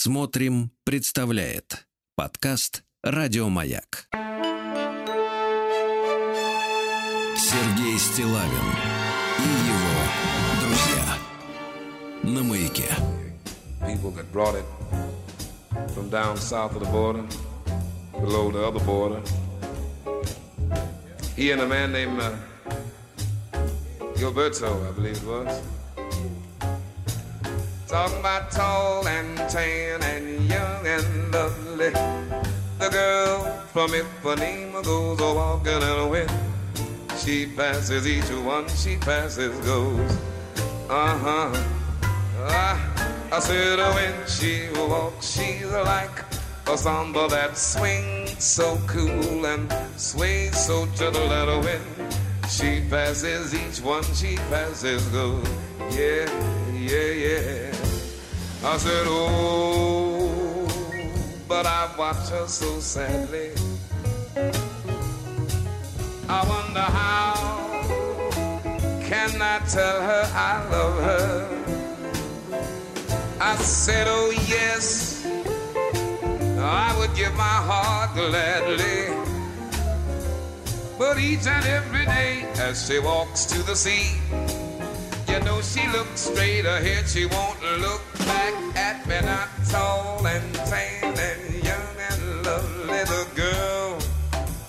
Смотрим, представляет подкаст Радиомаяк. Сергей Стилавин и его друзья на маяке. People that brought it from down south of the border, below the other border. He and a man named uh, Gilberto, I believe it was. Talking about tall and tan and young and lovely. The girl from Ipanema goes a walking in a wind. She passes each one, she passes goes. Uh-huh. Ah, I said uh, when she walks, she's like a samba that swings so cool and sways so gentle at a wind. She passes each one, she passes goes. Yeah, yeah, yeah. I said, oh, but I watch her so sadly. I wonder how can I tell her I love her? I said, oh yes, I would give my heart gladly. But each and every day as she walks to the sea, you know she looks straight ahead, she won't look back at me, not tall and tan and young and lovely. The girl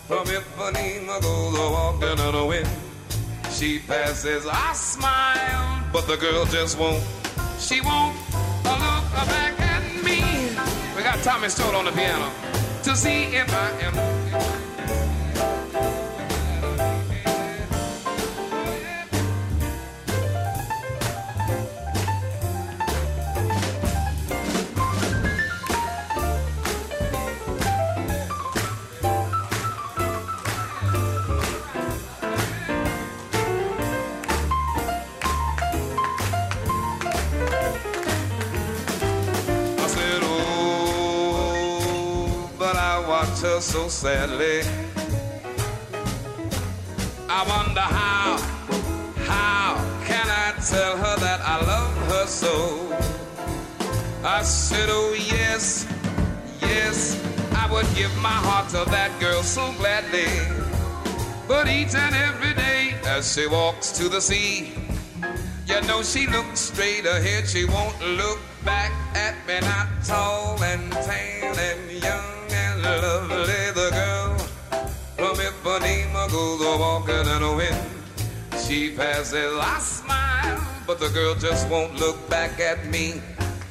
from goes walking in the wind. She passes, I smile, but the girl just won't. She won't look back at me. We got Tommy Stone on the piano to see if I am. Her so sadly. I wonder how, how can I tell her that I love her so? I said, oh yes, yes, I would give my heart to that girl so gladly. But each and every day as she walks to the sea, you know she looks straight ahead, she won't look back at me, not tall and tan and young and lovely. The girl from Ipanema goes a walking in the wind. She passes, I smile, but the girl just won't look back at me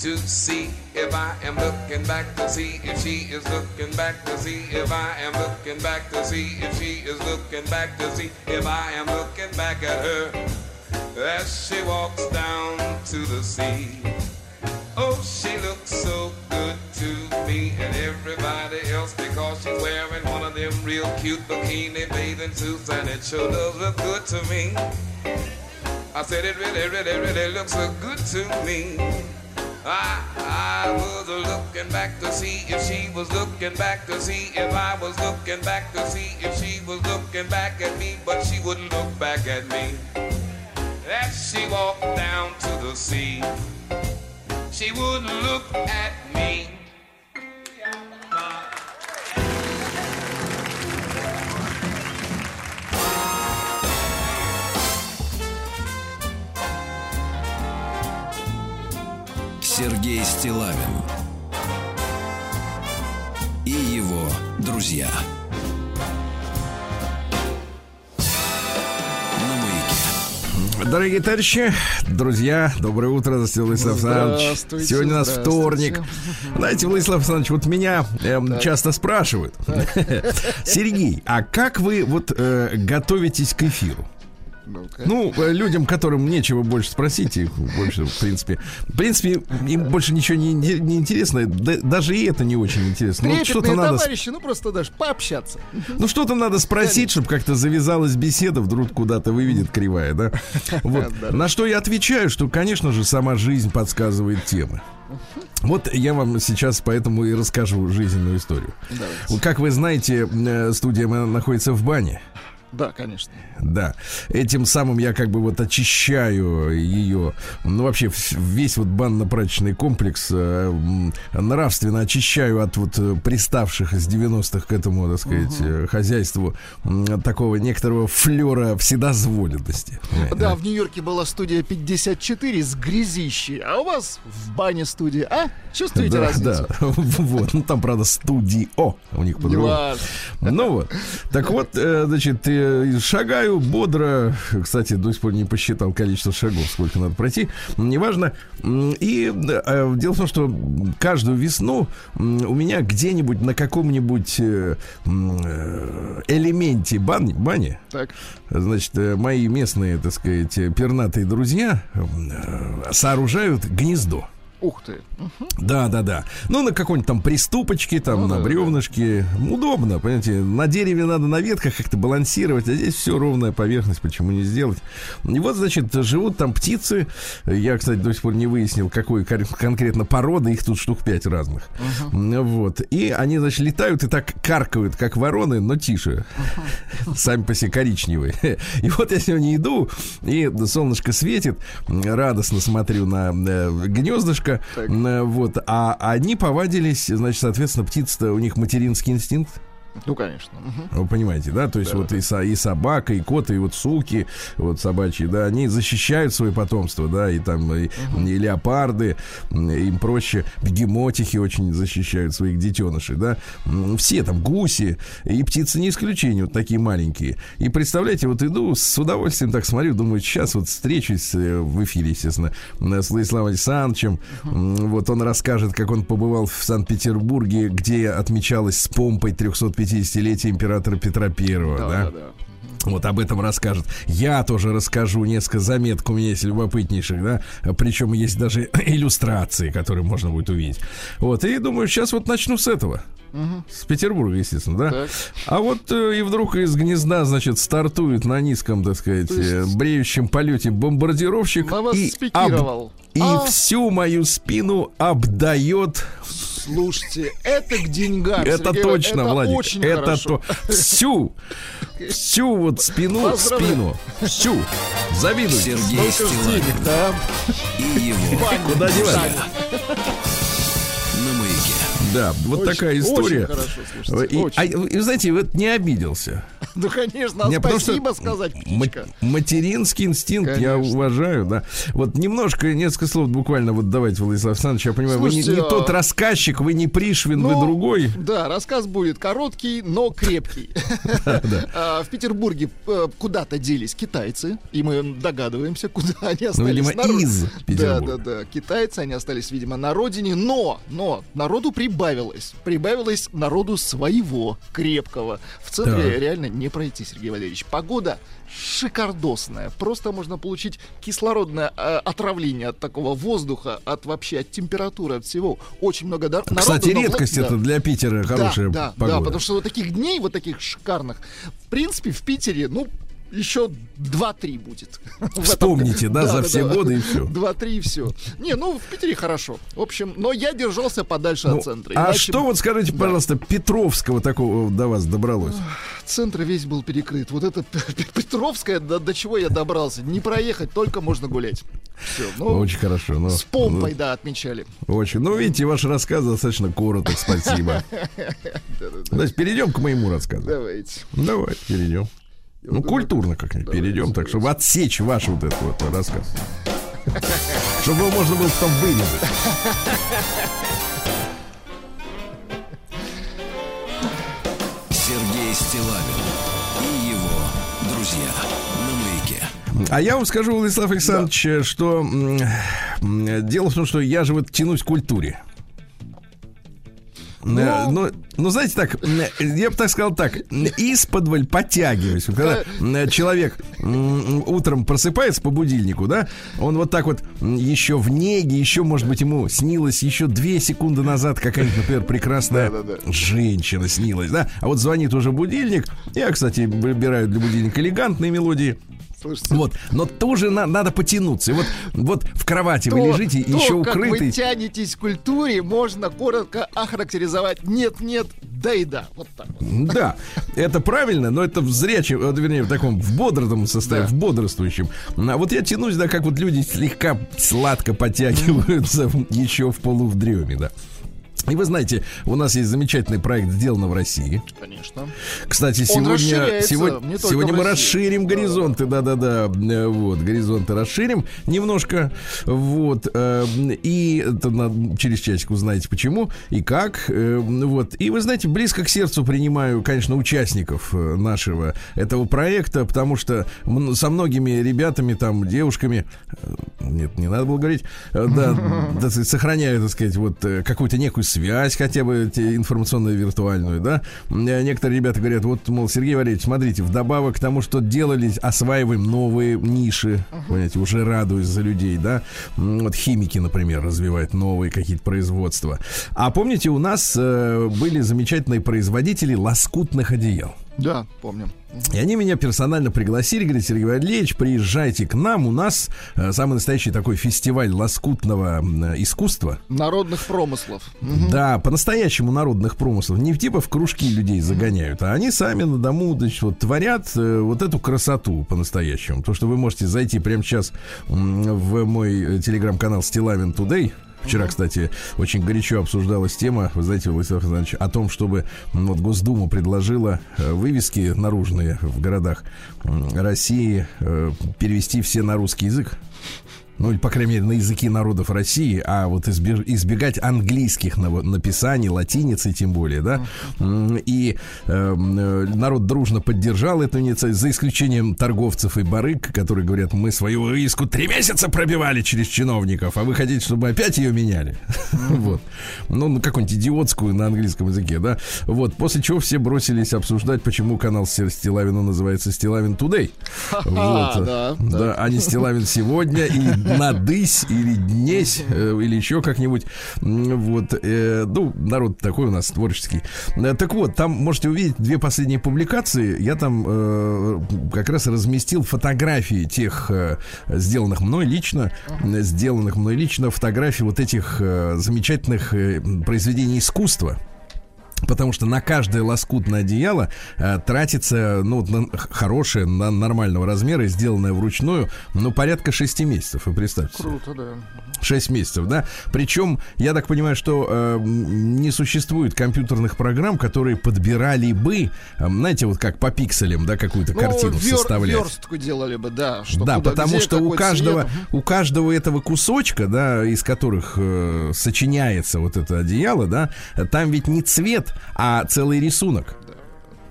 to see if I am looking back to see if she is looking back to see if I am looking back to see if she is looking back to see if I am looking back at her as she walks down to the sea. Oh, she looks so good to me and everybody else because she's wearing one of them real cute bikini bathing suits and it sure does look good to me. I said it really, really, really looks so good to me. I, I was looking back to see if she was looking back to see if I was looking back to see if she was looking back at me, but she wouldn't look back at me. As she walked down to the sea, she wouldn't look at me. Сергей Стилавин и его друзья. Дорогие товарищи, друзья, доброе утро, Владислав Александрович. Сегодня у нас вторник. Знаете, Владислав Александрович, вот меня эм, часто спрашивают, Сергей, а как вы вот э, готовитесь к эфиру? Ну-ка. Ну, э, людям, которым нечего больше спросить, их больше, в принципе, в принципе, им больше ничего не, не- не интересно, да- даже и это не очень интересно. Ну, что-то надо, товарищи, ну просто даже пообщаться. ну, что-то надо спросить, чтобы как-то завязалась беседа, вдруг куда-то выведет кривая, да? Вот. На что я отвечаю, что, конечно же, сама жизнь подсказывает темы. Вот я вам сейчас поэтому и расскажу жизненную историю. Вот Как вы знаете, э, студия находится в бане. Да, конечно. Да. Этим самым я как бы вот очищаю ее. Ну, вообще, весь вот банно-прачечный комплекс э, нравственно очищаю от вот э, приставших из 90-х к этому, так сказать, э, хозяйству такого некоторого флера вседозволенности. Да, в Нью-Йорке была студия 54 с грязищей, а у вас в бане студия, а? Чувствуете да, разницу? да, вот. Ну, там, правда, студио у них по-другому. Ну вот. Так вот, э, значит, шагаю бодро. Кстати, до сих пор не посчитал количество шагов, сколько надо пройти. Неважно. И э, дело в том, что каждую весну у меня где-нибудь на каком-нибудь э, э, элементе бани, бани Так, значит, э, мои местные, так сказать, пернатые друзья э, сооружают гнездо. Ух ты. Да, да, да. Ну, на какой-нибудь там приступочке, там, Ну, на да, бревнышке. Удобно, понимаете. На дереве надо на ветках как-то балансировать, а здесь все ровная поверхность, почему не сделать. И вот, значит, живут там птицы. Я, кстати, до сих пор не выяснил, какой кон- конкретно породы. Их тут штук пять разных. Вот. И они, значит, летают и так каркают, как вороны, но тише. Сами по себе коричневые. И вот я сегодня иду, и солнышко светит, радостно смотрю на э, гнездышко, Так. Э, вот, а они повадились, значит, соответственно, птица-то у них материнский инстинкт, Ну, конечно. Вы понимаете, да, то есть вот и, со- и собака, и кот, и вот суки, вот собачьи, да, они защищают свое потомство, да, и там и, и леопарды, им проще, бегемотихи очень защищают своих детенышей, да, все там гуси, и птицы не исключение, вот такие маленькие. И представляете, вот иду с удовольствием так смотрю, думаю, сейчас вот встречусь э, в эфире, естественно, м, с Владиславом Александровичем, М, вот он расскажет, как он побывал в Санкт-Петербурге, где отмечалось с помпой 350-летие императора Петра Первого, да? Да, да, да. Вот об этом расскажет. Я тоже расскажу несколько заметок у меня есть любопытнейших, да. Причем есть даже иллюстрации, которые можно будет увидеть. Вот, и думаю, сейчас вот начну с этого. С Петербурга, естественно, да. Так. А вот э, и вдруг из гнезда, значит, стартует на низком, так сказать, э, бреющем полете бомбардировщик На вас и, спикировал. и А? всю мою спину обдает Слушайте, это к деньгам. это Сергей точно, это Владик. очень это хорошо. то. Всю, всю вот спину, Поздравляю. спину, всю. Завидуйте. Сергей Стилавин да? и его Куда девать? Да, вот Очень- такая история. Очень хорошо, слушайте, И, очень. а, вы знаете, вот не обиделся. Ну, конечно, а Не, спасибо сказать, птичка. материнский инстинкт я Конечно. уважаю, да. Вот немножко, несколько слов буквально, вот давайте, Владислав Александрович, я понимаю, вы не, Слушайте, не а- тот рассказчик, вы не Пришвин, Ну, вы другой. Да, рассказ будет короткий, но крепкий. А, В Петербурге э, куда-то делись китайцы, и мы догадываемся, куда они остались. Ну, видимо, из Да, Петербурга. да, да. Китайцы, они остались, видимо, на родине, но, но народу прибавилось. Прибавилось народу своего, крепкого. В центре реально не пройти, Сергей Валерьевич. Погода шикардосная. Просто можно получить кислородное э, отравление от такого воздуха, от вообще от температуры, от всего. Очень много народу. Кстати, но редкость да. это для Питера хорошая да, да, погода. да, потому что вот таких дней, вот таких шикарных, в принципе, в Питере, ну, еще 2-3 будет. Вспомните, да, за все годы и всё. 2-3 и все. Не, ну, в Питере хорошо. В общем, но я держался подальше Ну, от центра. а что вот скажите, пожалуйста, Петровского такого до вас добралось? Центр весь был перекрыт. Вот это Петровская, до, чего я добрался. Не проехать, только можно гулять. Все, ну, Очень хорошо. Ну, с помпой, да, отмечали. ну, очень. Ну, видите, ваш рассказ достаточно короток, спасибо. Значит, перейдем к моему рассказу. Давайте. Давайте перейдем. Ну, культурно как-нибудь перейдем, так, чтобы отсечь ваш вот этот вот рассказ. Чтобы его можно было потом вырезать. Сергей Стилавин и его друзья на маяке. А я вам скажу, Владислав Александрович, что м, м, дело в том, что я же вот тянусь к культуре. Э, Ну, ну, знаете так, я бы так сказал так, из-под подтягиваюсь. Когда м, человек утром просыпается по будильнику, да, он вот так вот еще в неге, еще, может быть, ему снилось еще две секунды назад какая-нибудь, например, прекрасная женщина снилась, да, а вот звонит уже будильник. Я, кстати, выбираю для будильника элегантные мелодии. Слушайте, Вот, но тоже на- надо потянуться. И вот, вот в кровати вы То- лежите, то, еще как вы укрытый. тянетесь к культуре, можно коротко охарактеризовать. Нет, нет, да и да. Вот так вот. Да, это правильно, но это в зрячем, э, вернее, в таком в бодром состоянии, Да. в бодрствующем. А вот я тянусь, да, как вот люди слегка сладко подтягиваются еще в полувдреме, да. И вы знаете, у нас есть замечательный проект «Сделано в России». Конечно. Кстати, Он сегодня, сегодня, мы расширим Да, горизонты, да-да-да, э, вот, горизонты расширим немножко, вот, э, и это на- через часик узнаете почему и как, э, вот, и вы знаете, близко к сердцу принимаю, конечно, участников нашего этого проекта, потому что со многими ребятами, там, девушками, нет, не надо было говорить, да, сохраняю, так сказать, вот какую-то некую связь, хотя бы информационную, виртуальную, да. Некоторые ребята говорят, вот, мол, Сергей Валерьевич, смотрите, вдобавок к тому, что делали, осваиваем новые ниши, понимаете, уже радуюсь за людей, да. Вот химики, например, развивают новые какие-то производства. А помните, у нас э, были замечательные производители лоскутных одеял. Да, помним. И они меня персонально пригласили, говорят, Сергей Валерьевич, приезжайте к нам, у нас э, самый настоящий такой фестиваль лоскутного э, искусства. Народных промыслов. Да, по-настоящему народных промыслов. Не типа в кружки людей загоняют, а они сами на дому значит, вот, творят э, вот эту красоту по-настоящему. То, что вы можете зайти прямо сейчас в мой э, телеграм-канал Стилавин Today. Вчера, кстати, очень горячо обсуждалась тема, вы знаете, Владислав Александрович, о том, чтобы вот Госдума предложила э, вывески наружные в городах России э, перевести все на русский язык. Ну, или, по крайней мере, на языки народов России, а вот избегать английских написаний, латиницы тем более, да. И эм, э, народ дружно поддержал эту инициативу, за исключением торговцев и барыг, которые говорят, мы свою вывеску три месяца пробивали через чиновников, а вы хотите, чтобы опять ее меняли? Вот. Ну, ну, какую-нибудь идиотскую на английском языке, да. Вот. После чего все бросились обсуждать, почему канал Стилавина называется Стилавин Today. Вот. да, а не Стилавин сегодня или надысь, или днесь, э, или еще как-нибудь. Вот, э, ну, народ такой у нас творческий. Э, Так вот, там можете увидеть две последние публикации. Я там как раз разместил фотографии тех, сделанных мной лично, сделанных мной лично, фотографии вот этих замечательных произведений искусства. Потому что на каждое лоскутное одеяло э, тратится, ну, на- хорошее, на нормального размера, сделанное вручную, ну, порядка 6 месяцев, вы представьте. себе. Круто, да. 6 месяцев, да. Причем, я так понимаю, что э, не существует компьютерных программ, которые подбирали бы, э, знаете, вот как по пикселям, да, какую-то картину Ну, вер- составлять. верстку делали бы, да. Что да, куда, потому где, что у каждого, цвет. у каждого этого кусочка, да, из которых э, сочиняется вот это одеяло, да, там ведь не цвет, а целый рисунок.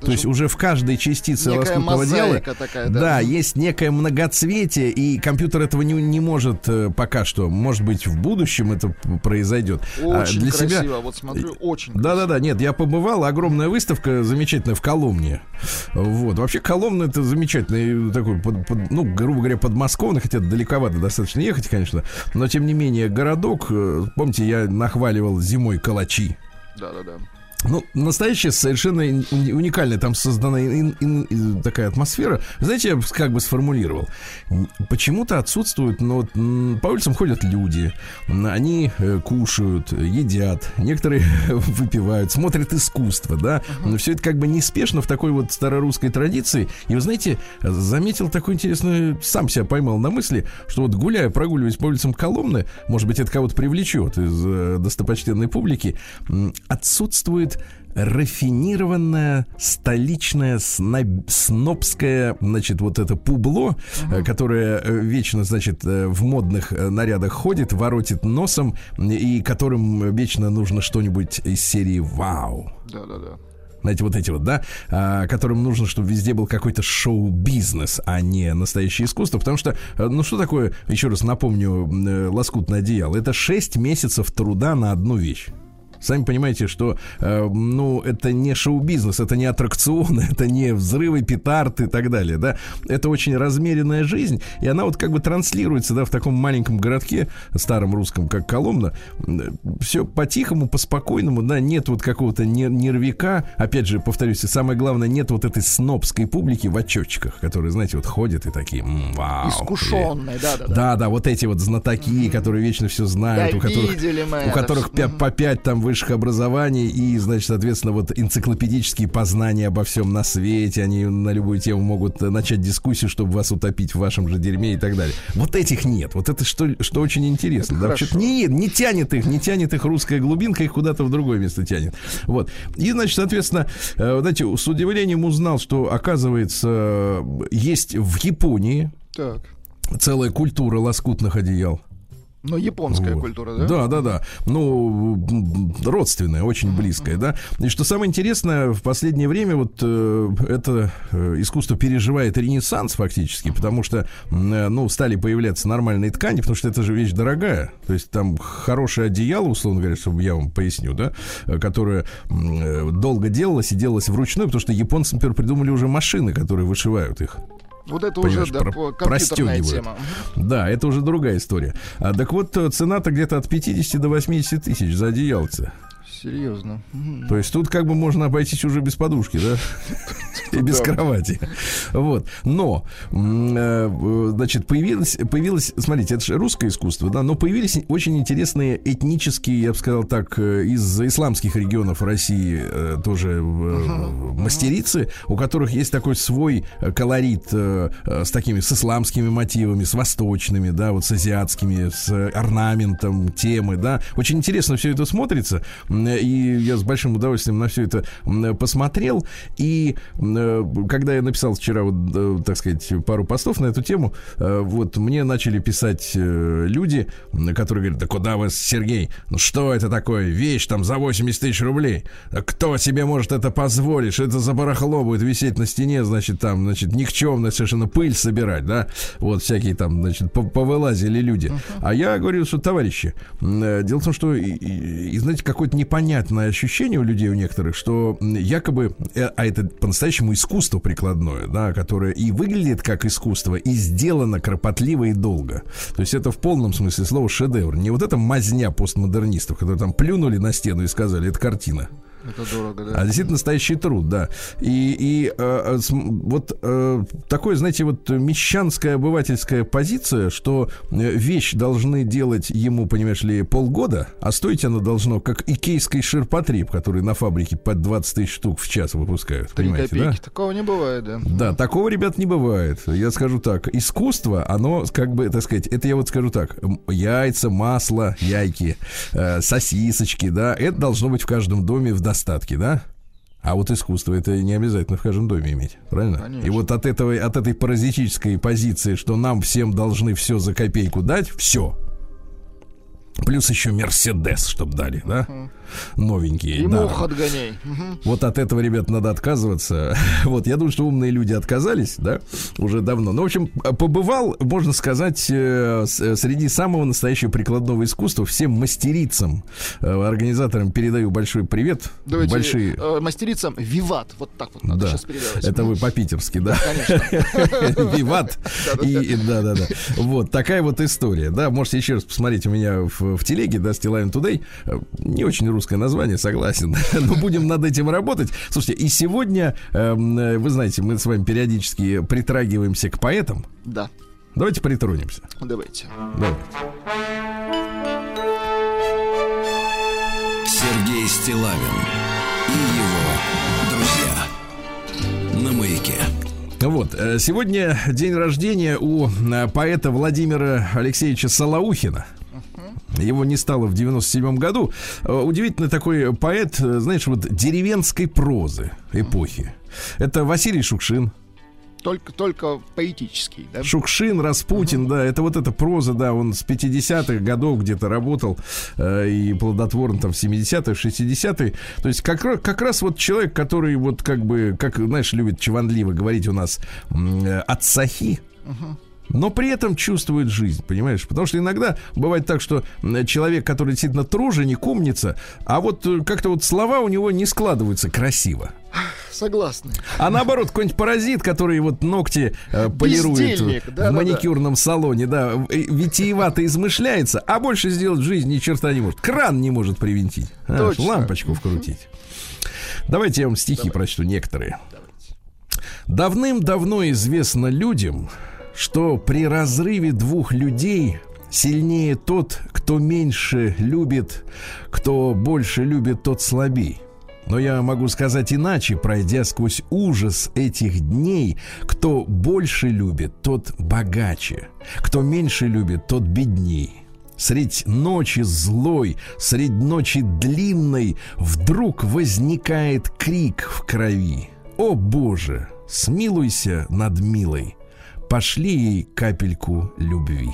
То есть уже в каждой частице лоскутного мозаика такая, да. да, есть некое многоцветие, и компьютер этого не, не может э, пока что. Может быть, в будущем это произойдет. А Очень для красиво, себя вот смотрю, очень да-да-да, нет, я побывал, огромная выставка замечательная в Коломне. Вот, вообще Коломна это замечательный такой, под- под- ну, грубо говоря, подмосковный, хотя далековато достаточно ехать, конечно, но тем не менее городок, э, помните, я нахваливал зимой калачи. Да-да-да. Ну, настоящая совершенно уникальная там создана ин- ин- ин- такая атмосфера. Знаете, я как бы сформулировал. Почему-то отсутствует, ну, вот, по улицам ходят люди, они э, кушают, едят, некоторые выпивают, смотрят искусство, да. Но все это как бы неспешно в такой вот старорусской традиции. И вы знаете, заметил такой интересный, сам себя поймал на мысли, что вот гуляя, прогуливаясь по улицам Коломны, может быть, это кого-то привлечет из э, достопочтенной публики, м, отсутствует рафинированное столичное сноб- снобское, значит, вот это публо, э, которое э, вечно, значит, э, в модных нарядах ходит, воротит носом, и которым вечно нужно что-нибудь из серии «Вау». Да-да-да. Знаете, вот эти вот, да, а, которым нужно, чтобы везде был какой-то шоу-бизнес, а не настоящее искусство. Потому что, ну что такое, еще раз напомню, лоскутное одеяло? Это 6 месяцев труда на одну вещь. Сами понимаете, что, э, ну, это не шоу-бизнес, это не аттракционы, это не взрывы, петард и так далее, да. Это очень размеренная жизнь, и она вот как бы транслируется, да, в таком маленьком городке, старом русском, как Коломна. Все по-тихому, по-спокойному, да, нет вот какого-то нер- нервика. Опять же, повторюсь, и самое главное, нет вот этой снобской публики в очечках, которые, знаете, вот ходят и такие, «М, вау. Искушенный, да-да-да. Да, да, вот эти вот знатоки, которые вечно все знают, Да, у которых, видели мы у которых пя- по пять там высших образований и, значит, соответственно, вот энциклопедические познания обо всем на свете. Они на любую тему могут начать дискуссию, чтобы вас утопить в вашем же дерьме и так далее. Вот этих нет. Вот это что, что очень интересно. Да, что не, не тянет их, не тянет их русская глубинка, их куда-то в другое место тянет. Вот. И, значит, соответственно, э, знаете, с удивлением узнал, что, оказывается, есть в Японии Так. целая культура лоскутных одеял. Но японская Вот. культура, да? Да, да, да. Ну, родственная, очень близкая, да. И что самое интересное, в последнее время вот э, это э, искусство переживает ренессанс фактически, потому что, э, ну, стали появляться нормальные ткани, потому что это же вещь дорогая. То есть там хорошее одеяло, условно говоря, чтобы я вам поясню, да, э, которое э, долго делалось и делалось вручную, потому что японцы, например, придумали уже машины, которые вышивают их. Вот это Понимаешь, уже да, про- компьютерная тема. Да, это уже другая история. А, так вот, э, цена-то где-то от 50 до 80 тысяч за одеяльце. Серьезно. То есть тут как бы можно обойтись уже без подушки, да? И без кровати. Вот. Но, э, значит, появилось, появилось, смотрите, это же русское искусство, да, но появились очень интересные этнические, я бы сказал так, э, из исламских регионов России э, тоже мастерицы, у которых есть такой свой колорит с такими, с исламскими мотивами, с восточными, да, вот с азиатскими, с орнаментом, темы, да. Очень интересно все это смотрится, и я с большим удовольствием на все это м, посмотрел, и э, когда я написал вчера, вот, э, так сказать, пару постов на эту тему, э, вот мне начали писать э, люди, которые говорят, да куда вы, Сергей, ну что это такое, вещь там за 80 тысяч рублей, кто себе может это позволить, что это за барахло будет висеть на стене, значит, там, значит, никчемно совершенно пыль собирать, да, вот всякие там, значит, по- повылазили люди. А я говорю, что, товарищи, э, дело в том, что, и, и- и, знаете, какое-то непонятное ощущение у людей, у некоторых, что якобы, э, а это по-настоящему искусство прикладное, да, которое и выглядит как искусство, и сделано кропотливо и долго. То есть это в полном смысле слова шедевр. Не вот эта мазня постмодернистов, которые там плюнули на стену и сказали, это картина. Это дорого, да. А действительно настоящий труд, да. И, и э, э, вот э, такое, знаете, вот мещанская обывательская позиция, что э, вещь должны делать ему, понимаешь ли, полгода, а стоить она должно, как икейский ширпотреб, который на фабрике под 20 тысяч штук в час выпускают. Три понимаете, копейки. да? Такого не бывает, да. Да, такого, ребят, не бывает. Я скажу так, искусство, оно, как бы, так сказать, это я вот скажу так, яйца, масло, яйки, э, сосисочки, да, это должно быть в каждом доме в достатке, да? А вот искусство это не обязательно в каждом доме иметь, правильно? Конечно. И вот от этого, от этой паразитической позиции, что нам всем должны все за копейку дать, все. Плюс еще Мерседес, чтобы дали, да? Новенькие. И даром. мух отгоняй. Вот от этого, ребят, надо отказываться. Вот, я думаю, что умные люди отказались, да, уже давно. Ну, в общем, побывал, можно сказать, э, с- среди самого настоящего прикладного искусства всем мастерицам, э, организаторам передаю большой привет. Давайте Большие... э, мастерицам виват. Вот так вот надо Да, сейчас передавать. это вы по-питерски, да? Конечно. Виват. И да, да, да. Вот такая вот история. Да, можете еще раз посмотреть у меня в, телеге, да, Стилайн. Э, Не очень русское название, согласен. Но будем над этим работать. Слушайте, и сегодня, эм, э, вы знаете, мы с вами периодически притрагиваемся к поэтам. Да. Давайте притронемся. Давайте. Давай. Сергей Стилавин и его друзья на маяке. Вот, э, сегодня день рождения у э, поэта Владимира Алексеевича Салаухина. Его не стало в 97 году. Э, Удивительный такой поэт, э, знаешь, вот деревенской прозы эпохи. Это Василий Шукшин. Только, только поэтический, да? Шукшин, Распутин, да, это вот эта проза, да, он с 50-х годов где-то работал э, и плодотворно там в 70-х, 60-е. То есть как, как раз вот человек, который вот как бы, как, знаешь, любит чеванливо говорить у нас э, от сахи, но при этом чувствует жизнь, понимаешь? Потому что иногда бывает так, что человек, который действительно труженик, умница, а вот э, как-то вот слова у него не складываются красиво. Согласны. А наоборот, какой-нибудь паразит, который вот ногти э, полирует Бездельник, в маникюрном салоне, да, в- э, витиевато измышляется, а больше сделать в жизни ни черта не может. Кран не может привинтить. а, лампочку вкрутить. Давайте я вам стихи прочту некоторые. Давным-давно известно людям, что при разрыве двух людей Сильнее тот, кто меньше любит, кто больше любит, тот слабей. Но я могу сказать иначе, пройдя сквозь ужас этих дней, кто больше любит, тот богаче, кто меньше любит, тот бедней. Средь ночи злой, средь ночи длинной вдруг возникает крик в крови. О Боже, смилуйся над милой, пошли ей капельку любви.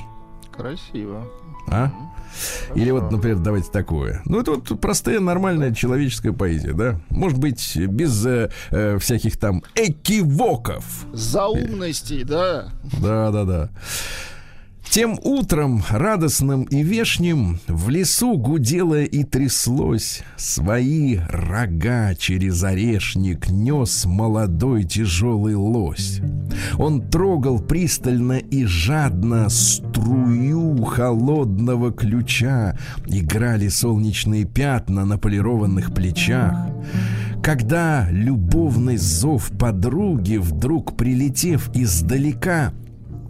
Красиво. А? Или вот, например, давайте такое. Ну, это вот простая, нормальная человеческая поэзия, да? Может быть, без э, э, всяких там экивоков. Заумностей, да. Да, да, да. Тем утром, радостным и вешним, в лесу гудело и тряслось. Свои рога через орешник нес молодой тяжелый лось. Он трогал пристально и жадно струю холодного ключа. Играли солнечные пятна на полированных плечах. Когда любовный зов подруги, вдруг прилетев издалека,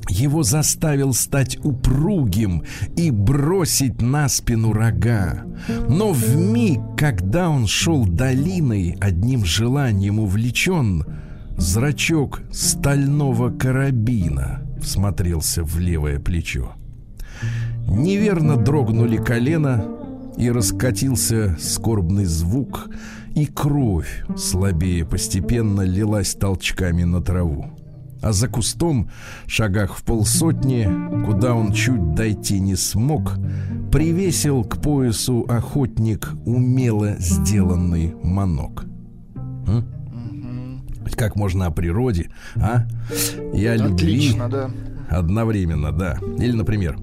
его заставил стать упругим и бросить на спину рога. Но в миг, когда он шел долиной, одним желанием увлечен, зрачок стального карабина всмотрелся в левое плечо. Неверно дрогнули колено, и раскатился скорбный звук, и кровь, слабее постепенно, лилась толчками на траву а за кустом, шагах в полсотни, куда он чуть дойти не смог, привесил к поясу охотник умело сделанный манок. М? Как можно о природе, а? Я Отлично, любви да. одновременно, да. Или, например,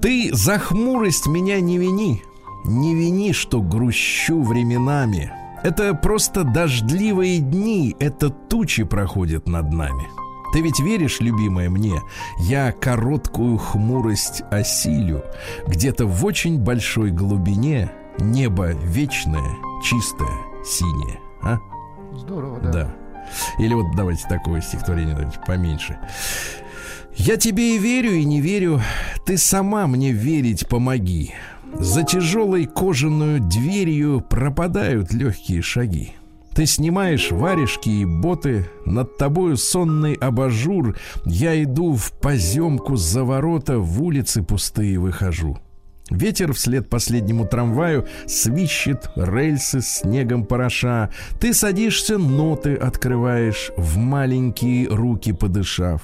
ты за хмурость меня не вини, не вини, что грущу временами. Это просто дождливые дни, это тучи проходят над нами. Ты ведь веришь, любимая мне, я короткую хмурость осилю. Где-то в очень большой глубине небо вечное, чистое, синее. А? Здорово, да. Да. Или вот давайте такое стихотворение давайте поменьше. Я тебе и верю, и не верю. Ты сама мне верить помоги. За тяжелой кожаную дверью пропадают легкие шаги. Ты снимаешь варежки и боты, над тобою сонный абажур. Я иду в поземку за ворота, в улицы пустые выхожу. Ветер вслед последнему трамваю свищет рельсы снегом пороша. Ты садишься, ноты открываешь, в маленькие руки подышав.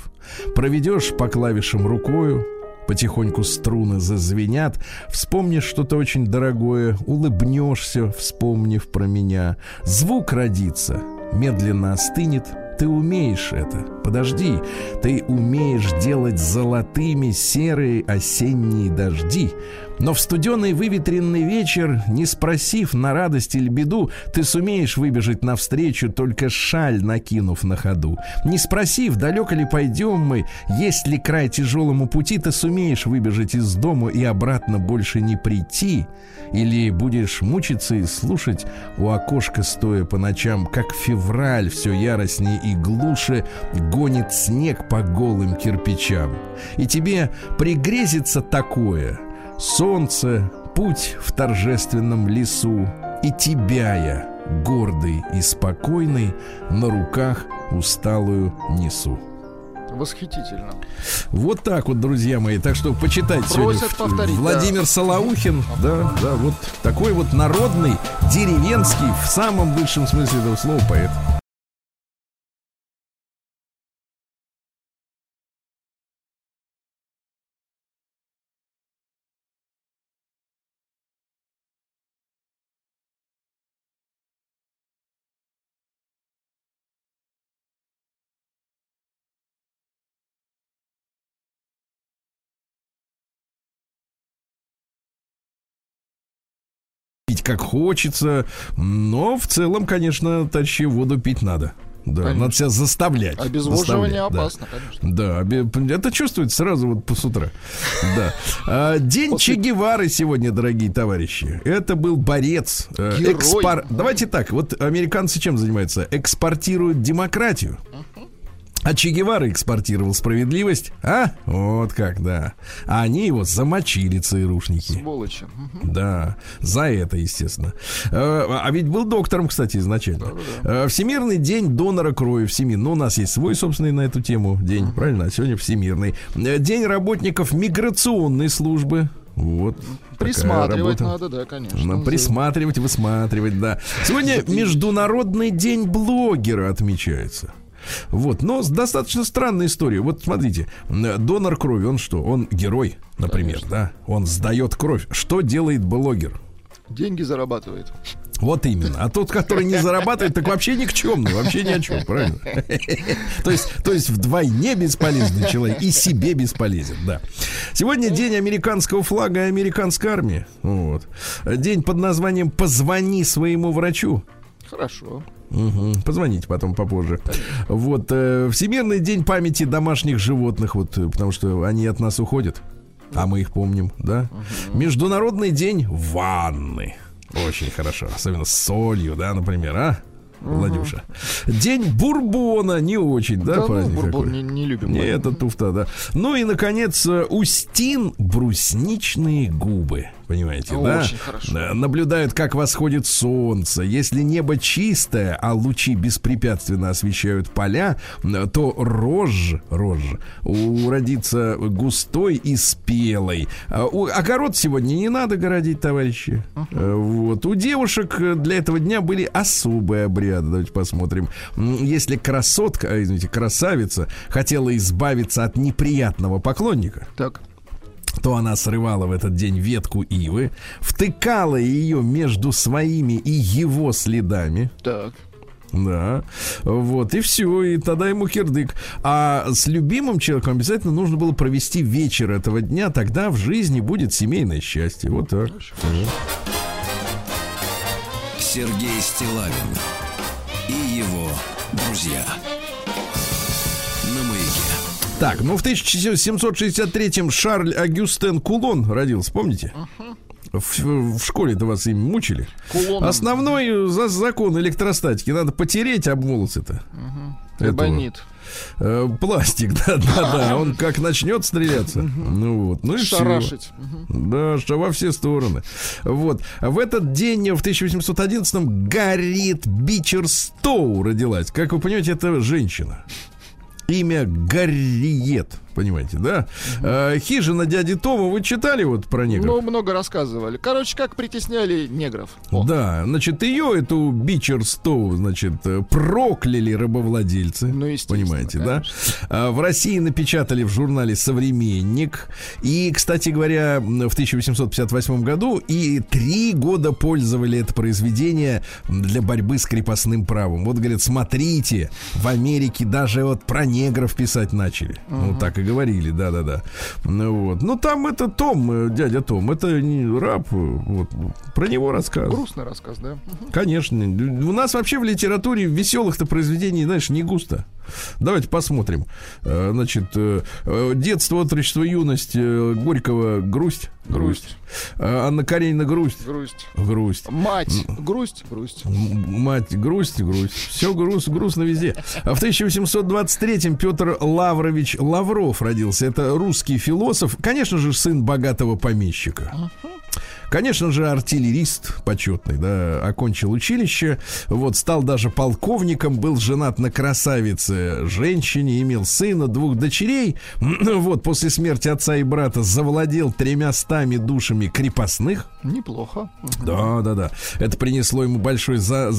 Проведешь по клавишам рукою, Потихоньку струны зазвенят. Вспомнишь что-то очень дорогое Улыбнешься, вспомнив про меня. Звук родится, медленно остынет. Ты умеешь это, подожди Ты умеешь делать золотыми Серые осенние дожди но в студеный выветренный вечер, не спросив на радость или беду, ты сумеешь выбежать навстречу, только шаль накинув на ходу. Не спросив, далеко ли пойдем мы, есть ли край тяжелому пути, ты сумеешь выбежать из дома и обратно больше не прийти. Или будешь мучиться и слушать у окошка, стоя по ночам, как февраль все яростнее и глуше гонит снег по голым кирпичам. И тебе пригрезится такое — Солнце, путь в торжественном лесу, И тебя я, гордый и спокойный, На руках усталую несу. Восхитительно. Вот так вот, друзья мои. Так что почитайте Просят сегодня повторить, Владимир Солоухин. Да, да, вот такой вот народный, деревенский, в самом высшем смысле этого слова поэт. Как хочется, но в целом, конечно, тащи воду пить надо. Да, Конечно. надо себя заставлять. Обезвоживание Заставлять, да. опасно, конечно. Да, обе- это чувствуется сразу вот с утра. Да. А, День Че Гевары сегодня, дорогие товарищи. Это был борец. э, Герой. Давайте так, вот американцы чем занимаются? Экспортируют демократию. А Че Гевара экспортировал справедливость, а? Вот как, да. А они его замочили, ЦРУшники. Сволочи. Да, за это, естественно. Э, А ведь был доктором, кстати, изначально. Э, Всемирный день донора крови. Всемирный. Ну, у нас есть свой собственный на эту тему день, правильно? А сегодня Всемирный. Э, День работников миграционной службы. Вот. Присматривать надо, да, конечно. Ну, присматривать, высматривать, да. Сегодня Международный день блогера отмечается. Вот, но достаточно странной историей. Вот смотрите, донор крови, он что? Он герой, например, да? Он сдает кровь. Что делает блогер? Деньги зарабатывает. Вот именно. А тот, который не зарабатывает, так вообще никчемный, вообще ни о чем, правильно? То есть, то есть вдвойне бесполезный человек и себе бесполезен, да. Сегодня день американского флага и американской армии. Вот. День под названием «Позвони своему врачу». Хорошо. Мгм. Позвоните потом попозже. Вот э, Всемирный день памяти домашних животных, вот э, потому что они от нас уходят, а мы их помним, да. Международный день ванны. Очень хорошо, особенно с солью, да, например, а? Владюша. День бурбона не очень, да, Да, ну, праздник бурбон такой? не, не любим. Не, это туфта, да. Ну и, наконец, э, Устин брусничные губы. Понимаете, да? Очень хорошо. Да, Наблюдают, как восходит солнце. Если небо чистое, а лучи беспрепятственно освещают поля, то рожь, рожь уродится густой и спелой. А Огород сегодня не надо городить, товарищи. Э, Вот. У девушек э, для этого дня были особые обряды. Давайте посмотрим. Если красотка, а, извините, красавица хотела избавиться от неприятного поклонника, Так. То она срывала в этот день ветку ивы, втыкала ее между своими и его следами. Так. Да, вот, и все, и тогда ему кирдык. А с любимым человеком обязательно нужно было провести вечер этого дня, тогда в жизни будет семейное счастье. Вот так. Сергей Стилавин и его друзья. Так, ну в 1763-м Шарль Агюстен Кулон родился, помните? В, в школе-то вас им мучили. Кулоном. Основной э, за закон электростатики. Надо потереть об волосы-то. Этого. Эбонит. Э, пластик, да, да, да. Он как начнет стреляться. Ну вот. Ну и. Шарашить. Мгм. Да, что во все стороны. Вот. В этот день, в 1811-м, Гарриет Бичерстоу родилась. Как вы понимаете, это женщина. Имя Гарриет, понимаете, да? Э, хижина дяди Тома, вы читали вот про негров? Ну, много рассказывали. Короче, как притесняли негров. О, Да, значит, ее, эту Бичерстоу, значит, э, прокляли рабовладельцы. Ну, естественно, Понимаете, да? конечно. А, В России напечатали в журнале «Современник». И, кстати говоря, в 1858 году и три года пользовали это произведение для борьбы с крепостным правом. Вот, говорят, смотрите, в Америке даже вот про негров писать начали. Ну, так и говорили, да-да-да. Ну, вот. Ну, там это Том, э, дядя Том, это не раб, э, вот, про него рассказывают. грустный рассказ, да? Конечно. У нас вообще в литературе веселых-то произведений, знаешь, не густо. Давайте посмотрим. Э, Значит, э, э, детство, отрочество, юность Горького грусть. Грусть. Анна Каренина грусть. Грусть. Грусть. Мать. Грусть. Грусть. Мать, грусть, грусть. Все груст, грустно везде. А в 1823-м Петр Лаврович Лавров родился. Это русский философ. Конечно же, сын богатого помещика. Конечно же, артиллерист почетный, да, окончил училище, вот, стал даже полковником, был женат на красавице женщине, имел сына, двух дочерей, вот, после смерти отца и брата завладел тремя стами душами крепостных, Неплохо. Да, да, да. Это принесло ему большой за-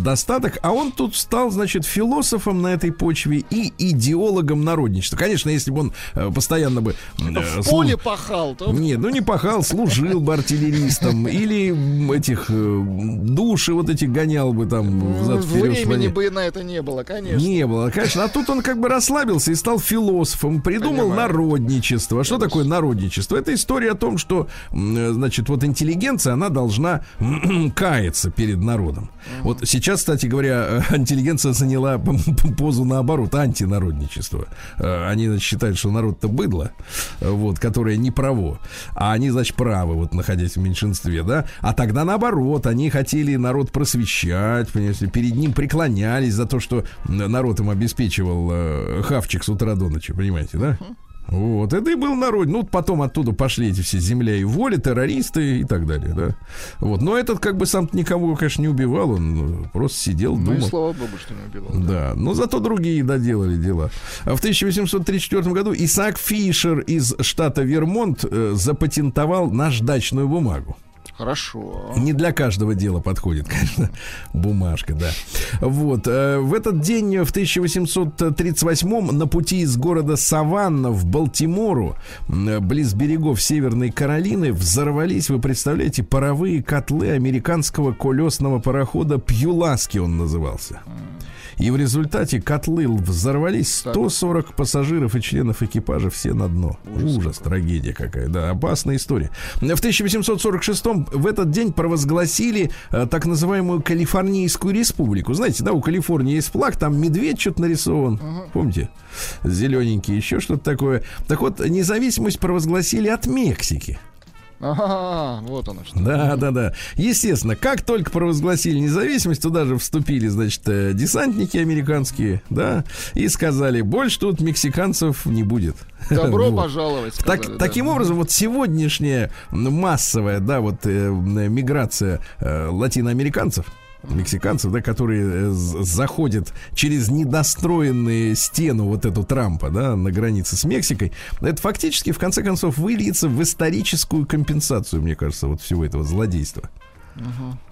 достаток, а он тут стал, значит, философом на этой почве и идеологом народничества. Конечно, если бы он э, постоянно бы... э, В слу- поле пахал, то Нет, ну не пахал, служил бы артиллеристом или м, этих э, души вот этих гонял бы там взад вперед. времени бы на это не было, конечно. Не было, конечно. А тут он как бы расслабился и стал философом, придумал Понимаю. народничество. А что такое народничество? Это история о том, что, э, значит, вот интеллигенция, она должна каяться перед народом. Вот сейчас, кстати говоря, э, интеллигенция заняла позу наоборот, антинародничество. Они, значит, считают, что народ-то быдло, вот, которое не право. А они, значит, правы, вот, находясь в меньшинстве, да? А тогда наоборот, они хотели народ просвещать, понимаете, перед ним преклонялись за то, что народ им обеспечивал э, хавчик с утра до ночи, понимаете, да? Вот, это и был народ. Ну, потом оттуда пошли эти все земля и воля, террористы и так далее, да. Вот, но этот как бы сам никого, конечно, не убивал, он просто сидел, Ну думал. слава богу, что не убивал. Да, но зато другие доделали дела. А в 1834 году Исаак Фишер из штата Вермонт э, запатентовал наждачную бумагу. Хорошо. Не для каждого дела подходит, конечно, бумажка, да. Вот. э, В этот день, в 1838 на пути из города Саванна в Балтимору, близ берегов Северной Каролины, взорвались, вы представляете, паровые котлы американского колесного парохода Пьюласки он назывался. И в результате котлы взорвались, 140 пассажиров и членов экипажа все на дно. Ужас, трагедия какая, да, опасная история. В 1846 в этот день провозгласили э, так называемую Калифорнийскую республику. Знаете, да, у Калифорнии есть флаг, там медведь что-то нарисован, помните? Зелененький, еще что-то такое. Так вот, независимость провозгласили от Мексики. Ага, вот оно что. Да, да, да. Естественно, как только провозгласили независимость, туда же вступили, значит, э, десантники американские, да, и сказали, больше тут мексиканцев не будет. Добро Вот. пожаловать. Так- сказали, да. Таким образом, вот сегодняшняя массовая, да, вот э, миграция э, латиноамериканцев, мексиканцев, да, которые э, заходят через недостроенные стену вот эту Трампа, да, на границе с Мексикой, это фактически, в конце концов, выльется в историческую компенсацию, мне кажется, вот всего этого злодейства.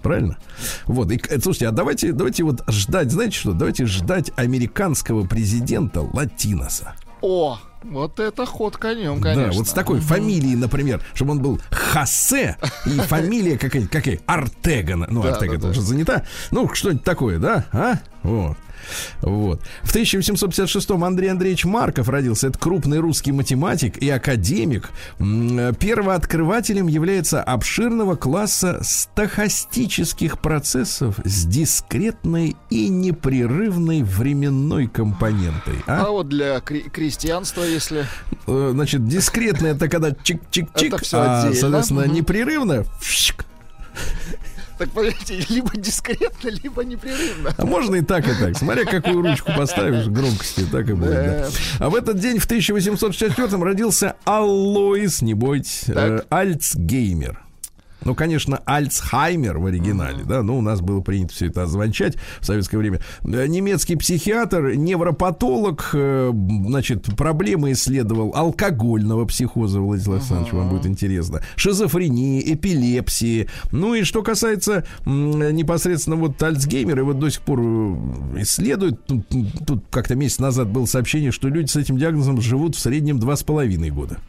Правильно? Вот. И, э, слушайте, а давайте, давайте вот ждать, знаете что? Давайте ждать американского президента Латиноса. О, вот это ход конем, конечно. Да, вот с такой фамилией, например, чтобы он был Хосе и фамилия какая-нибудь, какая Артега. Ну, Артега да. уже занята. Ну, что-нибудь такое, да? А? Вот. Вот. В 1856-м Андрей Андреевич Марков родился. Это крупный русский математик и академик. М, Первооткрывателем является обширного класса стохастических процессов с дискретной и непрерывной временной компонентой. А? А вот для кре- крестьянства, если... Э, Значит, дискретно это когда чик-чик-чик, а, соответственно, непрерывно. Так, понимаете, либо дискретно, либо непрерывно. А можно и так, и так. Смотря какую ручку поставишь, громкости, так и будет. да. А в этот день, в 1864 родился Аллоис, не бойтесь, э, Так. Альцгеймер. Ну, конечно, Альцхаймер в оригинале, да, но у нас было принято все это озвончать в советское время. Э, Немецкий психиатр, невропатолог, э, значит, проблемы исследовал алкогольного психоза, Владислав Александрович, вам будет интересно, шизофрении, эпилепсии. Ну и что касается непосредственно вот Альцгеймера, его до сих пор э, исследуют. Тут, тут как-то месяц назад было сообщение, что люди с этим диагнозом живут в среднем два с половиной года.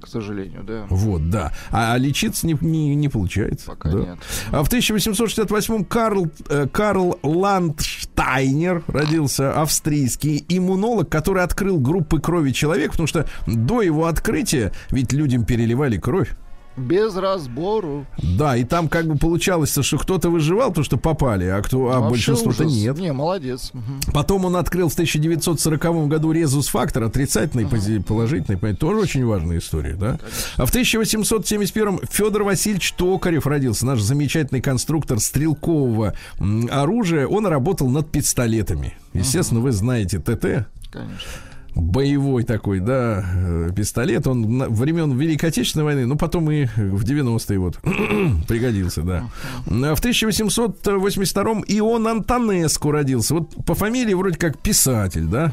К сожалению, да. Вот, да. А лечиться не, не, не получается. Пока да. нет. А в 1868-м Карл, э, Карл Ландштайнер родился, австрийский иммунолог, который открыл группы крови человека, потому что до его открытия ведь людям переливали кровь. Без разбору. Да, и там как бы получалось, что кто-то выживал, потому что попали, а кто, а большинство-то нет. Не, молодец. Потом он открыл в 1940 году резус-фактор, отрицательный, пози- положительный, понимаете, тоже очень важная история, да? А в 1871 Федор Васильевич Токарев родился, наш замечательный конструктор стрелкового оружия. Он работал над пистолетами. Естественно, вы знаете ТТ, Конечно. Боевой такой, да, э, пистолет. Он времен Великой Отечественной войны, ну, потом и в 90-е вот пригодился, да. А В 1882-м Ион Антонеску родился. Вот по фамилии вроде как писатель, да?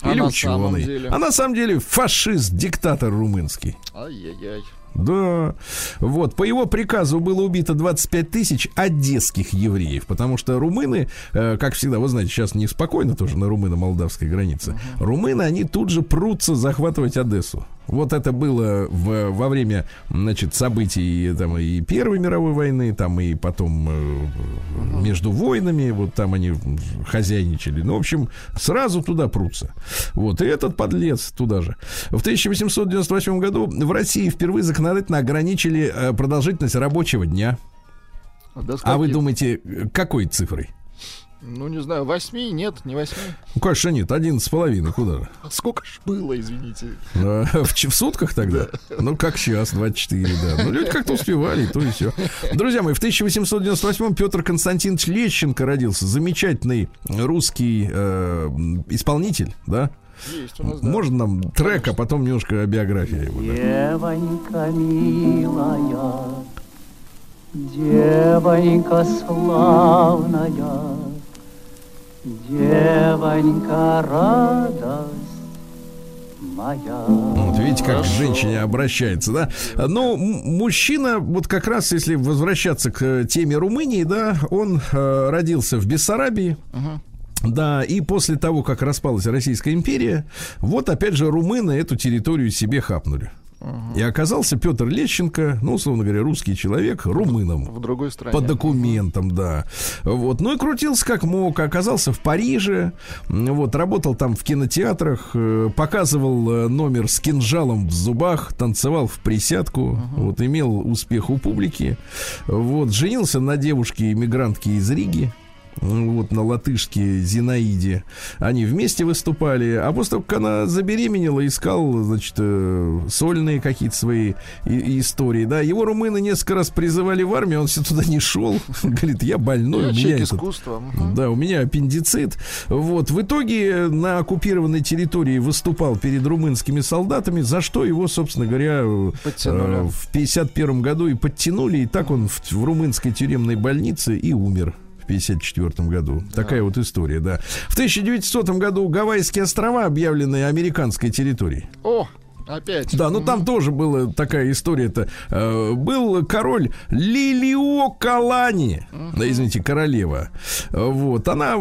А Или ученый. А на самом деле фашист, диктатор румынский. Ай-яй-яй. Да. Вот. По его приказу было убито 25 тысяч одесских евреев, потому что румыны, э, как всегда, вы знаете, сейчас неспокойно тоже на румыно-молдавской границе. Румыны, они тут же прутся захватывать Одессу. Вот это было в- во время, значит, событий там, и Первой мировой войны, там и потом э, между войнами, вот там они хозяйничали. Ну, в общем, сразу туда прутся. Вот, и этот подлец туда же. В 1898 году в России впервые законодательно ограничили э, продолжительность рабочего дня. до А вы думаете, э, какой цифрой? Ну, не знаю, восьми? Нет, не восьми. Ну, конечно, нет, один с половиной, куда же? А сколько ж было, извините? А, В, в сутках тогда? Ну, как сейчас, 24, да. Ну, люди как-то успевали, и то и все. Друзья мои, в 1898-м Петр Константинович Лещенко родился. Замечательный русский э, исполнитель, да? Есть у нас, да. Можно нам трек, а потом немножко о биографии его, да? Девонька милая, девонька славная, девонька радость моя. Вот видите, как к женщине обращается, да? Ну, м- мужчина, вот как раз, если возвращаться к э, теме Румынии, да, он э, родился в Бессарабии. Да, и после того, как распалась Российская империя, вот опять же румыны эту территорию себе хапнули. И оказался Петр Лещенко, ну, условно говоря, русский человек, румыном. В другой стране. По документам, да. Вот. Ну и крутился как мог. Оказался в Париже. Вот. Работал там в кинотеатрах. э, Показывал э, номер с кинжалом в зубах. Танцевал в присядку. Вот. Имел успех у публики. Вот. Женился на девушке-иммигрантке из Риги. Вот на латышке Зинаиде. Они вместе выступали. А после того, как она забеременела, искал, значит, э, сольные какие-то свои истории. Да, его румыны несколько раз призывали в армию, он все туда не шел. Говорит, я больной, Я у меня этот- да, у меня аппендицит. Вот. В итоге на оккупированной территории выступал перед румынскими солдатами, за что его, собственно говоря, э, Подтянули. в 51 году и подтянули. И так он в, в румынской тюремной больнице и умер. В 54 году. Такая вот история, да. В 1900 году Гавайские острова объявлены американской территорией. О, опять. Да, ну там тоже была такая история-то. Э, был король Лилио Калани, да, извините, королева. Э, Вот, она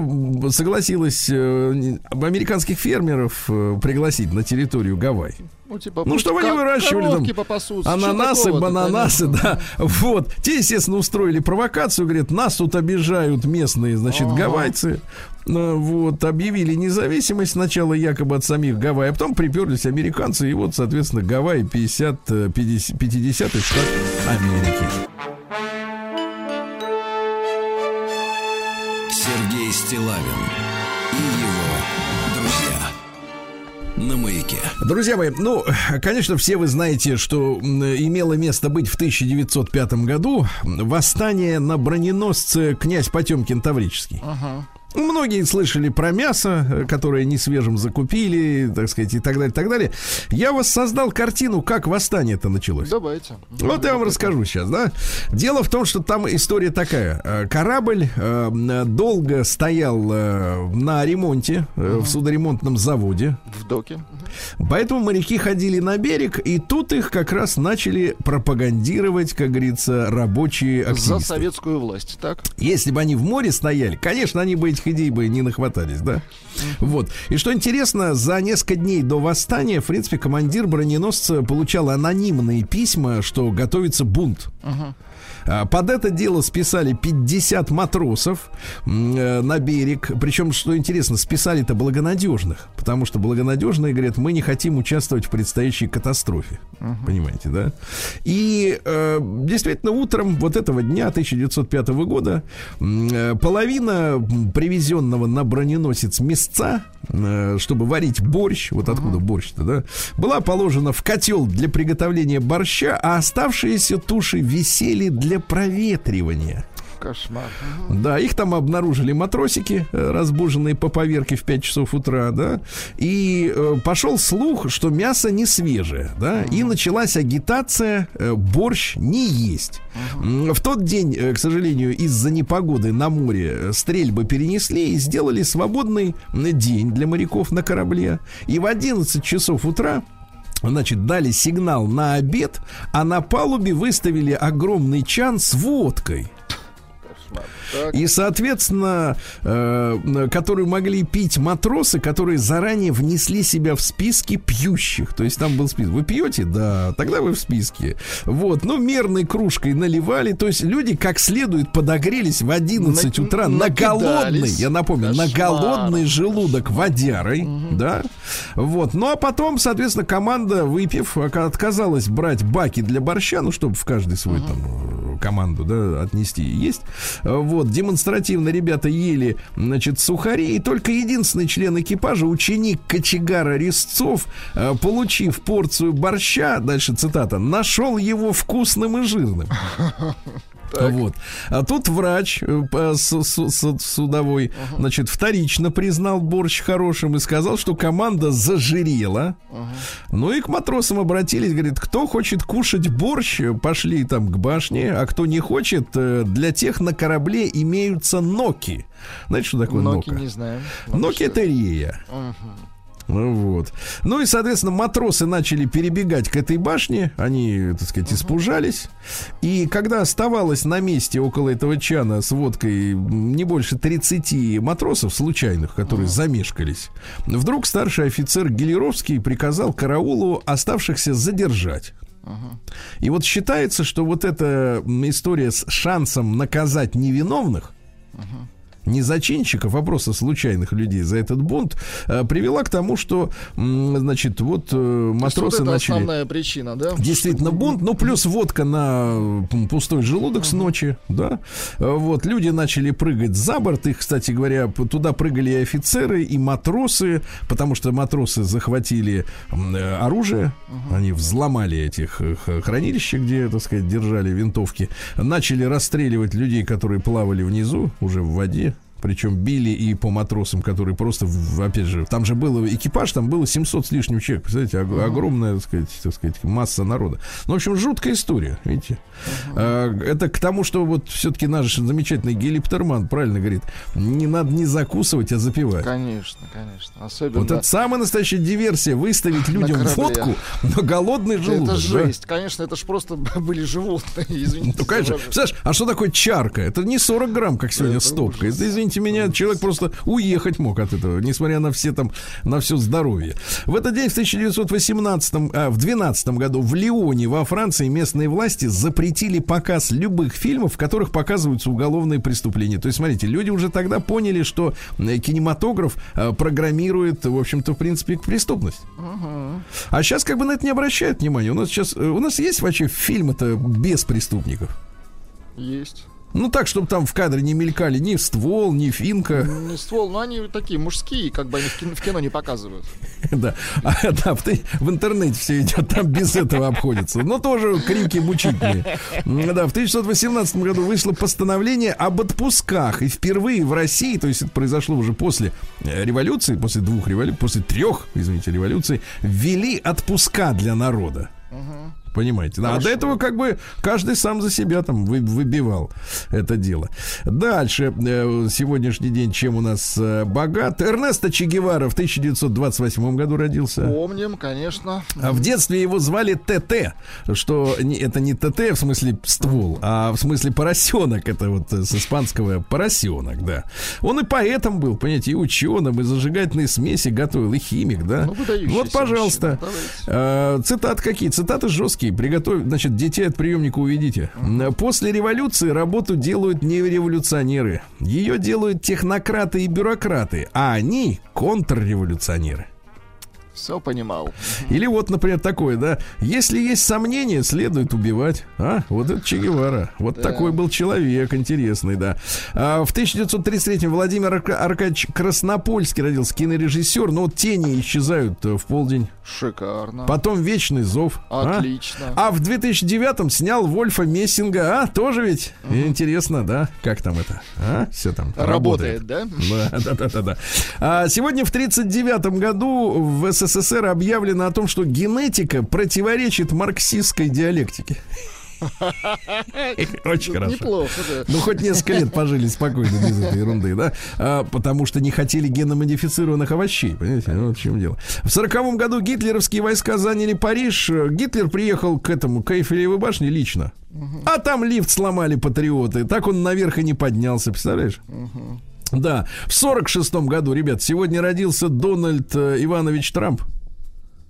согласилась э, американских фермеров э, пригласить на территорию Гавайи. Ну, типа, Ну, чтобы они ко- выращивали там попасутся. Ананасы, бананасы, конечно. да. Вот. Те, естественно, устроили провокацию. Говорят, нас тут обижают местные, значит, Ага. гавайцы. Ну, Вот, объявили независимость сначала якобы от самих Гавайи, а потом приперлись американцы, и вот, соответственно, Гавайи 50, э, 50, 50 штат Америки. Сергей Стилавин На маяке. Друзья мои, ну, конечно, все вы знаете, что имело место быть в 1905 году восстание на броненосце князь Потемкин Таврический. Многие слышали про мясо, э, которое не свежим закупили, так сказать, и так далее, и так далее. Я воссоздал картину, как восстание-то началось. Давайте. Вот я вам расскажу сейчас, да. Дело в том, что там история такая. Э, Корабль э, долго стоял э, на ремонте э, в судоремонтном заводе. В доке. Поэтому моряки ходили на берег, и тут их как раз начали пропагандировать, как говорится, рабочие За активисты. советскую власть, так? Если бы они в море стояли, конечно, они бы этих идей бы не нахватались, да? Вот. И что интересно, за несколько дней до восстания, в принципе, командир броненосца получал анонимные письма, что готовится бунт. А, Под это дело списали 50 матросов э, на берег. Причем, что интересно, списали-то благонадежных. Потому что благонадежные говорят, мы не хотим участвовать в предстоящей катастрофе. Понимаете, да? И э, действительно, утром вот этого дня, 1905 года, э, половина привезенного на броненосец мясца, э, чтобы варить борщ, вот откуда борщ-то, да, была положена в котел для приготовления борща, а оставшиеся туши висели для проветривания. Кошмар. Да, их там обнаружили матросики, э, разбуженные по поверке в 5 часов утра, да, и э, пошел слух, что мясо не свежее, да, и началась агитация э, борщ не есть. М, В тот день, э, к сожалению, из-за непогоды на море э, стрельбы перенесли и сделали свободный м, день для моряков на корабле. И в 11 часов утра Значит, дали сигнал на обед, а на палубе выставили огромный чан с водкой. Так. И, соответственно, э, которую могли пить матросы, которые заранее внесли себя в списки пьющих. То есть там был список. Вы пьете? Да, тогда вы в списке. Вот, ну, мерной кружкой наливали. То есть люди как следует подогрелись в 11 На- утра на голодный, я напомню, на Кошмар. голодный желудок водярой, да. Вот, ну а потом, соответственно, команда, выпив, отказалась брать баки для борща, ну, чтобы в каждый свой там э, команду, да, отнести. Есть. Вот, демонстративно ребята ели, значит, сухари, и только единственный член экипажа, ученик кочегара Резцов, э, получив порцию борща, дальше цитата, нашел его вкусным и жирным. Вот. А тут врач э, с- с- с- судовой, значит, вторично признал борщ хорошим и сказал, что команда зажирела. Ну и к матросам обратились, говорит, кто хочет кушать борщ, пошли там к башне, а кто не хочет, э, для тех на корабле имеются ноки. Знаете, что такое Ноки нока? не знаем. Ноки это рея. Ну вот. Ну и, соответственно, матросы начали перебегать к этой башне. Они, так сказать, испужались. И когда оставалось на месте около этого чана с водкой не больше 30 матросов случайных, которые замешкались, вдруг старший офицер Гелеровский приказал караулу оставшихся задержать. И вот считается, что вот эта история с шансом наказать невиновных, не зачинщиков, а просто случайных людей за этот бунт, э, привела к тому, что, значит, вот э, матросы вот начали... основная причина, да? Действительно бунт, ну плюс водка на пустой желудок с ночи, да. Э, Вот люди начали прыгать за борт, их, кстати говоря, туда прыгали и офицеры, и матросы, потому что матросы захватили э, оружие, они взломали этих э, хранилища, где, так сказать, держали винтовки, начали расстреливать людей, которые плавали внизу, уже в воде. Причем били и по матросам, которые просто, опять же, там же было экипаж, там было 700 с лишним человек, представляете, ог- огромная, так сказать, так сказать, масса народа. Ну, в общем, жуткая история, видите. А, это к тому, что вот все-таки наш замечательный Гелиптерман правильно говорит, не надо не закусывать, а запивать. Конечно, конечно. Особенно... Вот это самая настоящая диверсия, выставить людям водку на голодный желудок. это да? жесть. Конечно, это ж просто были животные, извините. Ну, конечно. Представляешь, а что такое чарка? Это не 40 грамм, как сегодня Это стопка. ужас. Это, извините меня, человек просто уехать мог от этого, несмотря на все там, на все здоровье. В этот день, в 1918, а, в 12 году в Лионе, во Франции, местные власти запретили показ любых фильмов, в которых показываются уголовные преступления. То есть, смотрите, люди уже тогда поняли, что э, кинематограф э, программирует, в общем-то, в принципе, к преступности. А сейчас как бы на это не обращают внимания. У нас сейчас, э, у нас есть вообще фильмы-то без преступников? Есть. Ну так, чтобы там в кадре не мелькали ни ствол, ни финка. Не ствол, но они такие мужские, как бы они в кино, в кино не показывают. Да, а, да в, в интернете все идет, там без этого обходится. Но тоже крики мучительные. Да, в 1918 году вышло постановление об отпусках. И впервые в России, то есть это произошло уже после э, революции, после двух революций, после трех, извините, революций, ввели отпуска для народа. Понимаете? Да, а до этого как бы каждый сам за себя там вы- выбивал это дело. Дальше, э, сегодняшний день, чем у нас э, богат. Эрнесто Че Гевара в 1928 году родился. Помним, конечно. А в детстве его звали ТТ, что не- это не ТТ в смысле ствол, а в смысле поросенок. Это вот э, с испанского поросенок, да. Он и поэтом был, понимаете, и ученым, и зажигательные смеси готовил, и химик, да. Ну, вот, пожалуйста. мужчина, давайте. Э, Цитаты какие? Цитаты жесткие. Приготовь, значит, детей от приемника уведите. После революции работу делают не революционеры. Ее делают технократы и бюрократы, а они контрреволюционеры. Все понимал. Или вот, например, такое, да. Если есть сомнения, следует убивать. А, вот это Че Гевара. Вот такой был человек, интересный, да. А, в 1933 Владимир Арка- Аркадьевич Краснопольский родился, кинорежиссер. Но вот тени исчезают э, в полдень. Шикарно. Потом Вечный зов. а? Отлично. А в 2009-м снял Вольфа Мессинга. А, тоже ведь интересно, да? Как там это? А, все там Работает, да? да, да, да, да, да. А сегодня в 1939 году в СССР объявлено о том, что генетика противоречит марксистской диалектике. Очень хорошо. Неплохо, да. Ну, хоть несколько лет пожили спокойно без этой ерунды, да? А, потому что не хотели геномодифицированных овощей, понимаете? Ну, в чем дело. В сороковом году гитлеровские войска заняли Париж. Гитлер приехал к этому, к Эйфелевой башне лично. А там лифт сломали патриоты. Так он наверх и не поднялся, представляешь? Да, в сорок шестом году, ребят, сегодня родился Дональд э, Иванович Трамп.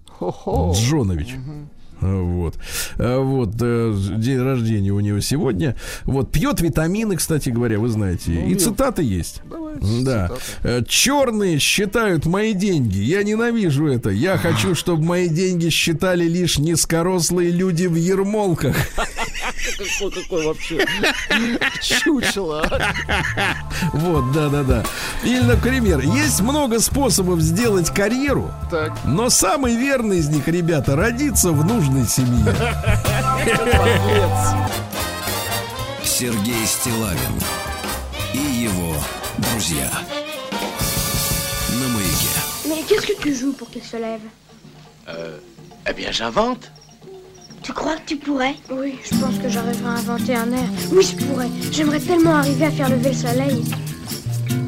Хо-хо. Джонович. А, Вот. А, Вот. э, День рождения у него сегодня. Вот. Пьет витамины, кстати говоря, вы знаете. И я- цитаты есть. Давайте Да. цитаты. Черные считают мои деньги. Я ненавижу это. Я хочу, чтобы мои деньги считали лишь низкорослые люди в ермолках. Какой, какой вообще чучело. а? Вот, да-да-да. Или, например, есть много способов сделать карьеру, Так, но самый верный из них, ребята, родиться в нужной семье. подлец. Сергей Стилавин и его друзья. На маяке. Mais qu'est-ce que tu joues pour qu'il se lève Eh bien, j'invente. Tu crois que tu pourrais Oui, je pense que j'arriverai à inventer un air. Oui, je pourrais. J'aimerais tellement arriver à faire lever le soleil.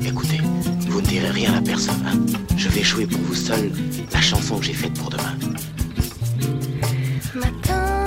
Écoutez, vous ne direz rien à personne. hein. Je vais jouer pour vous seul la chanson que j'ai faite pour demain. Matin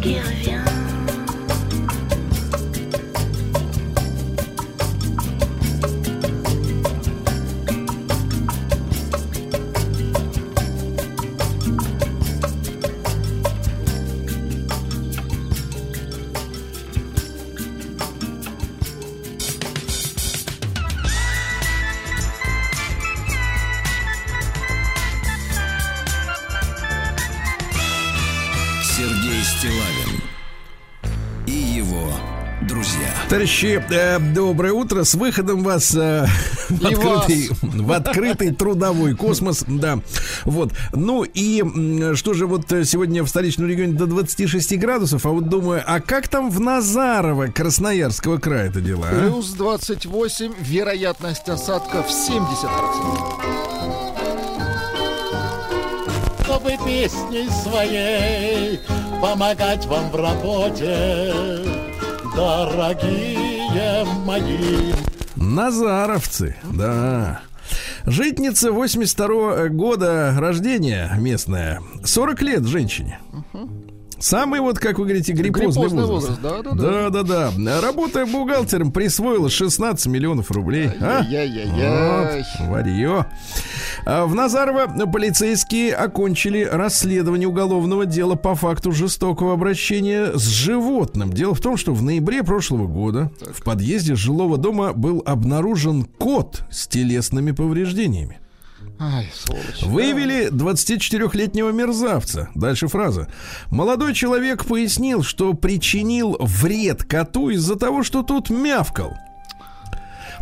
scared. Товарищи, э, доброе утро. С выходом вас э, в, открытый, в открытый трудовой космос. Да. Вот. Ну и что же, вот сегодня в столичном регионе до 26 градусов, а вот думаю, а как там в Назарово, Красноярского края это дела? а? Плюс 28, вероятность осадков 70%. чтобы песней своей помогать вам в работе, дорогие мои. Назаровцы, да. Житница 82 года рождения местная. 40 лет женщине. Самый вот, как вы говорите, гриппозный, Гриппозный возраст. возраст, да, да, да, да. Работая бухгалтером, присвоила 16 миллионов рублей. А? Ай-яй-яй-яй. Вот. А В Назарово полицейские окончили расследование уголовного дела по факту жестокого обращения с животным. Дело в том, что в ноябре прошлого года в подъезде жилого дома был обнаружен кот с телесными повреждениями. Ай, сволочь. Выявили 24-летнего мерзавца. Дальше фраза. Молодой человек пояснил, что причинил вред коту из-за того, что тот мявкал.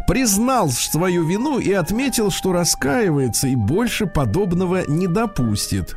Признал свою вину и отметил, что раскаивается и больше подобного не допустит.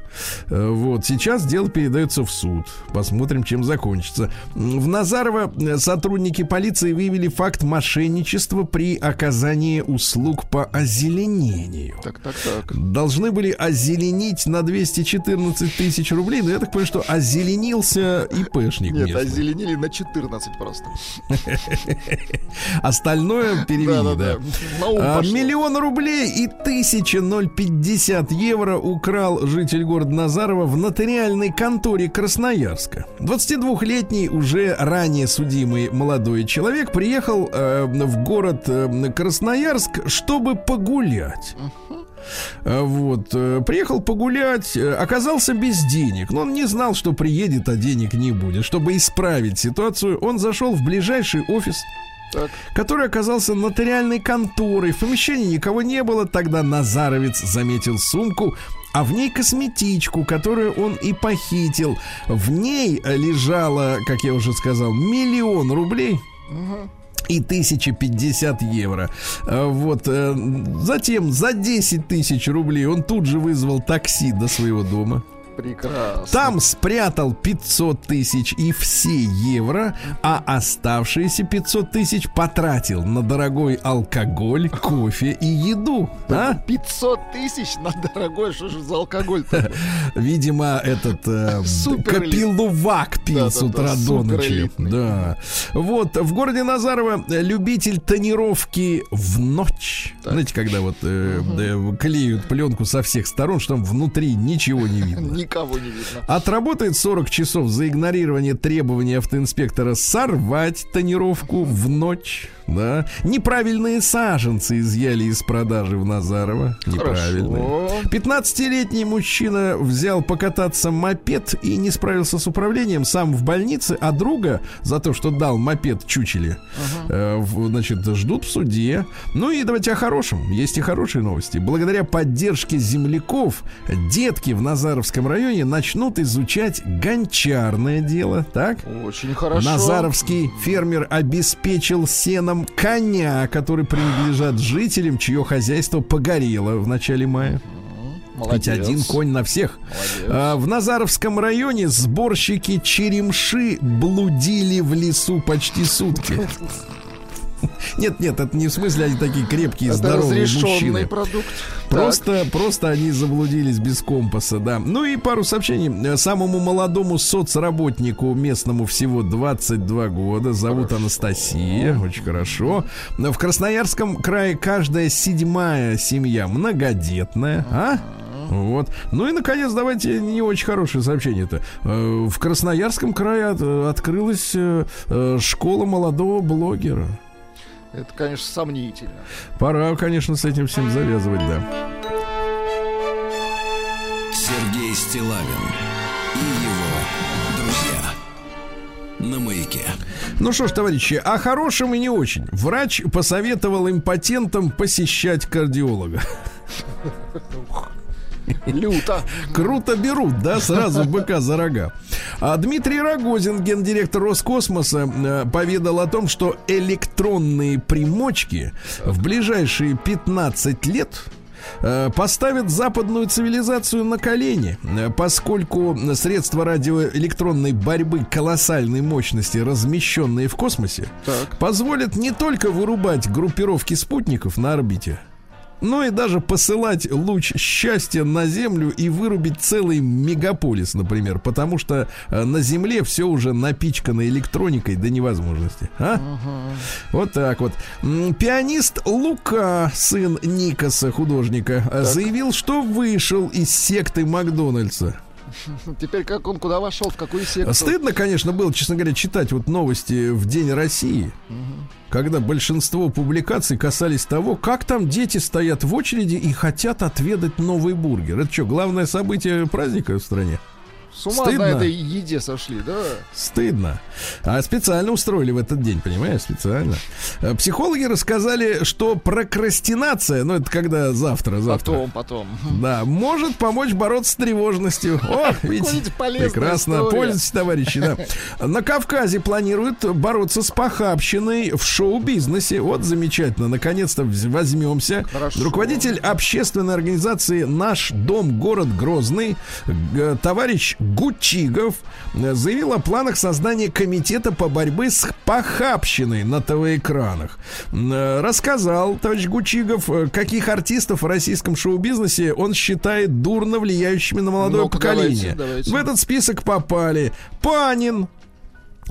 Э, Вот, сейчас дело передается в суд. Посмотрим, чем закончится. В Назарово э, сотрудники полиции выявили факт мошенничества при оказании услуг по озеленению Так, так, так. должны были озеленить на 214 тысяч рублей, но я так понимаю, что озеленился ипэшник Нет, местный. озеленили на 14 просто. Остальное перевели, да. Ум А, миллион рублей и 1050 евро украл житель города Назарова в нотариальной конторе Красноярска. 22-летний, уже ранее судимый молодой человек приехал э, в город э, Красноярск, чтобы погулять. Э, Вот, э, приехал погулять, э, оказался без денег, но он не знал, что приедет, а денег не будет. Чтобы исправить ситуацию, он зашел в ближайший офис, Так. который оказался нотариальной конторой. В помещении никого не было. Тогда Назаровец заметил сумку а в ней косметичку, которую он и похитил. В ней лежало, как я уже сказал, миллион рублей и 1050 евро. А, Вот. э, Затем за 10 тысяч рублей он тут же вызвал такси до своего дома. Прекрасно. Там спрятал 500 тысяч и все евро, а оставшиеся 500 тысяч потратил на дорогой алкоголь, кофе и еду. А? 500 тысяч на дорогой, что же за алкоголь такой? Видимо, этот э, капеллувак пил Да-да-да, с утра до супер ночи. элитный. Да. Вот, в городе Назарово э, любитель тонировки в ночь. Знаете, когда вот э, э, клеют пленку со всех сторон, что там внутри ничего не видно. Никого не видно. Отработает 40 часов за игнорирование требований автоинспектора сорвать тонировку в ночь. Да. Неправильные саженцы изъяли из продажи в Назарово. Неправильные. Хорошо. 15-летний мужчина взял покататься мопед и не справился с управлением сам в больнице, а друга за то, что дал мопед чучеле, э, в- значит, ждут в суде. Ну и давайте о хорошем. Есть и хорошие новости. Благодаря поддержке земляков детки в Назаровском районе начнут изучать гончарное дело. Так? Очень хорошо. Назаровский фермер обеспечил сеном коня, который принадлежат жителям, чье хозяйство погорело в начале мая. Ведь Молодец. один конь на всех. А, в Назаровском районе сборщики черемши блудили в лесу почти сутки. Нет, нет, это не в смысле они такие крепкие, Это здоровые мужчины. продукт. Просто, просто они заблудились без компаса, да. Ну и пару сообщений. Самому молодому соцработнику местному всего 22 года. Зовут Анастасия. Очень хорошо. В Красноярском крае каждая седьмая семья многодетная. А? Вот. Ну и, наконец, давайте не очень хорошее сообщение-то. Э, В Красноярском крае от- открылась э, э, школа молодого блогера. Это, конечно, сомнительно. Пора, конечно, с этим всем завязывать, да. Сергей Стилавин и его друзья. На маяке. Ну что ж, товарищи, о хорошем и не очень. Врач посоветовал импотентам посещать кардиолога. Люто. Круто берут, да, сразу быка за рога. А Дмитрий Рогозин, гендиректор Роскосмоса, э, поведал о том, что электронные примочки в ближайшие 15 лет э, поставят западную цивилизацию на колени, э, поскольку средства радиоэлектронной борьбы колоссальной мощности, размещенные в космосе, Так. позволят не только вырубать группировки спутников на орбите, но и даже посылать луч счастья на Землю и вырубить целый мегаполис, например, потому что э, на Земле все уже напичкано электроникой до невозможности. А? Вот так вот. Пианист Лука, сын Никаса, художника, э, заявил, что вышел из секты Макдональдса. Теперь как он куда вошел, в какую секту? Стыдно, конечно, было, честно говоря, читать вот новости в День России, когда большинство публикаций касались того, как там дети стоят в очереди и хотят отведать новый бургер. Это что, главное событие праздника в стране? С ума стыдно. на этой еде сошли, да? Стыдно. А специально устроили в этот день, понимаешь, специально. Э, Психологи рассказали, что прокрастинация, ну это когда завтра, завтра. Потом, потом. Да, может помочь бороться с тревожностью. О, видите, прекрасно. история. Пользуйтесь, товарищи. Да. На Кавказе планируют бороться с похабщиной в шоу-бизнесе. Вот замечательно. Наконец-то возьмемся. Хорошо. Руководитель общественной организации «Наш дом. Город Грозный» товарищ Гучигов э, заявил о планах создания комитета по борьбе с похабщиной на ТВ-экранах. Э, Рассказал товарищ Гучигов, э, каких артистов в российском шоу-бизнесе он считает дурно влияющими на молодое Ну-ка, поколение. давайте, давайте. В этот список попали Панин,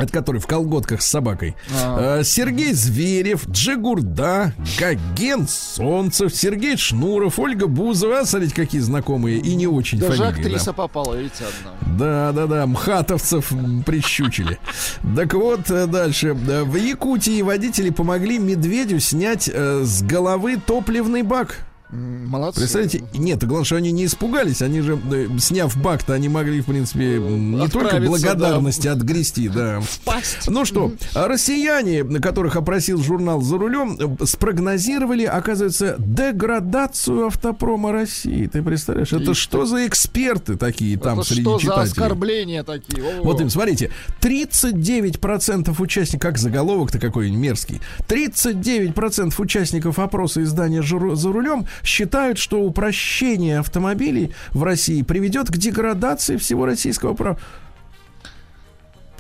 это который в колготках с собакой. А. Э, Сергей Зверев, Джигурда, Гоген Солнцев, Сергей Шнуров, Ольга Бузова. А, Смотрите, какие знакомые и не очень Даже фамилии. да. актриса попала, видите, одна. Да, да, да, мхатовцев прищучили. Так вот, э, дальше. Э, В Якутии водители помогли медведю снять с головы топливный бак. Молодцы. Представляете, нет, главное, что они не испугались, они же, э, сняв бак-то, они могли, в принципе, не только благодарности отгрести, да. Впасть. Ну что, а россияне, на которых опросил журнал «За рулем», э, спрогнозировали, оказывается, деградацию автопрома России. Ты представляешь, это И что за эксперты такие там Это среди что за читателей? оскорбления такие? О, Вот им, смотрите, 39% участников, как заголовок-то какой мерзкий, 39% участников опроса издания «Журу- «За рулем» считают, что упрощение автомобилей в России приведет к деградации всего российского права.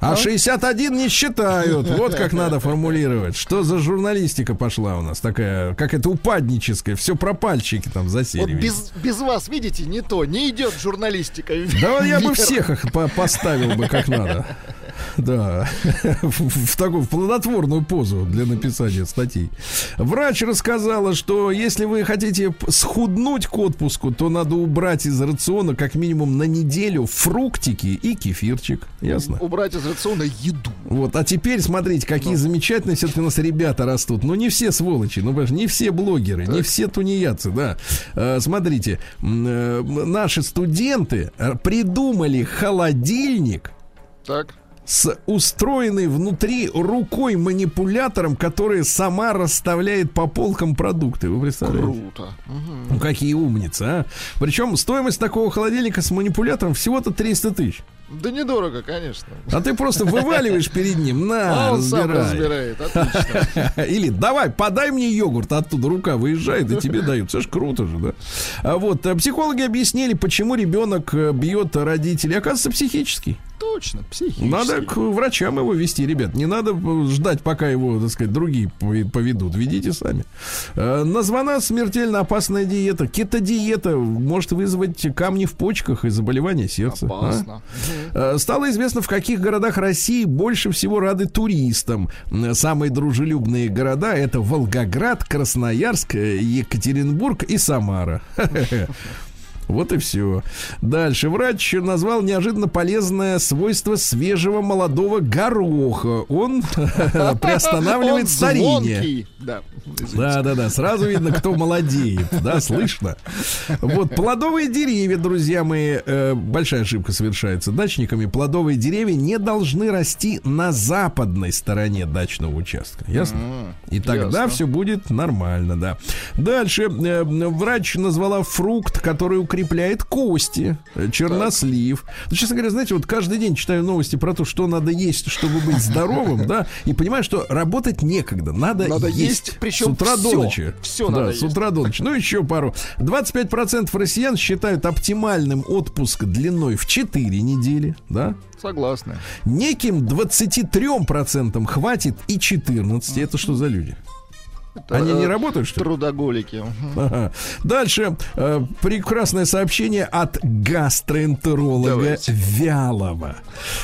А 61 не считают. Вот как надо формулировать. Что за журналистика пошла у нас такая, как это упадническая. Все про пальчики там засели. Вот без, без вас, видите, не то, не идет журналистика. Да я бы всех их по- поставил бы как надо. Да, в, такую в плодотворную позу для написания статей. Врач рассказала, что если вы хотите схуднуть к отпуску, то надо убрать из рациона как минимум на неделю фруктики и кефирчик. Ясно? Убрать из рациона еду. Вот, а теперь смотрите, какие замечательные все-таки у нас ребята растут. Ну, не все сволочи, ну, не все блогеры, не все тунеядцы, да. Э, смотрите, э, наши студенты э, придумали холодильник Так. С устроенной внутри рукой манипулятором, который сама расставляет по полкам продукты. Вы представляете? Круто. Мгм. Ну, какие умницы, а? Причем стоимость такого холодильника с манипулятором всего-то 300 тысяч. Да недорого, конечно. А ты просто вываливаешь перед ним, на, А он сам разбирай. разбирает. Отлично. Или давай, подай мне йогурт, оттуда рука выезжает и тебе дают. Это ж круто же, да? А вот э, психологи объяснили, почему ребенок э, бьет родителей. Оказывается, психический. Точно, психически. Надо к врачам его вести, ребят. Не надо э, ждать, пока его, так сказать, другие пове- поведут. Ведите сами. Названа смертельно опасная диета. Кетодиета может вызвать камни в почках и заболевания сердца. а? Э, Стало известно, в каких городах России больше всего рады туристам. Самые дружелюбные города это Волгоград, Красноярск, э, Екатеринбург и Самара. Вот и все. Дальше. Врач назвал неожиданно полезное свойство свежего молодого гороха. Он приостанавливает старение. Да. Да, да. Сразу видно, кто молодеет. Да, слышно. Вот плодовые деревья, друзья мои, э, большая ошибка совершается дачниками. Плодовые деревья не должны расти на западной стороне дачного участка. Ясно? И тогда все будет нормально, да. Дальше э, врач назвала фрукт, который укрепляет кости. Э, Чернослив. Ну, честно говоря, знаете, вот каждый день читаю новости про то, что надо есть, чтобы быть здоровым, да, и понимаю, что работать некогда. Надо, Надо есть. есть, причем с утра до всё. ночи. Всё да, надо с есть. утра до ночи. Ну, еще пару. 25% россиян считают оптимальным отпуск длиной в 4 недели, да. Согласны. Неким 23% хватит и 14. Это что за люди? Они не э, работают, что ли? Трудоголики. Ага. Дальше э, прекрасное сообщение от гастроэнтеролога Давайте. Вялова.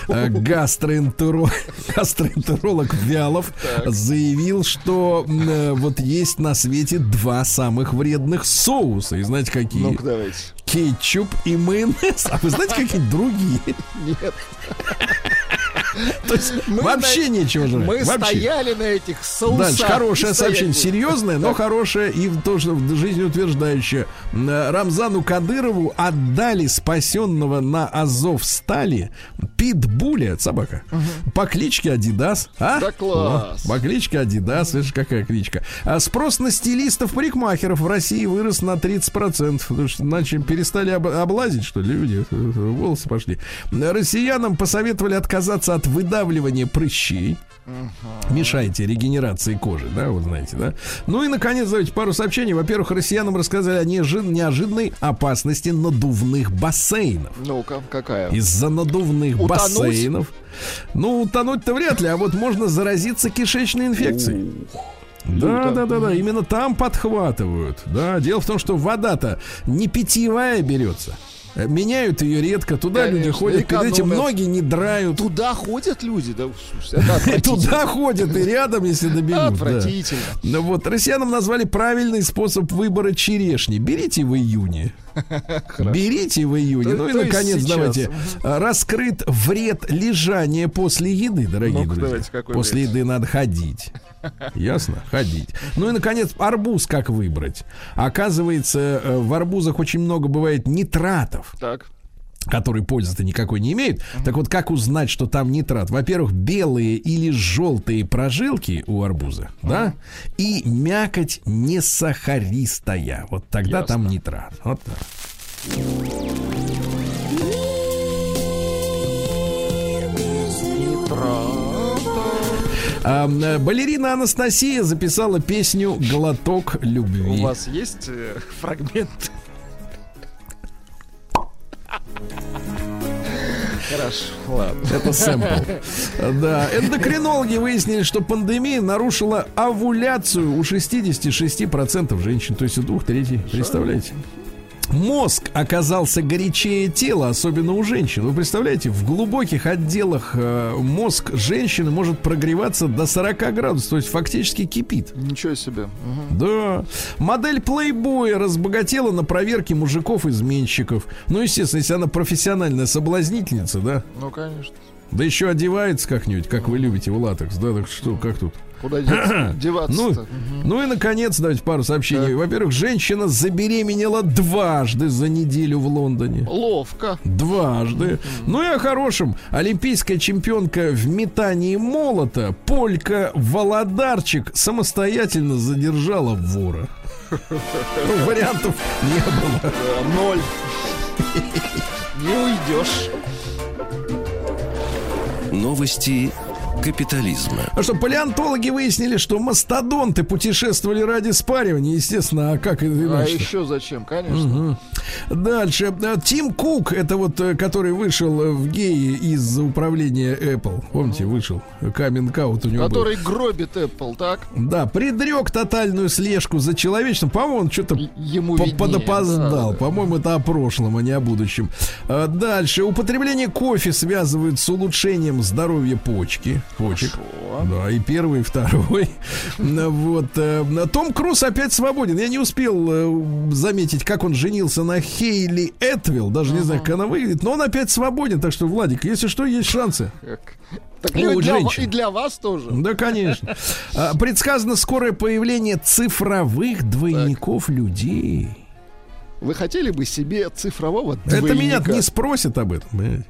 Э, гастроэнтеро- Гастроэнтеролог Вялов заявил, что э, вот есть на свете два самых вредных соуса. И знаете какие? Ну-ка, давайте. Кетчуп и майонез. А вы знаете какие другие? Нет. То есть вообще нечего жрать. Мы стояли на этих соусах. Дальше хорошее сообщение, серьезное, но хорошее и тоже в жизни утверждающее. М, Рамзану Кадырову отдали спасенного на Азов стали питбуля, собака, по кличке Адидас. А? Да класс. По кличке Адидас, же какая кличка. А спрос на стилистов-парикмахеров в России вырос на 30%, потому что иначе перестали об- облазить, что ли, люди, волосы пошли. Россиянам посоветовали отказаться от выдавливания прыщей. Мешаете регенерации кожи, да, вы знаете, да. Ну и, наконец, давайте пару сообщений. Во-первых, россиянам рассказали о неожи- неожиданной опасности надувных бассейнов. Ну-ка, какая? Из-за надувных Утонуть? бассейнов. Ну, утонуть-то вряд ли, а вот можно заразиться кишечной инфекцией. Да, да, да, да, именно там подхватывают. Да, дело в том, что вода-то не питьевая берется. Меняют ее редко, туда люди Конечно, ходят, перед этим экономят. ноги не драют. Туда ходят люди, да? слушайте. Туда ходят и рядом, если добегут. да. Отвратительно. Ну вот, россиянам назвали правильный способ выбора черешни. Берите в июне. Берите в июне. То- ну и, наконец, давайте. а, Раскрыт вред лежания после еды, дорогие друзья. давайте, после вред? еды надо ходить. Ясно? Ходить. Ну и, наконец, арбуз как выбрать? Оказывается, э, в арбузах очень много бывает нитратов Так. которые пользы-то никакой не имеют. Так вот, как узнать, что там нитрат? Во-первых, белые или желтые прожилки у арбуза, да, и мякоть не сахаристая. Вот тогда там нитрат. Вот так. Э, балерина Анастасия записала песню «Глоток любви». У вас есть э, фрагмент? Хорошо, ладно. Это сэмпл. Да, эндокринологи выяснили, что пандемия нарушила овуляцию у 66% женщин, то есть у двух третей. Представляете? Мозг оказался горячее тела, особенно у женщин. Вы представляете, в глубоких отделах э, мозг женщины может прогреваться до 40 градусов, то есть фактически кипит. Ничего себе. Мгм. Да. Модель плейбоя разбогатела на проверке мужиков-изменщиков. Ну, естественно, если она профессиональная соблазнительница, да, Ну, конечно. да еще одевается как-нибудь, как вы любите в латекс, да, так что, как тут? Куда деться- Ну, ну и, наконец, давайте пару сообщений. Во-первых, женщина забеременела дважды за неделю в Лондоне. Ловко. Дважды. Ну и о хорошем. Олимпийская чемпионка в метании молота Полька Володарчик самостоятельно задержала вора. Ну, вариантов не было. Да, Ноль. Не уйдешь. Новости капитализма. А что, палеонтологи выяснили, что мастодонты путешествовали ради спаривания, естественно, а как это А иначе? еще зачем? Конечно. Мгм. Дальше. Э, Тим Кук, это вот, э, который вышел в геи из управления Apple. Помните, вышел. каминг у него был. Который гробит Apple, так? Да, предрек тотальную слежку за человечеством. По-моему, он что-то Ему по- виднее, подопоздал. да, да. По-моему, это о прошлом, а не о будущем. А, Дальше. Употребление кофе связывают с улучшением здоровья почки. Почек. Да, и первый, и второй. Ну, Вот. э, Том Круз опять свободен. Я не успел э, заметить, как он женился на Хейли Этвилл. Даже не знаю, как она выглядит. Но он опять свободен. Так что, Владик, если что, есть шансы. Так И и, для, женщин. и для вас тоже. Да, конечно. А, Предсказано скорое появление цифровых двойников людей. Вы хотели бы себе цифрового Это меня двойника? не спросят об этом.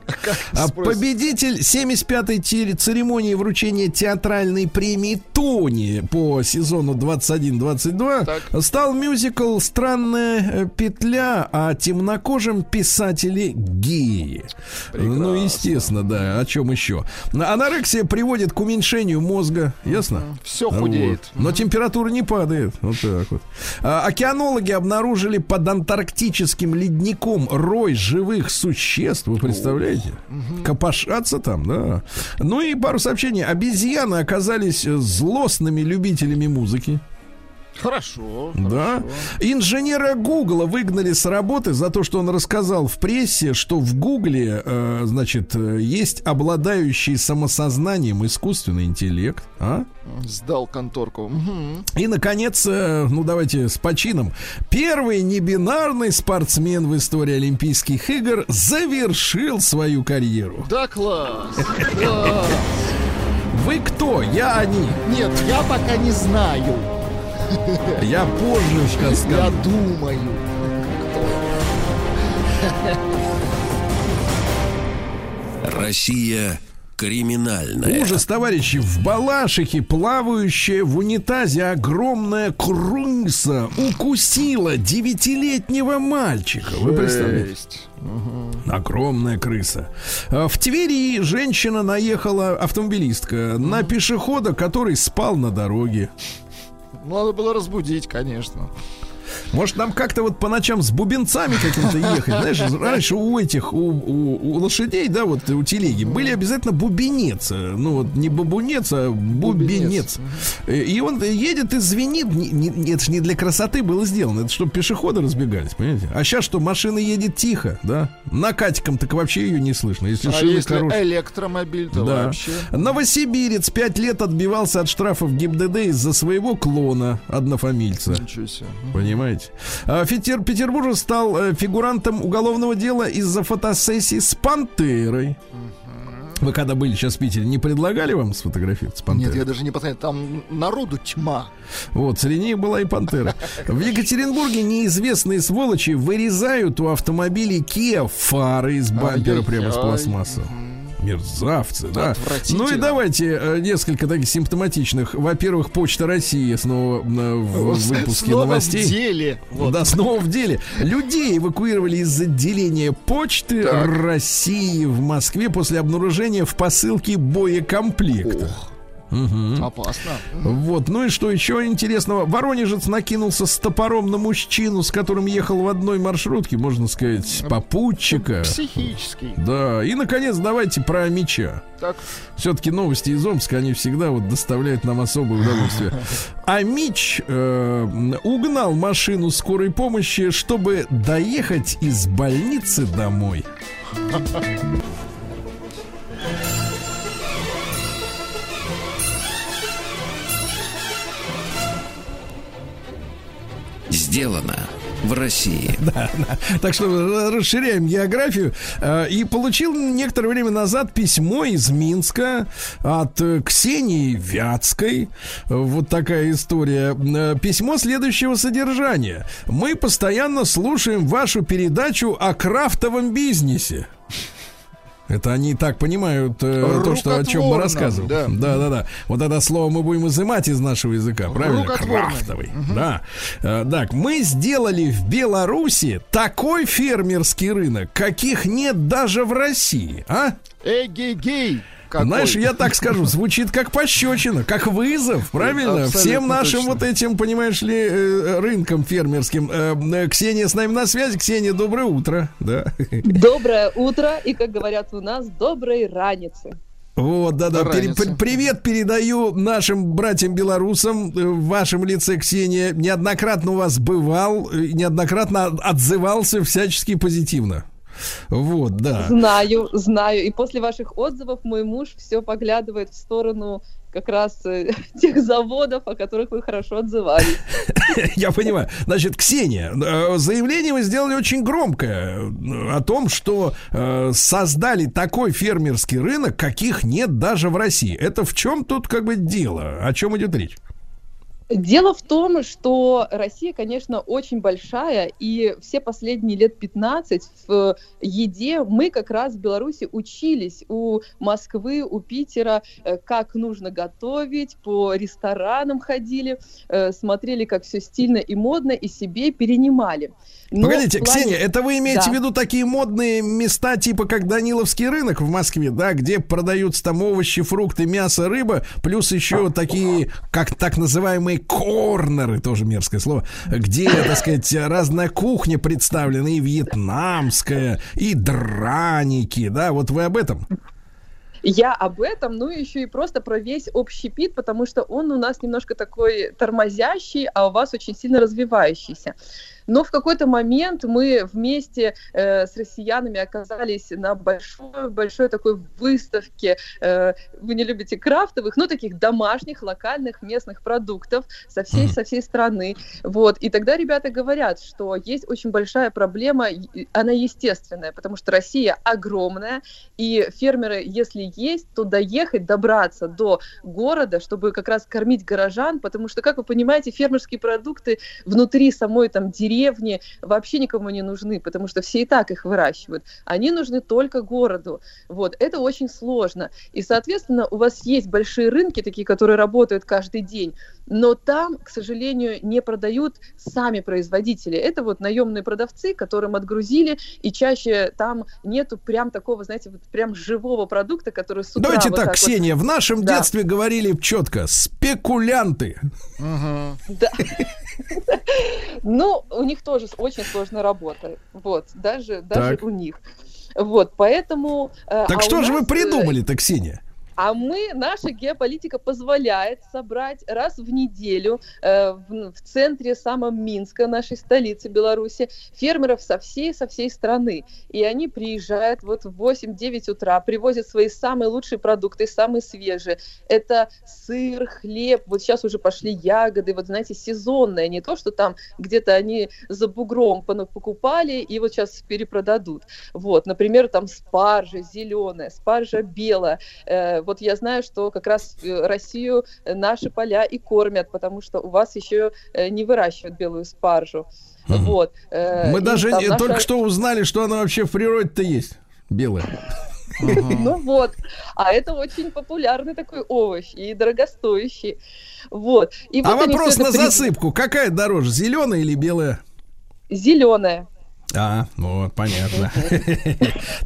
А победитель 75-й те- церемонии вручения театральной премии Тони по сезону 21-22 стал мюзикл «Странная э, петля» о темнокожем писателе геи. Ну, естественно, да. О чем еще? Анорексия приводит к уменьшению мозга. Ясно? Все Вот. худеет. Но температура не падает. Вот так вот. А, океанологи обнаружили под антарктическим ледником рой живых существ. Вы представляете? Копошатся там, да. Ну и пару сообщений. Обезьяны оказались злостными любителями музыки. Хорошо. Да. Инженера Гугла выгнали с работы за то, что он рассказал в прессе, что в Гугле, э, значит, э, есть обладающий самосознанием искусственный интеллект. А? Сдал конторку. И, наконец, э, ну давайте с почином. Первый небинарный спортсмен в истории Олимпийских игр завершил свою карьеру. Да, класс. Класс. Вы кто? Я они. Нет, я пока не знаю. Я позже сейчас Я скажу. думаю. Россия криминальная. Ужас, товарищи, в Балашихе плавающая в унитазе огромная крыса укусила девятилетнего мальчика. Вы представляете? Огромная крыса. А, В Твери женщина наехала, автомобилистка, на пешехода, который спал на дороге. Надо было разбудить, конечно. Может, нам как-то вот по ночам с бубенцами каким-то ехать? Знаешь, раньше у этих, у, у- у лошадей, да, вот у телеги, были обязательно бубенец. э, Ну, вот не бубунец, а бубенец. Э, И он едет и звенит. Не- не- Это же не для красоты было сделано. Это чтобы пешеходы разбегались, понимаете? А сейчас что, машина едет тихо, да? Накатиком так вообще ее не слышно. Если А если хорошие. электромобиль, то Да. вообще. Новосибирец пять лет отбивался от штрафов ГИБДД из-за своего клона однофамильца. Ничего себе. Понимаете? А Фитер, Петербург стал э, фигурантом уголовного дела из-за фотосессии с пантерой. Вы когда были сейчас в Питере, не предлагали вам сфотографироваться с Нет, пантерой? я даже не посмотрел. Там народу тьма. Вот, среди них была и пантера. В Екатеринбурге неизвестные сволочи вырезают у автомобилей Kia фары из бампера прямо с пластмассы. Мерзавцы, да. Ну и давайте э, несколько таких симптоматичных. Во-первых, Почта России снова э, в выпуске снова новостей. в деле. Вот. Да, снова в деле. Людей эвакуировали из отделения почты Так. России в Москве после обнаружения в посылке боекомплекта. Ох, Мгм. опасно. Вот, ну и что еще интересного? Воронежец накинулся с топором на мужчину, с которым ехал в одной маршрутке, можно сказать, попутчика. Психический. Да, и, наконец, давайте про меча. Так, Все-таки новости из Омска, они всегда вот доставляют нам особое удовольствие. А Мич э, угнал машину скорой помощи, чтобы доехать из больницы домой. Сделано в России. Так что расширяем географию. Э, И получил некоторое время назад письмо из Минска от э, Ксении Вятской. Вот такая история. Э, Письмо следующего содержания. Мы постоянно слушаем вашу передачу о крафтовом бизнесе. Это они так понимают э, то, что, о чем мы рассказываем. да. Да, да, да. Вот это слово мы будем изымать из нашего языка, правильно? Крафтовый. Да. Э, Так, мы сделали в Беларуси такой фермерский рынок, каких нет даже в России, а? эгегей. Какой. Знаешь, я так скажу, звучит как пощечина, как вызов, правильно? Абсолютно Всем нашим точно. вот этим, понимаешь ли, э, рынкам фермерским. Э, э, Ксения с нами на связи. Ксения, доброе утро. Да. Доброе утро и, как говорят у нас, доброй раницы. Вот, Разница. пр- привет передаю нашим братьям-белорусам. Э, В вашем лице, Ксения, неоднократно у вас бывал, э, неоднократно отзывался всячески позитивно. Вот, да. Знаю, знаю. И после ваших отзывов мой муж все поглядывает в сторону как раз э, тех заводов, о которых вы хорошо отзывались. Я понимаю. Значит, Ксения, э, заявление вы сделали очень громкое э, о том, что э, создали такой фермерский рынок, каких нет даже в России. Это в чем тут как бы дело? О чем идет речь? Дело в том, что Россия, конечно, очень большая, и все последние лет 15 в еде мы как раз в Беларуси учились у Москвы, у Питера, э, как нужно готовить, по ресторанам ходили, э, смотрели, как все стильно и модно, и себе перенимали. Но Погодите, плане- Ксения, это вы имеете Да. в виду такие модные места, типа как Даниловский рынок в Москве, да, где продаются там овощи, фрукты, мясо, рыба, плюс еще такие, как так называемые корнеры, тоже мерзкое слово, где, так сказать, разная кухня представлена, и вьетнамская, и драники, да, вот вы об этом? Я об этом, ну и еще и просто про весь общий пит, потому что он у нас немножко такой тормозящий, а у вас очень сильно развивающийся. Но в какой-то момент мы вместе э, с россиянами оказались на большой, большой такой выставке. Э, вы не любите крафтовых, но таких домашних, локальных, местных продуктов со всей, со всей страны. Вот. И тогда ребята говорят, что есть очень большая проблема, она естественная, потому что Россия огромная, и фермеры, если есть, то доехать, добраться до города, чтобы как раз кормить горожан, потому что, как вы понимаете, фермерские продукты внутри самой там деревни вообще никому не нужны, потому что все и так их выращивают. Они нужны только городу. Вот, это очень сложно. И, соответственно, у вас есть большие рынки, такие, которые работают каждый день, но там, к сожалению, не продают сами производители. Это вот наемные продавцы, которым отгрузили, и чаще там нету прям такого, знаете, вот прям живого продукта, который с утра Давайте вот так, вот- Ксения, в нашем Да. детстве говорили четко, спекулянты. Да. Ну, у них тоже очень сложная работа. Вот, даже, даже у них. Вот, поэтому... э, Так а что же вы нас, э, придумали-то, Ксения? А мы, наша геополитика позволяет собрать раз в неделю э, в, в центре самом Минска, нашей столицы Беларуси, фермеров со всей, со всей страны. И они приезжают вот в 8-9 утра, привозят свои самые лучшие продукты, самые свежие. Это сыр, хлеб, вот сейчас уже пошли ягоды, вот знаете, сезонные, не то, что там где-то они за бугром покупали и вот сейчас перепродадут. Вот, например, там спаржа зеленая, спаржа белая. Э, вот я знаю, что как раз э, Россию э, наши поля и кормят, потому что у вас еще э, не выращивают белую спаржу. Вот. э, Мы и даже не- наша- только что узнали, что она вообще в природе-то есть. Белая. Ну вот, а это очень популярный такой овощ и дорогостоящий. Вот. И А вот вопрос на при- засыпку. Какая дороже, зеленая или белая? Зеленая. А, вот, понятно.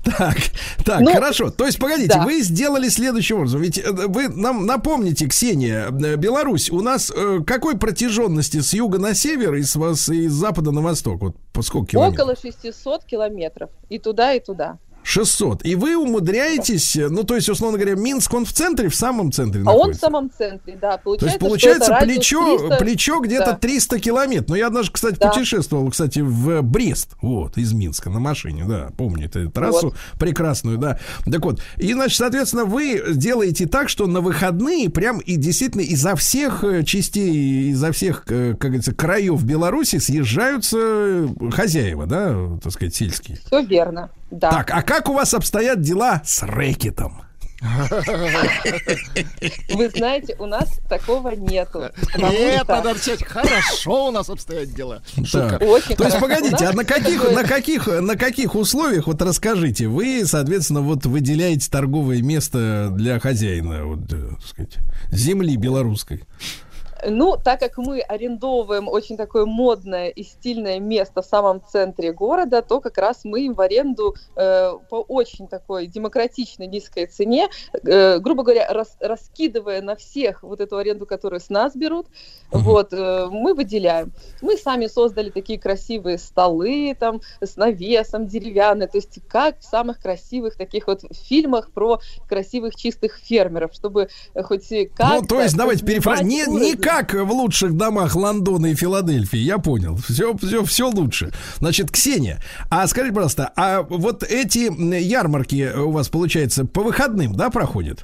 Так, так, Ну, хорошо. То есть, погодите, да. вы сделали следующим образом. Ведь э, вы нам напомните, Ксения, э, Беларусь у нас э, какой протяженности с юга на север и с, вас, и с запада на восток? Вот по сколько километров? Около 600 километров. И туда, и туда. 600. И вы умудряетесь, э, ну, то есть, условно говоря, Минск, он в центре, в самом центре А он в находится? самом центре, да. То Получается, есть что получается плечо, 300 плечо где-то Да. 300 километров. Но я даже, кстати, Да. путешествовал, кстати, в Брест, вот, из Минска на машине, да, помню эту трассу Вот. прекрасную, да. Так вот, и, значит, соответственно, вы делаете так, что на выходные прям и действительно изо всех э, частей, изо всех, э, как говорится, краев Беларуси съезжаются э, хозяева, да, так сказать, сельские. Все верно. Да. Так, а как у вас обстоят дела с рэкетом? Вы знаете, у нас такого нету. Нет, надо отвечать, хорошо у нас обстоят дела. Шутка. Очень То есть, погодите, а на каких, на каких, на каких условиях, вот расскажите, вы, соответственно, вот выделяете торговое место для хозяина, вот, э, так сказать, земли белорусской? Ну, так как мы арендовываем очень такое модное и стильное место в самом центре города, то как раз мы им в аренду э, по очень такой демократичной низкой цене, э, грубо говоря, рас- раскидывая на всех вот эту аренду, которую с нас берут, вот, э, мы выделяем. Мы сами создали такие красивые столы там с навесом деревянные, то есть как в самых красивых таких вот фильмах про красивых чистых фермеров, чтобы хоть и как ну, то есть, давайте перефразируем. Не, не как в лучших домах Лондона и Филадельфии, я понял. Все, все, все лучше. Значит, Ксения, а скажите, пожалуйста, а вот эти ярмарки у вас, получается, по выходным, да, проходят?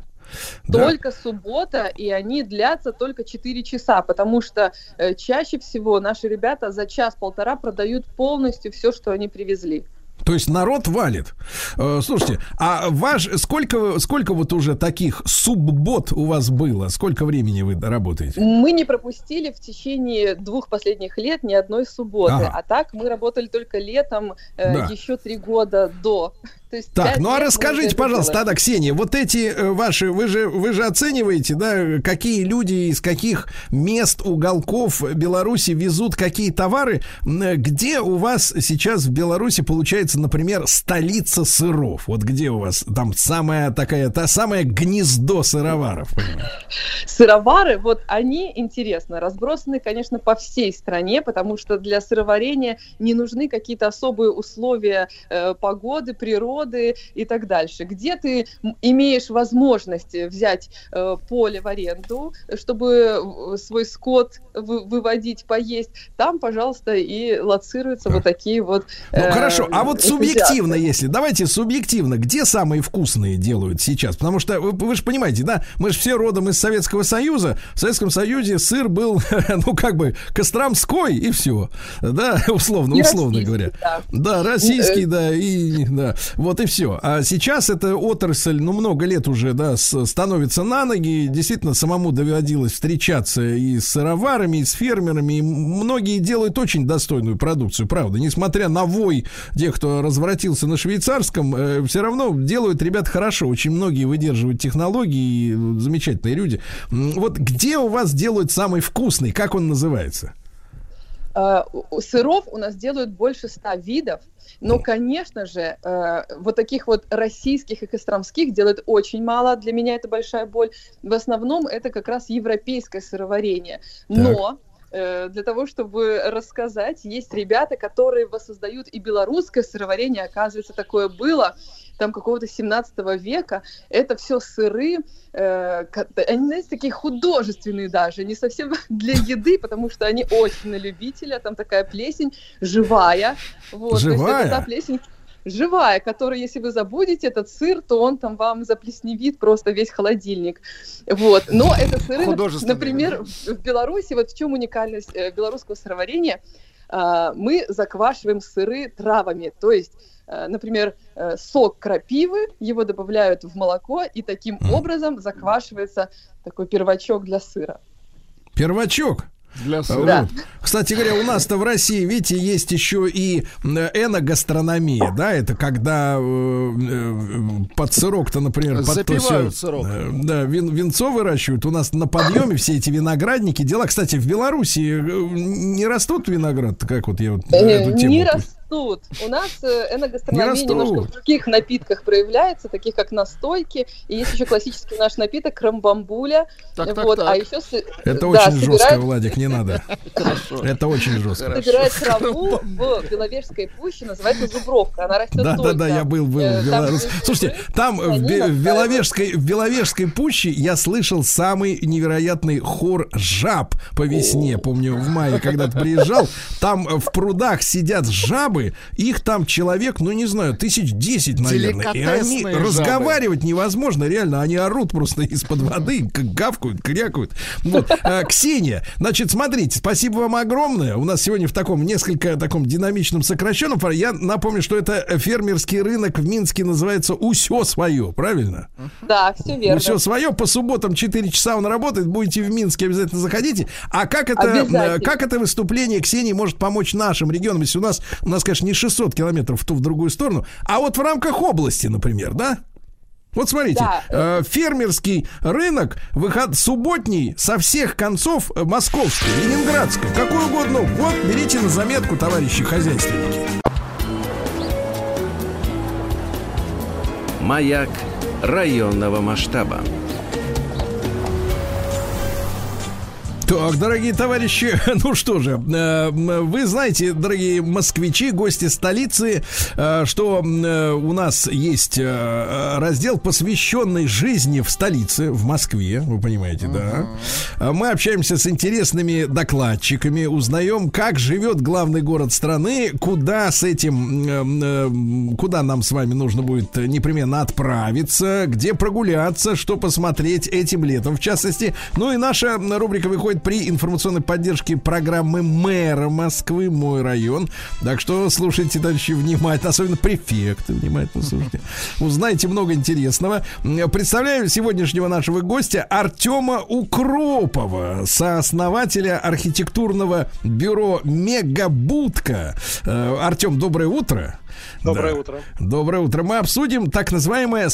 Да. Только суббота, и они длятся только 4 часа, потому что э, чаще всего наши ребята за час-полтора продают полностью все, что они привезли. То есть народ валит. Э, Слушайте, а ваш сколько сколько вот уже таких суббот у вас было? Сколько времени вы работаете? Мы не пропустили в течение двух последних лет ни одной субботы, Ага. а так мы работали только летом э, Да. еще три года до. То есть Так, ну а расскажите, пожалуйста, тогда, Ксения, вот эти э, ваши, вы же, вы же оцениваете, да, какие люди из каких мест, уголков Беларуси везут какие товары, где у вас сейчас в Беларуси получается, например, столица сыров? Вот где у вас там самая такая, та самое гнездо сыроваров? Сыровары, вот они, интересно, разбросаны, конечно, по всей стране, потому что для сыроварения не нужны какие-то особые условия э, погоды, природы и так дальше. Где ты имеешь возможность взять э, поле в аренду, чтобы э, свой скот вы- выводить, поесть, там, пожалуйста, и лоцируются вот такие вот Ну э, хорошо, а вот субъективно, если, давайте субъективно, где самые вкусные делают сейчас? Потому что вы, вы же понимаете, да, мы же все родом из Советского Союза. В Советском Союзе сыр был, ну как бы, костромской и все, да, условно, И условно российский, говоря. да. Да, российский, Э, да, и да, вот и все. А сейчас эта отрасль, ну много лет уже, да, становится на ноги. Действительно, самому доводилось встречаться и с сыроварами, и с фермерами. И многие делают очень достойную продукцию, правда. Несмотря на вой тех, кто развратился на швейцарском, все равно делают ребят хорошо. Очень многие выдерживают технологии, и замечательные люди. Вот где у вас делают самый вкусный? Как он называется? Э, Сыров у нас делают больше ста видов, но, конечно же, э, вот таких вот российских и костромских делают очень мало. Для меня это большая боль. В основном это как раз европейское сыроварение. Но э, для того, чтобы рассказать, есть ребята, которые воссоздают и белорусское сыроварение, оказывается, такое было. Там какого-то 17 века. Это все сыры, э, они, знаете, такие художественные даже, не совсем для еды, потому что они очень на любителя, там такая плесень живая. Вот, То есть Живая? это та плесень, живая, которая, если вы забудете этот сыр, то он там вам заплесневит просто весь холодильник. Вот. Но это сыры, например, в Беларуси, вот в чем уникальность э, белорусского сыроварения, а, мы заквашиваем сыры травами, то есть Например, э, сок крапивы, его добавляют в молоко, и таким образом заквашивается такой первачок для сыра. Первачок. Для Вот. сыра. Кстати говоря, у нас-то в России, видите, есть еще и э, эногастрономия, да, это когда э, э, под сырок-то, например, под то Запивают всё, сырок. э, да, вин- винцо выращивают. У нас на подъеме все эти виноградники, дела. Кстати, в Беларуси э, не растут виноград, как вот я вот Э, эту тему Не пу- растут. У нас э, эногастрономия Не немножко в других напитках проявляется, таких как настойки. И есть еще классический наш напиток крамбамбуля. Так, так, вот, так. а еще с- Это да, очень жестко, собирают- Владик, не надо. Это очень жестко. собирает траву в Беловежской пуще, называется зубровка. Она растет Да, да, да, я был, был э, в там, Беларуси. Слушайте, там в. Беловежской, в Беловежской пуще я слышал самый невероятный хор жаб по весне. Помню, в мае когда-то приезжал. Там э, в прудах сидят жабы, их там человек, ну не знаю, тысяч десять, наверное. И они жабы. разговаривать невозможно, реально. Они орут просто из-под воды, как гавкают, крякают. Вот. А, Ксения, значит, смотрите, спасибо вам огромное. У нас сегодня в таком несколько таком динамичном сокращенном. Я напомню, что это фермерский рынок в Минске называется «Усё свое», правильно? Да, все верно. «Усё свое». По субботам 4 часа он работает. Будете в Минске, обязательно заходите. А как это, как это выступление Ксении может помочь нашим регионам? Если у нас, у нас, конечно, не 600 километров в ту, в другую сторону, а вот в рамках области, например, да? Вот смотрите, Да. э, фермерский рынок, выход субботний со всех концов э, московский, ленинградский, какой угодно. Вот, берите на заметку, товарищи хозяйственники. Маяк районного масштаба. Так, дорогие товарищи, ну что же, э, вы знаете, дорогие москвичи, гости столицы, э, что э, у нас есть раздел, посвященный жизни в столице, в Москве, вы понимаете, да. Мы общаемся с интересными докладчиками, узнаем, как живет главный город страны, куда с этим, куда нам с вами нужно будет непременно отправиться, где прогуляться, что посмотреть этим летом, в частности. Ну и наша рубрика выходит при информационной поддержке программы мэра Москвы «Мой район». Так что слушайте, товарищи, внимательно, особенно префекты, внимательно слушайте. Узнаете много интересного. Представляю сегодняшнего нашего гостя Артема Укропова, сооснователя архитектурного бюро «Мегабудка». Э, Артем, доброе утро. Доброе Да. утро. Доброе утро. Мы обсудим так называемое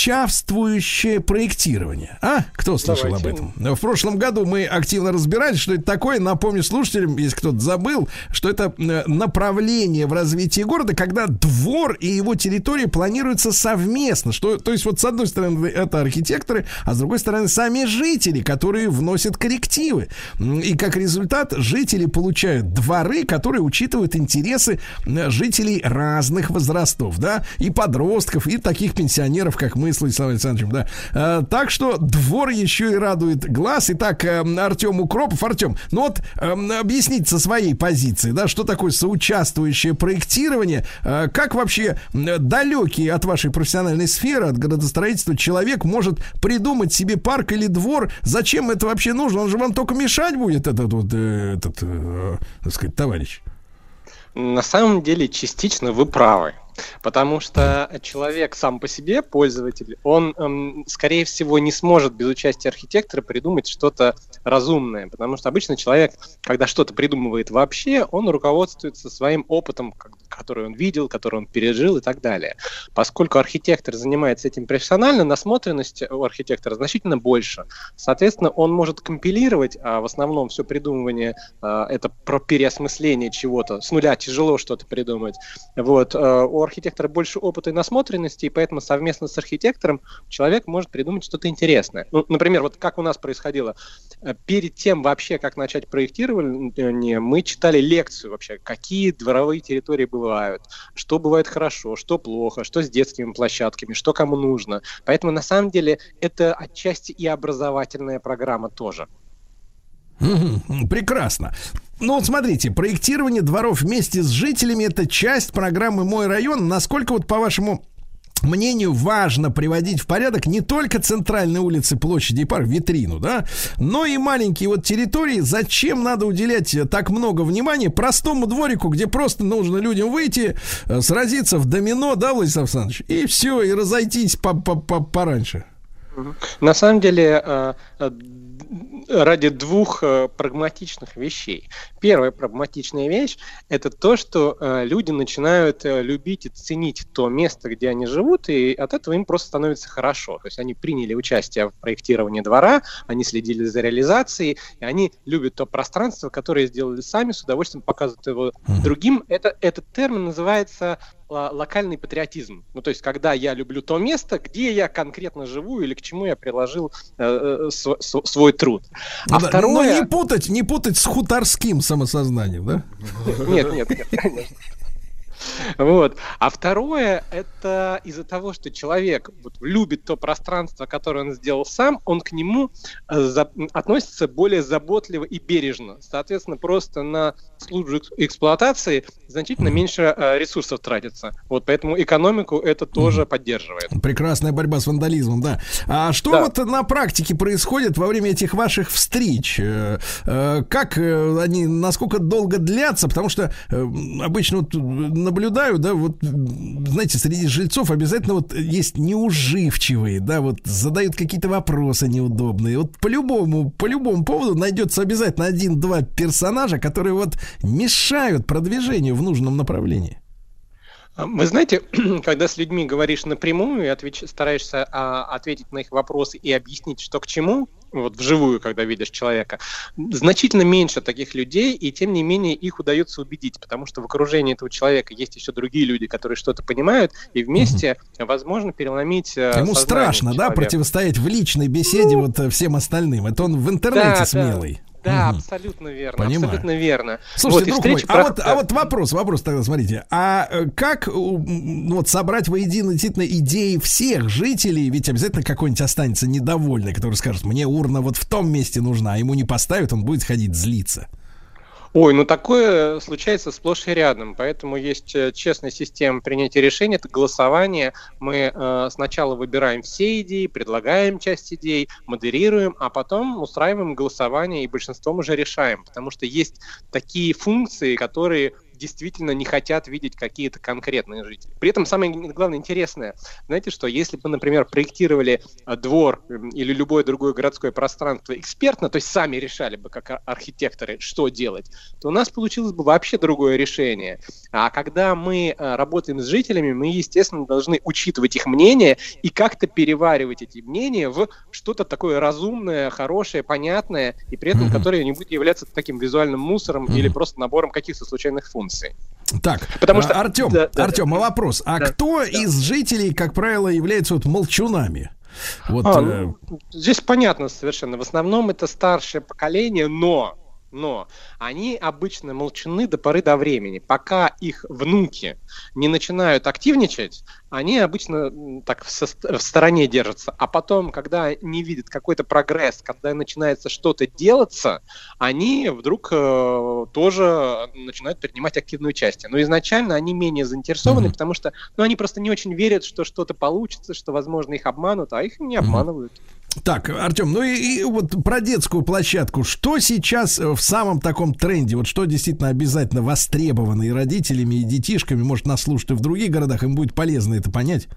соучаствующее проектирование. А? Кто слышал Давайте. об этом? В прошлом году мы активно разбирались, что это такое. Напомню слушателям, если кто-то забыл, что это э, направление в развитии города, когда двор и его территория планируются совместно. Что, то есть вот с одной стороны это архитекторы, а с другой стороны сами жители, которые вносят коррективы. И как результат жители получают дворы, которые учитывают интересы жителей разных возрастов, да, и подростков, и таких пенсионеров, как мы с Владиславом Александровичем, да. Э, так что двор еще и радует глаз. Итак, э, Артем Укропов. Артем, ну вот э, объясните со своей позиции, да, что такое соучаствующее проектирование, э, как вообще далекий от вашей профессиональной сферы, от градостроительства человек может придумать себе парк или двор, зачем это вообще нужно? Он же вам только мешать будет, этот вот, э, этот, э, так сказать, товарищ. На самом деле, частично вы правы. Потому что человек сам по себе, пользователь, он, эм, скорее всего, не сможет без участия архитектора придумать что-то разумное. Потому что обычно человек, когда что-то придумывает вообще, он руководствуется своим опытом, который он видел, который он пережил и так далее. Поскольку архитектор занимается этим профессионально, насмотренность у архитектора значительно больше. Соответственно, он может компилировать, а в основном все придумывание а, это про переосмысление чего-то. С нуля тяжело что-то придумать. Вот. а, У архитектора больше опыта и насмотренности, и поэтому совместно с архитектором человек может придумать что-то интересное. Ну, например, вот как у нас происходило. Э, Перед тем вообще, как начать проектирование, мы читали лекцию вообще, какие дворовые территории бывают, что бывает хорошо, что плохо, что с детскими площадками, что кому нужно. Поэтому на самом деле это отчасти и образовательная программа тоже. Прекрасно. Ну, вот смотрите, проектирование дворов вместе с жителями это часть программы Мой район. Насколько вот по вашему мнению важно приводить в порядок не только центральные улицы, площади и парк, витрину, да, но и маленькие вот территории. Зачем надо уделять э, так много внимания простому дворику, где просто нужно людям выйти, э, сразиться в домино, да, Владислав Александрович, и все, и разойтись по -по -по пораньше. На самом деле, э, ради двух э, прагматичных вещей. Первая прагматичная вещь – это то, что э, люди начинают э, любить и ценить то место, где они живут, и от этого им просто становится хорошо. То есть они приняли участие в проектировании двора, они следили за реализацией, и они любят то пространство, которое сделали сами, с удовольствием показывают его другим. Это, этот термин называется ла- локальный патриотизм. Ну, то есть, когда я люблю то место, где я конкретно живу или к чему я приложил э, э, св- св- свой труд. Ну А да, второе... Но не путать, не путать с хуторским самосознанием, да? Нет, нет, нет, конечно. Вот. А второе, это из-за того, что человек вот, любит то пространство, которое он сделал сам, он к нему э, за- относится более заботливо и бережно. Соответственно, просто на службу экс- эксплуатации значительно меньше э, ресурсов тратится. Вот поэтому экономику это тоже поддерживает. Прекрасная борьба с вандализмом, да. А что Да. вот на практике происходит во время этих ваших встреч? Э, э, Как они, насколько долго длятся? Потому что обычно вот наблюдаю, да, вот, знаете, среди жильцов обязательно вот есть неуживчивые, да, вот задают какие-то вопросы неудобные. Вот по любому, по любому поводу найдется обязательно один-два персонажа, которые вот мешают продвижению в нужном направлении. А, Вы знаете, когда с людьми говоришь напрямую и отвеч- стараешься а, ответить на их вопросы и объяснить, что к чему, вот вживую, когда видишь человека, значительно меньше таких людей, и тем не менее их удается убедить, потому что в окружении этого человека есть еще другие люди, которые что-то понимают, и вместе возможно переломить э, Ему страшно, да, человека. противостоять в личной беседе вот э, всем остальным. Это он в интернете Да, да. смелый. Да, Мгм. абсолютно верно, Понимаю. абсолютно верно. Слушайте, Вот, друг мой, а, про- вот, а вот вопрос, вопрос тогда, смотрите. А э, как ну, вот собрать воедино действительно идеи всех жителей? Ведь обязательно какой-нибудь останется недовольный, который скажет, мне урна вот в том месте нужна, а ему не поставят, он будет ходить злиться. Ой, ну такое случается сплошь и рядом, поэтому есть э, честная система принятия решений, это голосование. Мы э, сначала выбираем все идеи, предлагаем часть идей, модерируем, а потом устраиваем голосование и большинством уже решаем, потому что есть такие функции, которые действительно не хотят видеть какие-то конкретные жители. При этом самое главное интересное, знаете что, если бы, например, проектировали э, двор или любое другое городское пространство экспертно, то есть сами решали бы, как ар- архитекторы, что делать, то у нас получилось бы вообще другое решение. А когда мы э, работаем с жителями, мы, естественно, должны учитывать их мнение и как-то переваривать эти мнения в что-то такое разумное, хорошее, понятное, и при этом которое не будет являться таким визуальным мусором или просто набором каких-то случайных функций. Так, Потому что- Артем, Да, да, Артем, да. а вопрос, а Да, кто из жителей, как правило, является вот молчунами? Вот, А, э, ну, здесь понятно совершенно. В основном это старшее поколение, но, но они обычно молчаны до поры до времени. Пока их внуки не начинают активничать, они обычно так в, стороне держатся. А потом, когда не видят какой-то прогресс, когда начинается что-то делаться, они вдруг э, тоже начинают принимать активное участие. Но изначально они менее заинтересованы, потому что ну, они просто не очень верят, что что-то получится, что, возможно, их обманут, а их не обманывают. Так, Артем, ну и, и вот про детскую площадку. Что сейчас э, в самом таком тренде? Вот что действительно обязательно востребовано и родителями, и детишками? Может, нас слушают и в других городах, им будет полезно это понять?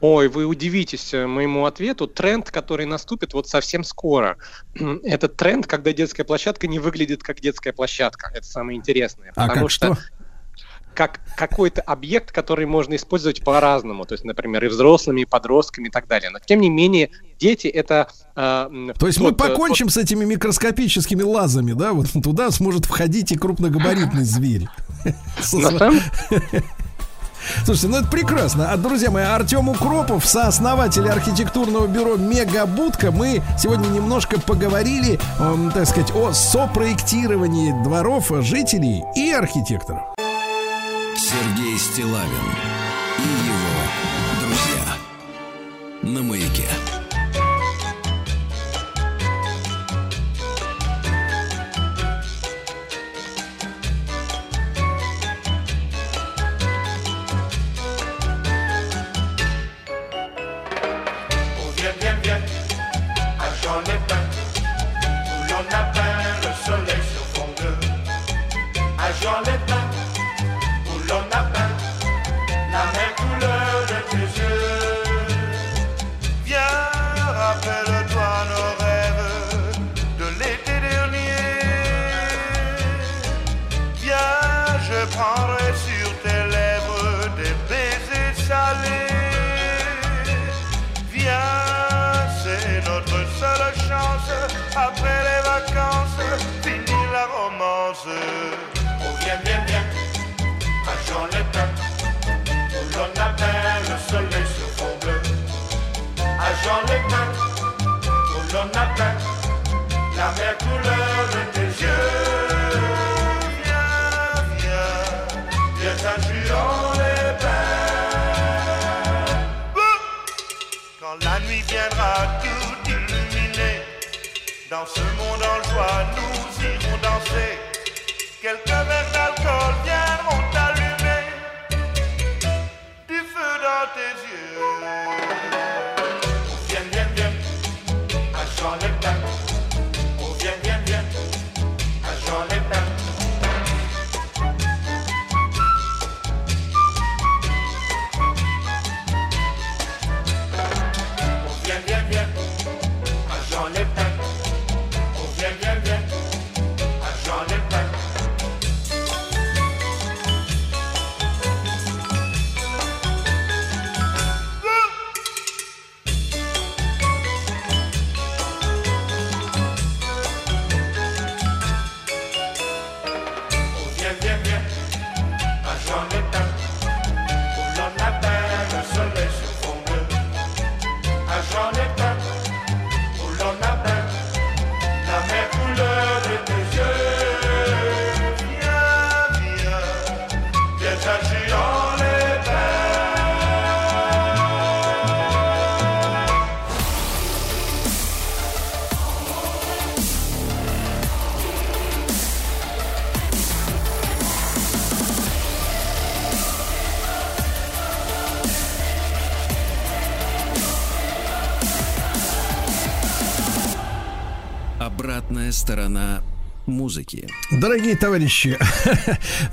Ой, вы удивитесь э, моему ответу. Тренд, который наступит вот совсем скоро. Это тренд, когда детская площадка не выглядит как детская площадка. Это самое интересное. А потому как что что? Как какой-то объект, который можно использовать по-разному. То есть, например, и взрослыми, и подростками и так далее. Но тем не менее, дети это... э, То есть мы тот, э, покончим с этими микроскопическими лазами, да? Вот туда сможет входить и крупногабаритный зверь. Слушайте, ну это прекрасно. А, друзья мои, Артем Укропов, сооснователь архитектурного бюро Мегабудка. Мы сегодня немножко поговорили, эм, так сказать, о сопроектировании дворов жителей и архитекторов. Сергей Стилавин и его друзья на маяке. Jean Lépin, romance. Oh, viens, viens, viens, Jean Lépin, où l'on a peint le soleil sur fond bleu. Jean Lépin, où l'on a peint la mer couleur de tes yeux. Viens, viens, viens à Jean Lépin. Quand la nuit viendra tout illuminer, dans ce monde en joie, nous irons danser. que el que музыки. Дорогие товарищи,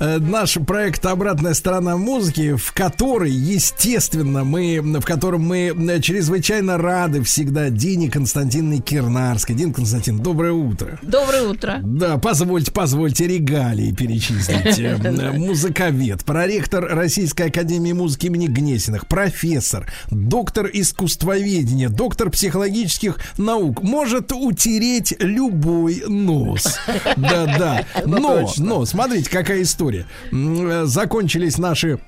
наш проект «Обратная сторона музыки», в который, естественно, мы, в котором мы чрезвычайно рады всегда Дине Константиновне Кирнарской. Дин Константин, доброе утро. Доброе утро. Да, позвольте, позвольте регалии перечислить. Музыковед, проректор Российской Академии Музыки имени Гнесиных, профессор, доктор искусствоведения, доктор психологических наук. Может утереть любой нос. Да, да. Но, но, смотрите, какая история. Э, Закончились наши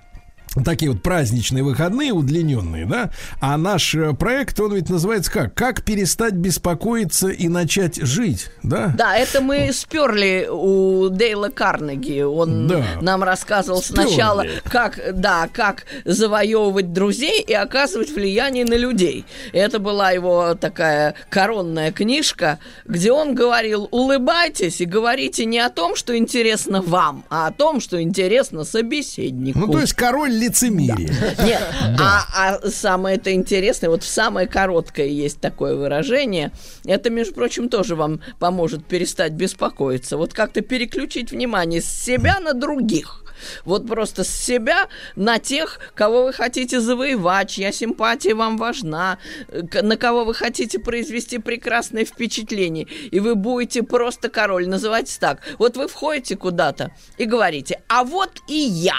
такие вот праздничные выходные, удлиненные, да? А наш э, проект, он ведь называется как? Как перестать беспокоиться и начать жить, да? Да, это мы сперли у Дейла Карнеги. Он Да. нам рассказывал Сперли. сначала, как, да, как завоевывать друзей и оказывать влияние на людей. Это была его такая коронная книжка, где он говорил, улыбайтесь и говорите не о том, что интересно вам, а о том, что интересно собеседнику. Ну, то есть король лицемерия. Нет, а, а самое это интересное, вот в самое короткое есть такое выражение. Это, между прочим, тоже вам поможет перестать беспокоиться. Вот как-то переключить внимание с себя на других. Вот просто с себя на тех, кого вы хотите завоевать, чья симпатия вам важна, на кого вы хотите произвести прекрасное впечатление. И вы будете просто король. Называйтесь так. Вот вы входите куда-то и говорите, а вот и я.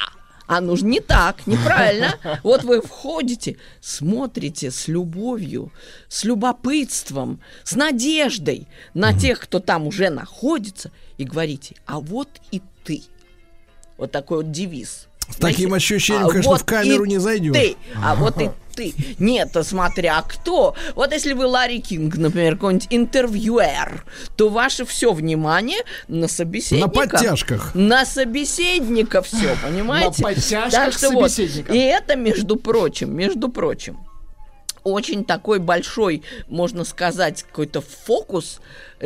А нужно не так, неправильно. Вот вы входите, смотрите с любовью, с любопытством, с надеждой на тех, кто там уже находится, и говорите, а вот и ты. Вот такой вот девиз. С таким ощущением, а конечно, вот в камеру не зайдешь. Ты, а вот и ты. Нет, а смотря кто. Вот если вы Ларри Кинг, например, какой-нибудь интервьюер, то ваше все внимание на собеседника. На подтяжках. На собеседника все, понимаете? На подтяжках Так что вот, собеседника. И это, между прочим, между прочим, очень такой большой, можно сказать, какой-то фокус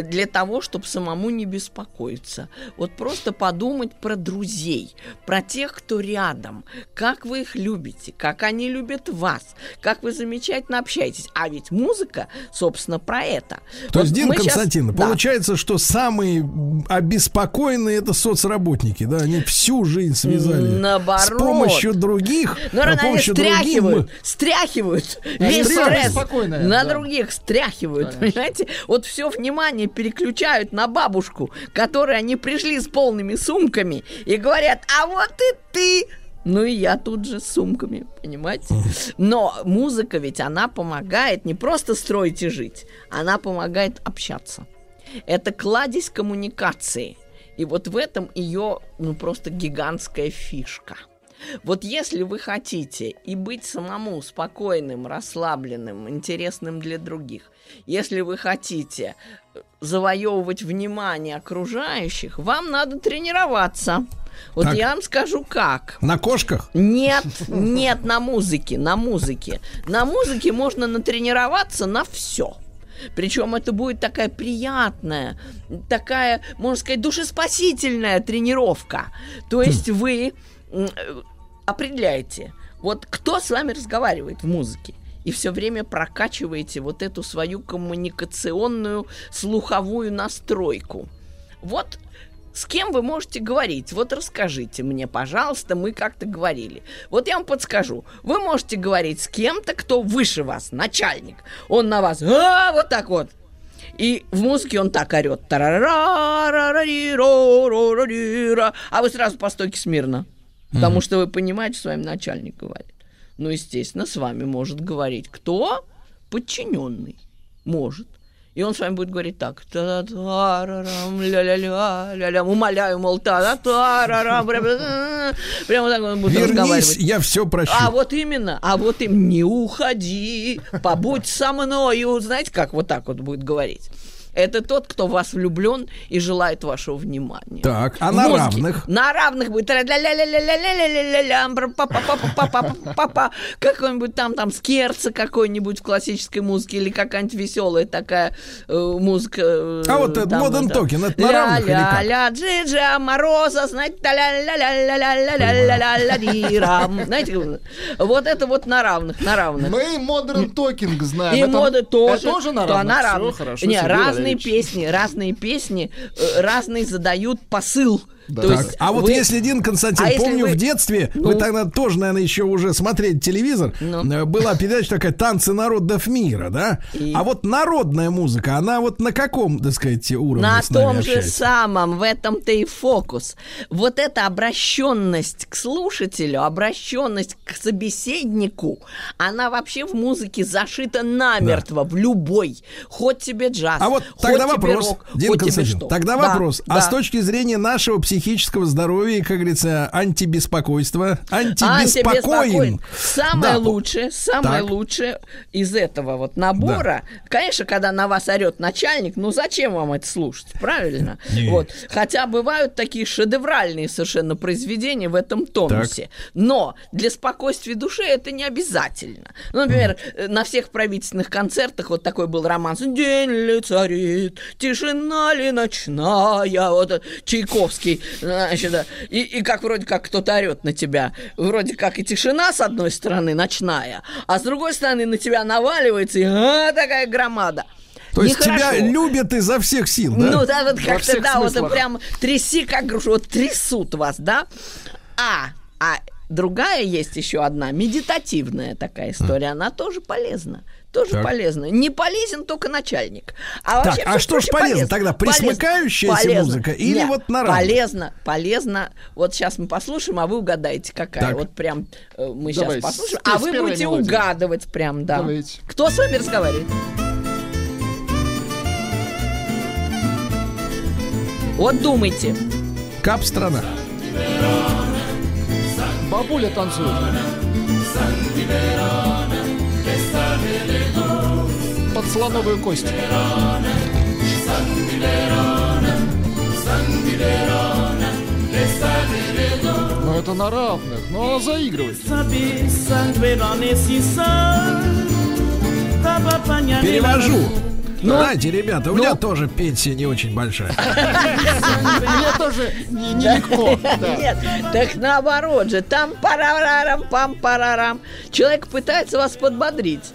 для того, чтобы самому не беспокоиться. Вот просто подумать про друзей, про тех, кто рядом, как вы их любите, как они любят вас, как вы замечательно общаетесь. А ведь музыка, собственно, про это. То Вот есть, Дина мы щас- Константиновна, Да. получается, что самые обеспокоенные это соцработники, да? Они всю жизнь связали Наоборот. с помощью других, Ну, они помощью стряхивают, другим. стряхивают весь стресс на да. других стряхивают, понимаете? Вот все внимание переключают на бабушку, которой они пришли с полными сумками и говорят, а вот и ты. Ну и я тут же с сумками, понимаете? Но музыка ведь, она помогает не просто строить и жить, она помогает общаться. Это кладезь коммуникации. И вот в этом ее, ну, просто гигантская фишка. Вот если вы хотите и быть самому спокойным, расслабленным, интересным для других, если вы хотите завоевывать внимание окружающих, вам надо тренироваться. Вот Так. я вам скажу как. На кошках? Нет, нет, на музыке, на музыке. На музыке можно натренироваться на все. Причем это будет такая приятная, такая, можно сказать, душеспасительная тренировка. То есть вы э, определяете, вот кто с вами разговаривает в музыке. И все время прокачиваете вот эту свою коммуникационную слуховую настройку. Вот с кем вы можете говорить? Вот расскажите мне, пожалуйста, мы как-то говорили. Вот я вам подскажу. Вы можете говорить с кем-то, кто выше вас, начальник. Он на вас, а, вот так вот. И в музыке он так орет. А вы сразу по стойке смирно. Потому что вы понимаете, что с вами начальник говорит. Ну, естественно, с вами может говорить кто? Подчиненный. Может. И он с вами будет говорить так. Та-та-тарарам, ля-ля-ля, ля-ля. Умоляю, мол, та-та-тарарам. Прямо прямо так он будет Вернись, разговаривать. я все прощу. А вот именно, а вот им не уходи, побудь со мною. Знаете, как вот так вот будет говорить? Это тот, кто в вас влюблен и желает вашего внимания. Так, а на равных? На равных будет какой-нибудь там там скерца какой-нибудь в классической музыке или какая-нибудь веселая такая музыка. А вот этот Моден Токен, это на равных или как? ля Джиджа Мороза, знаете, знаете, вот это вот на равных, на равных. Мы Модерн Токинг знаем. И Модерн тоже. Это тоже на равных. Все хорошо. Не, разные разные песни, разные песни, э, разные задают посыл. Да. То Так, есть а вот вы- если, Дин Константин, А помню вы- в детстве, Ну? вы тогда тоже, наверное, еще уже смотрели телевизор, Ну. э, была передача такая «Танцы народов мира», да? И? А вот народная музыка, она вот на каком, так сказать, уровне На с нами том же общается? самом, в этом-то и фокус. Вот эта обращенность к слушателю, обращенность к собеседнику, она вообще в музыке зашита намертво, в любой. Хоть тебе джаз, А вот хоть тогда тебе вопрос, рок, Дин хоть тебе Константин, что. тогда Да, вопрос. А да. с точки зрения нашего психического здоровья, как говорится, антибеспокойства, антибеспокоен. Самое Да, лучшее, самое Так. лучшее из этого вот набора, конечно, когда на вас орет начальник, ну зачем вам это слушать, правильно? Нет. Вот. Хотя бывают такие шедевральные совершенно произведения в этом тонусе. Но для спокойствия души это не обязательно. Ну, например, э, на всех правительственных концертах вот такой был романс «День ли царит, тишина ли ночная», вот Чайковский, значит, да. и, и как вроде как кто-то орет на тебя, вроде как и тишина с одной стороны ночная, а с другой стороны на тебя наваливается и а, такая громада. То есть тебя Нехорошо. любят изо всех сил, да? Ну да, вот Во как-то, да, вот смыслах. прям тряси, как грушу, вот трясут вас, да? А, а другая есть еще одна, медитативная такая история, она тоже полезна. Тоже Так. полезна. Не полезен только начальник. А Так, вообще а что ж прочее полезно тогда? Присмыкающаяся Полезно. музыка или Нет, вот на равных? Полезно, полезно. Вот сейчас мы послушаем, а вы угадаете, какая. Так. Вот прям э, мы Давай, сейчас послушаем, с- а с вы будете мелодии. угадывать прям, да. Давайте. Кто с вами разговаривает? Вот думайте. Кап страна. Бабуля танцует. Под слоновую кость. Ну это на равных, но она заигрывает. Перевожу. Ну, Знаете, ребята, у меня тоже пенсия не очень большая. Мне тоже не- нелегко. Нет, так наоборот же. Там парарарам, пам парарам. Человек пытается вас подбодрить.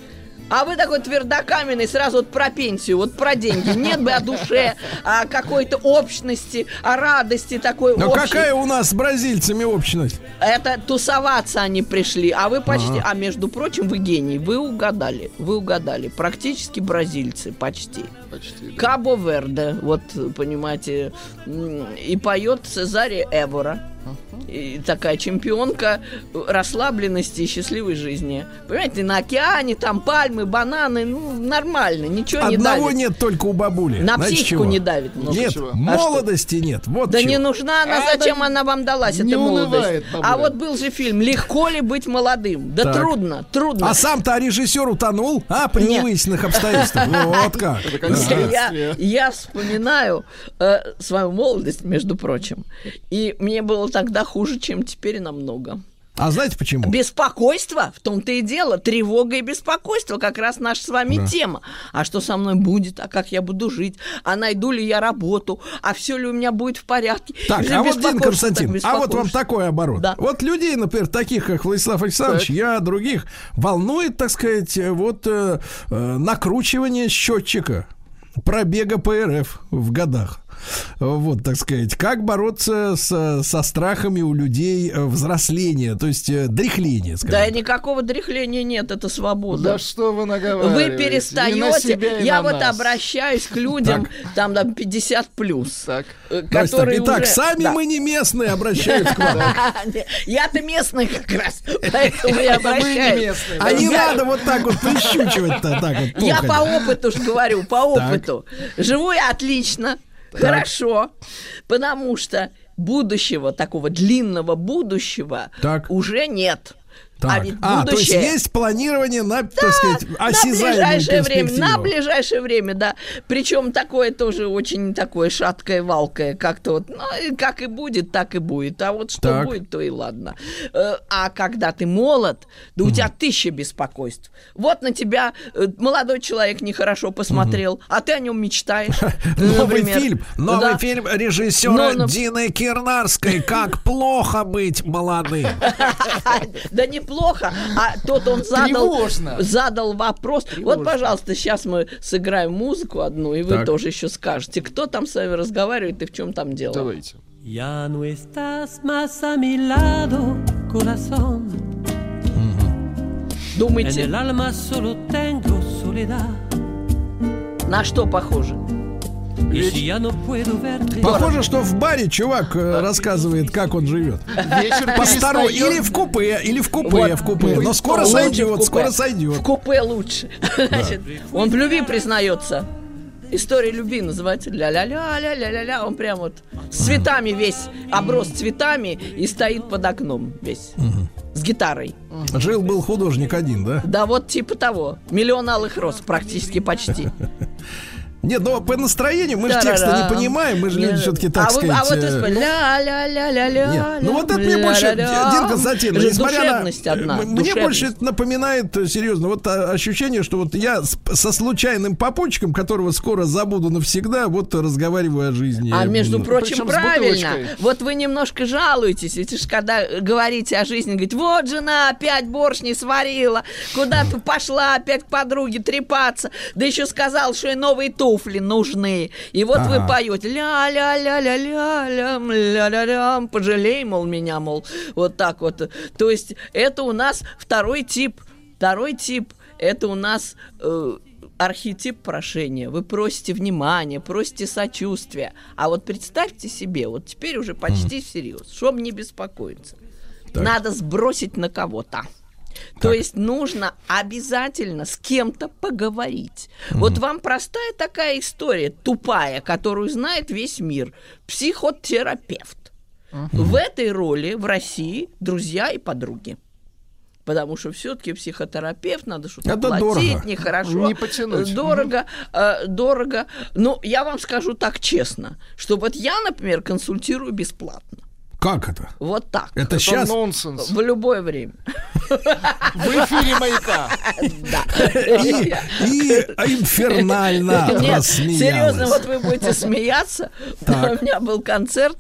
А вы такой твердокаменный сразу вот про пенсию, вот про деньги. Нет бы о душе, о какой-то общности, о радости такой Но общей. какая у нас с бразильцами общность? Это тусоваться они пришли, а вы почти... Ага. А между прочим, вы гений, вы угадали, вы угадали. Практически бразильцы, почти. Почти. Кабо Верде, вот, понимаете, и поет Цезаре Эвора. И такая чемпионка расслабленности и счастливой жизни. Понимаете, на океане, там пальмы, бананы, ну, нормально, ничего не Одного давит. нет только у бабули. На Знаете психику чего? не давит много Нет, чего. А молодости нет. Вот Да чего. не нужна она, А, зачем да она вам далась, не эта молодость? унывает бабуля. А вот был же фильм «Легко ли быть молодым?» Да Так. трудно, трудно. А сам-то режиссер утонул, а, при Нет. невыясненных обстоятельствах. Вот как. Я вспоминаю э, свою молодость, между прочим. И мне было тогда хуже, чем теперь намного. А знаете почему? Беспокойство, в том-то и дело, тревога и беспокойство, как раз наша с вами Да. тема. А что со мной будет, а как я буду жить, а найду ли я работу, а все ли у меня будет в порядке. Так, Или а вот, Дин Константин, а вот вам такой оборот. Да. Вот людей, например, таких, как Владислав Александрович, Так. я, других, волнует, так сказать, вот э, э, накручивание счетчика пробега ПРФ в годах. Вот, так сказать, как бороться с- со страхами у людей э, взросления, то есть э, дряхления, скажем. Да так. никакого дряхления нет, это свобода. Да что вы наговариваете? Вы И на перестаете, себя, и я на вот нас. обращаюсь к людям, там, там 50 плюс, Так. э, так, которые итак, уже- сами Да. мы не местные, обращаются к вам. Я-то местный как раз, поэтому я Это мы не обращаюсь. местные, А не надо вот так вот прищучивать-то. Я по опыту ж говорю, по опыту. Живу я отлично, хорошо, потому что будущего, такого длинного будущего Так. уже нет. Так. А ведь А, то есть есть планирование на, так сказать, на осязаемую ближайшее время, на ближайшее время, да. Причем такое тоже очень такое шаткое, валкое, как-то вот, ну, как и будет, так и будет. А вот что Так. будет, то и ладно. Э, А когда ты молод, да у тебя тысяча беспокойств. Вот на тебя э, молодой человек нехорошо посмотрел, а ты о нем мечтаешь. Новый фильм, новый Да. фильм режиссера. Дины Кирнарской «Как плохо быть молодым». Да неплохо. А тот он задал, Тревожно. задал вопрос. Вот, пожалуйста, сейчас мы сыграем музыку одну, и вы Так. тоже еще скажете, кто там с вами разговаривает и в чем там дело. Давайте. Ya no estás más a mi lado, corazón. En Думаете, el alma solo tengo soledad. на что похоже? Verte, Похоже, что в баре чувак э, рассказывает, как он живет. Вечер перестает. или в купе, или в купе, Вот. в купе. Но скоро Лучше сойдет, купе. скоро сойдет. В купе лучше. Значит, он в любви признается. История любви называется ля-ля-ля-ля-ля-ля-ля. Он прям вот с цветами весь, оброс цветами и стоит под окном весь. С гитарой. Жил-был художник один, да? Да вот типа того. Миллион алых роз практически почти. Нет, но по настроению мы же текста не понимаем, мы же люди Не, все-таки, так а вы- сказать... А вот э, ля-ля-ля-ля-ля. Ну вот это мне больше, ля-ля-ля. Дин Константин, Это же несмотря на... Мне больше это напоминает, серьезно, вот а, ощущение, что вот я со случайным попутчиком, которого скоро забуду навсегда, вот разговариваю о жизни. А между прочим, правильно. Вот вы немножко жалуетесь, ведь ж когда говорите о жизни, говорите, вот жена опять борщ не сварила, куда ты пошла опять к подруге трепаться, да еще сказал, что и новые туфли нужны. И вот вы Ага. поете ля-ля-ля-ля-ля-ля, ля-ля-ля, пожалей, мол, меня, мол, вот так вот. То есть это у нас второй тип, второй тип, это у нас... э, архетип прошения. Вы просите внимания, просите сочувствия. А вот представьте себе, вот теперь уже почти всерьез, чтобы не беспокоиться. Так. Надо сбросить на кого-то. То есть нужно обязательно с кем-то поговорить. Вот вам простая такая история, тупая, которую знает весь мир. Психотерапевт. В этой роли в России друзья и подруги. Потому что все-таки психотерапевт, надо что-то Это платить, дорого. нехорошо. Не потянуть. Дорого, э, дорого. Ну, я вам скажу так честно, что вот я, например, консультирую бесплатно. Как это? Вот так. Это сейчас? нонсенс. В любое время. В эфире маяка. И, и инфернально Нет, рассмеялась. серьезно, вот вы будете смеяться. У меня был концерт.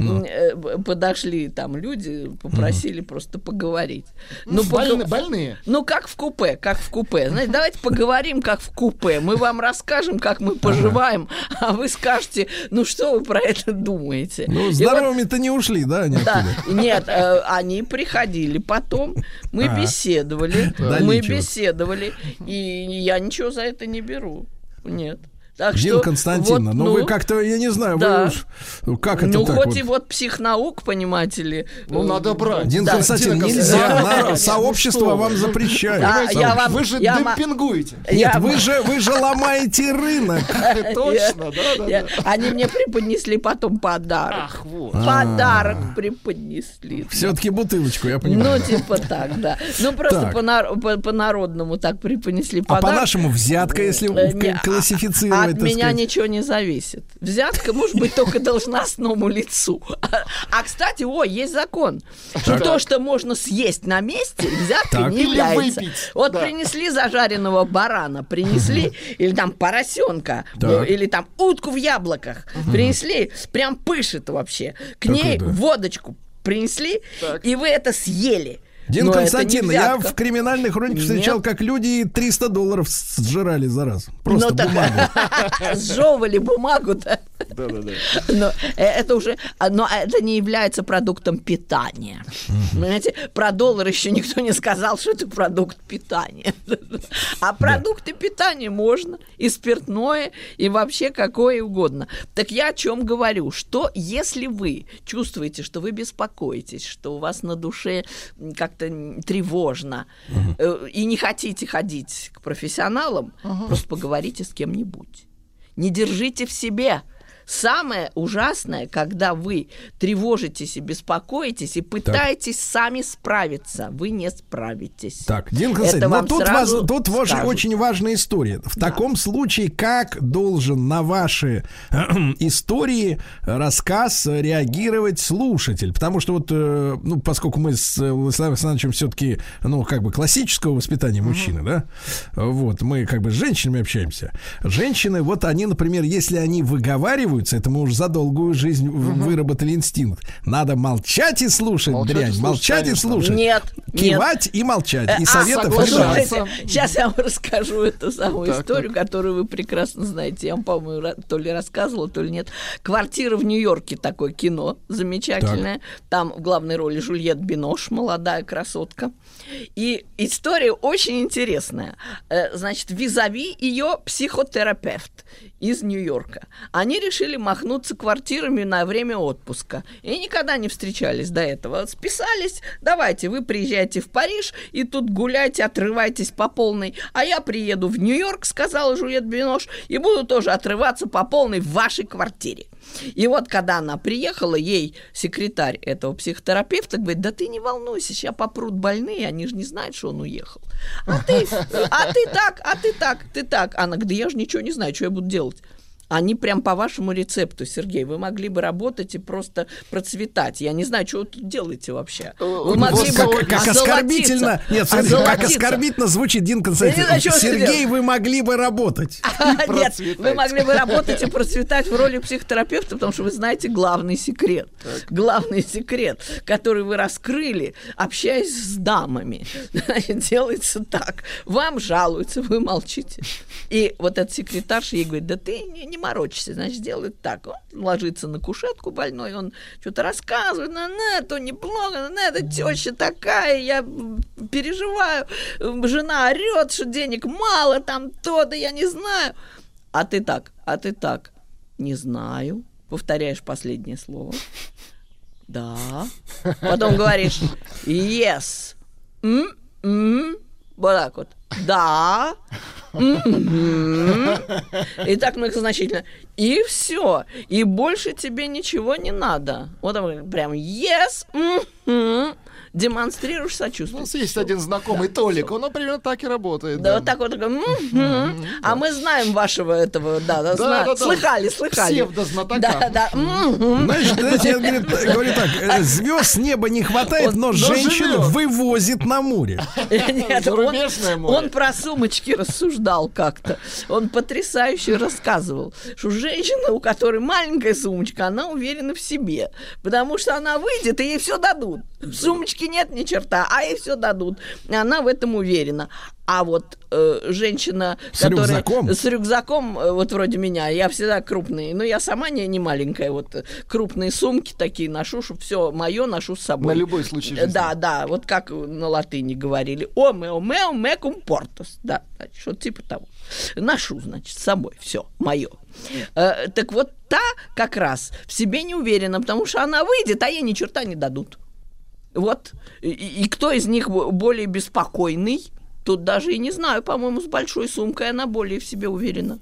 Ну. б- Подошли там люди, попросили просто поговорить. Ну, Больны- пога- больные. Ну, как в купе, как в купе. Знаете, давайте поговорим, как в купе. Мы вам расскажем, как мы поживаем, а вы скажете, ну, что вы про это думаете? Ну, вот здоровыми-то не ушли, да, они да, нет, э, они приходили потом, мы А. беседовали, Да мы ничего. беседовали, и я ничего за это не беру, нет. Так Дина что Константиновна, вот, ну, вы как-то, я не знаю, да. вы уж, как это ну, так хоть вот? и вот психнаук, понимаете ли. Ну, э, надо брать. Дин Да. Константин, нельзя, Константиновна, на- ну, сообщество вам запрещает. Да, Сообщество. я вам- Вы же я демпингуете. Нет, я вы же, вы же ломаете рынок. Точно, да, да. Они мне преподнесли потом подарок. Ах, вот. Подарок преподнесли. Все-таки бутылочку, я понимаю. Ну, типа так, да. Ну, просто по-народному так преподнесли А подарок. по-нашему взятка, если Э, классифицировать, От так меня сказать. ничего не зависит. Взятка может быть только должностному лицу. А, а, кстати, о, есть закон, что то, что можно съесть на месте, взяткой Так. не является. Вот принесли зажаренного барана, принесли, или там поросенка, или там утку в яблоках, принесли, прям пышет вообще. К ней водочку принесли, и вы это съели. Дин Но Константин, я в криминальной хронике встречал, Нет. как люди 300 долларов сжирали за раз. Просто Ну, так- бумагу. Сжевывали бумагу, да? Да, да, да. Но э, это уже, а, но это не является продуктом питания. Понимаете, про доллар еще никто не сказал, что это продукт питания. А продукты питания можно, и спиртное, и вообще какое угодно. Так я о чем говорю, что если вы чувствуете, что вы беспокоитесь, что у вас на душе м, как-то тревожно, э, и не хотите ходить к профессионалам, просто поговорите с кем-нибудь. Не держите в себе. Самое ужасное, когда вы тревожитесь и беспокоитесь и пытаетесь сами справиться, вы не справитесь. Так, Дин Константин, но вам тут, вас- тут ваш- очень важная история. В таком случае, как должен на ваши истории, рассказ реагировать слушатель? Потому что вот, э, ну, поскольку мы с э, Владиславом Александровичем все-таки, ну, как бы классического воспитания мужчины, да, вот, мы как бы с женщинами общаемся. Женщины, вот они, например, если они выговариваются, это мы уже за долгую жизнь в- выработали инстинкт. Надо молчать и слушать Молчать и дрянь, слушать, молчать и конечно. слушать. Нет, Кивать и молчать. И Э, а, советов согласен. не давать. Слушайте, Сейчас я вам расскажу эту самую Так, историю, которую вы прекрасно знаете. Я вам, по-моему, то ли рассказывала, то ли нет. «Квартира в Нью-Йорке» такое кино замечательное. Там в главной роли Жюльет Бинош, молодая красотка. И история очень интересная. Э, Значит, визави ее психотерапевт из Нью-Йорка. Они решили махнуться квартирами на время отпуска. И никогда не встречались до этого. Списались, давайте, вы приезжайте в Париж и тут гуляйте, отрывайтесь по полной. А я приеду в Нью-Йорк, сказала Жюльет Бинош, и буду тоже отрываться по полной в вашей квартире. И вот когда она приехала, ей секретарь этого психотерапевта говорит, да ты не волнуйся, сейчас попрут больные, они же не знают, что он уехал. А ты, а ты так, а ты так, ты так. Она говорит, да я же ничего не знаю, что я буду делать. Они прям по вашему рецепту, Сергей. Вы могли бы работать и просто процветать. Я не знаю, что вы тут делаете вообще. Вы Вот могли бы как, как оскорбительно, нет, смотрите, как оскорбительно звучит Дин Я не Константин. знаю, что Сергей, вы могли бы работать. Нет, вы могли бы работать и процветать в роли психотерапевта, потому что вы знаете главный секрет. Главный секрет, который вы раскрыли, общаясь с дамами. Делается так. Вам жалуются, вы молчите. И вот этот секретарша ей говорит, да ты не, не морочишься, значит, делает так. Он ложится на кушетку больной, он что-то рассказывает, на, на, то неплохо, на, это теща такая, я переживаю, жена орет, что денег мало, там то, да я не знаю. А ты так, а ты так, не знаю. Повторяешь последнее слово. Да. Потом говоришь yes. М, м. Вот так вот. Да. И так многозначительно. И все. И больше тебе ничего не надо. Вот он прям yes. Демонстрируешь сочувствие. У нас есть один знакомый Толик, он примерно так и работает. Да, вот так вот. такой, «Мгм». А мы знаем вашего этого, да, да, Да, зна- да, да. слыхали, слыхали. Псевдознатока. Да, да. мгм. Значит, знаете, я говорю, говорю так, э, звезд с неба не хватает, но но женщин живет. вывозит на море. Нет, он, море. он про сумочки рассуждал как-то. Он потрясающе рассказывал, что женщина, у которой маленькая сумочка, она уверена в себе. Потому что она выйдет, и ей все дадут. В сумочке нет ни черта, а ей все дадут. Она в этом уверена. А вот э, женщина, С которая рюкзаком? с рюкзаком, э, вот вроде меня, я всегда крупные, но я сама не, не маленькая, вот э, крупные сумки такие ношу, чтобы все мое ношу с собой. На любой случай Э, жизни. Да, да, вот как на латыни говорили. О, мео, мео, мекум портус. Да, что-то типа того. Ношу, значит, с собой. Все, мое. так вот, та как раз в себе не уверена, потому что она выйдет, а ей ни черта не дадут. Вот. И, и кто из них бо- более беспокойный? Тут даже и не знаю, по-моему, с большой сумкой она более в себе уверена.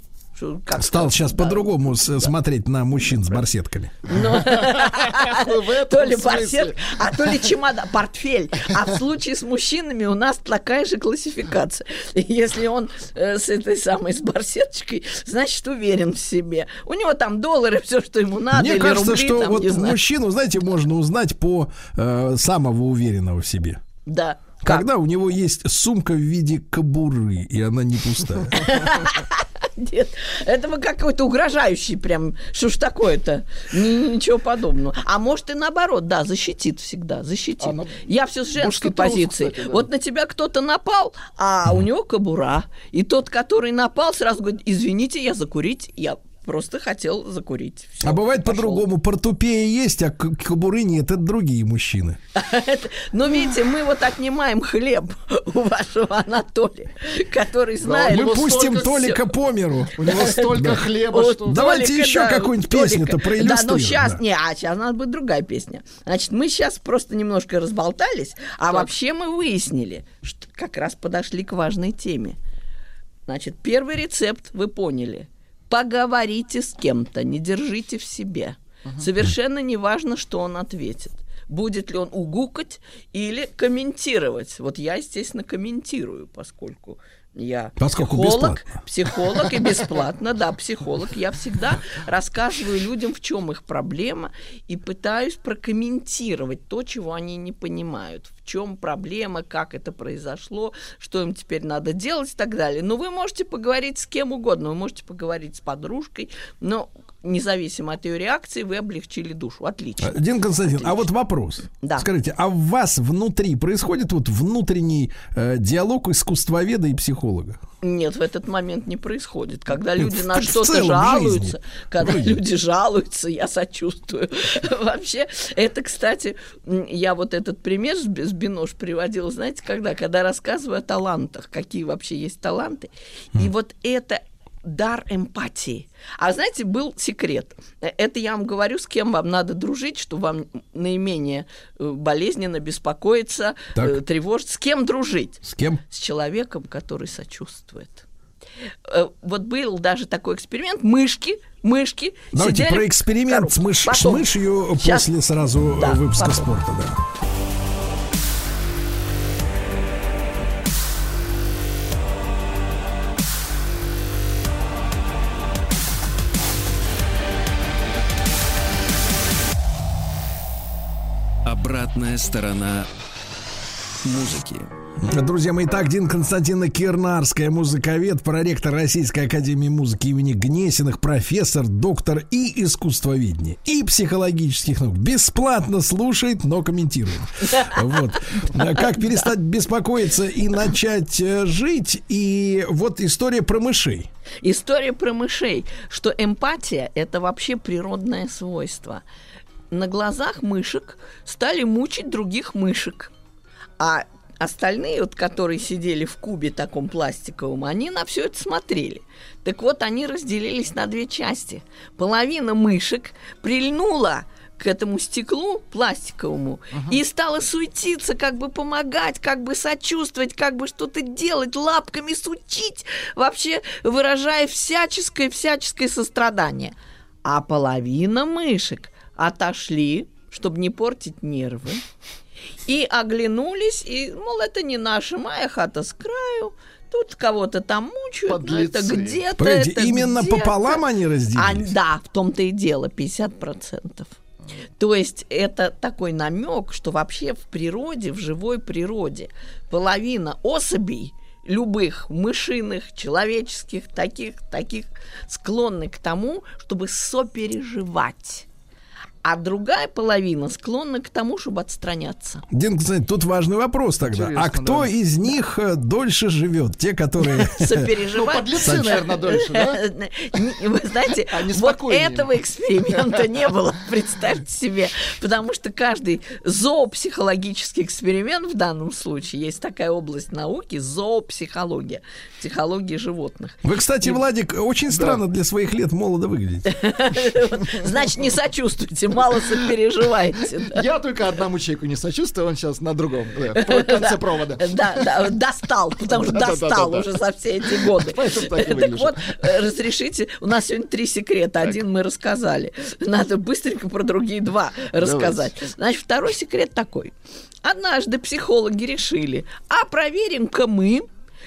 Как-то- Стал сейчас да. по-другому с- смотреть на мужчин с барсетками. Ну, то ли барсет, а то ли чемодан, портфель. А в случае с мужчинами у нас такая же классификация. Если он э, с этой самой, с барсеточкой, значит, уверен в себе. У него там доллары, все, что ему надо, Мне кажется, что вот мужчину, знаете, можно узнать по э, самого уверенного в себе. Да. Когда у него есть сумка в виде кобуры, и она не пустая. Нет, это вы какой-то угрожающий прям. Что ж такое-то? Ни- ничего подобного. А может и наоборот, да, защитит всегда, защитит. Я все с женской позиции. кстати, да. Вот на тебя кто-то напал, а у него кобура. И тот, который напал, сразу говорит, извините, я закурить, я просто хотел закурить. Всё, А бывает по-другому. Портупея есть, а кобуры нет. Это другие мужчины. Но видите, мы вот отнимаем хлеб у вашего Анатолия, который знает... Мы пустим Толика по миру. У него столько Да. хлеба, что... Давайте еще да, какую-нибудь песню-то Да, проиллюстрируем, ну сейчас, да. не, а сейчас надо будет другая песня. Значит, мы сейчас просто немножко разболтались, а вообще мы выяснили, что как раз подошли к важной теме. Значит, первый рецепт вы поняли. Поговорите с кем-то, не держите в себе. Совершенно не важно, что он ответит. Будет ли он угукать или комментировать. Вот я, естественно, комментирую, поскольку я Поскольку психолог, бесплатно. психолог и бесплатно, да, психолог. Я всегда рассказываю людям, в чем их проблема, и пытаюсь прокомментировать то, чего они не понимают. Чем проблема, как это произошло, что им теперь надо делать и так далее. Но вы можете поговорить с кем угодно, вы можете поговорить с подружкой, но независимо от ее реакции, вы облегчили душу. Отлично. Дин Константин, а вот вопрос. Да. Скажите, а в вас внутри происходит вот внутренний э, диалог искусствоведа и психолога? Нет, в этот момент не происходит. Когда люди на что-то жалуются, жизни. когда жизни. люди жалуются, я сочувствую. Вообще, это, кстати, я вот этот пример с Би- с Бинош приводила, знаете, когда? Когда рассказываю о талантах, какие вообще есть таланты. И вот это дар эмпатии. А знаете, был секрет. Это я вам говорю, с кем вам надо дружить, что вам наименее э, болезненно беспокоиться, Так. э, тревожиться. С кем дружить? С кем? с человеком, который сочувствует. Э, Вот был даже такой эксперимент. Мышки, мышки Давайте сидели про эксперимент с, мыш- с мышью Щас. после сразу Да, выпуска потом. спорта, да. Обратная сторона музыки. Друзья мои, так, Дин Константина Кирнарская, музыковед, проректор Российской Академии Музыки имени Гнесиных, профессор, доктор и искусствоведения, и психологических наук. Бесплатно слушает, но комментирует. Вот. А Как перестать беспокоиться и начать э, жить. И вот история про мышей. История про мышей, что эмпатия – это вообще природное свойство. На глазах мышек стали мучить других мышек. А остальные, вот, которые сидели в кубе таком пластиковом, они на все это смотрели. Так вот, они разделились на две части. Половина мышек прильнула к этому стеклу пластиковому и стала суетиться, как бы помогать, как бы сочувствовать, как бы что-то делать, лапками сучить, вообще выражая всяческое, всяческое сострадание. А половина мышек отошли, чтобы не портить нервы, и оглянулись, и, мол, это не наша моя хата с краю, тут кого-то там мучают, это Подлецы. где-то, Погодите, это именно где-то. пополам они разделились? А, да, в том-то и дело, 50%. То есть это такой намек, что вообще в природе, в живой природе, половина особей любых мышиных, человеческих, таких, таких склонны к тому, чтобы сопереживать. А другая половина склонна к тому, чтобы отстраняться. Дин Константин, тут важный вопрос тогда. а Интересно, кто да. из них э, дольше живет? Те, которые... сопереживать. подлецы, наверное, дольше, да? Вы знаете, вот этого эксперимента не было, представьте себе, потому что каждый зоопсихологический эксперимент в данном случае, есть такая область науки, зоопсихология, психология животных. Вы, кстати, Владик, очень странно для своих лет молодо выглядите. Значит, не сочувствуйте, мало сопереживаете. да. Я только одному человеку не сочувствую, он сейчас на другом, да, в конце провода. Да, да, достал, потому что достал уже за все эти годы. Так вот, э, разрешите, у нас сегодня три секрета. Один мы рассказали. Надо быстренько про другие два рассказать. Значит, второй секрет такой. Однажды психологи решили, а проверим-ка мы,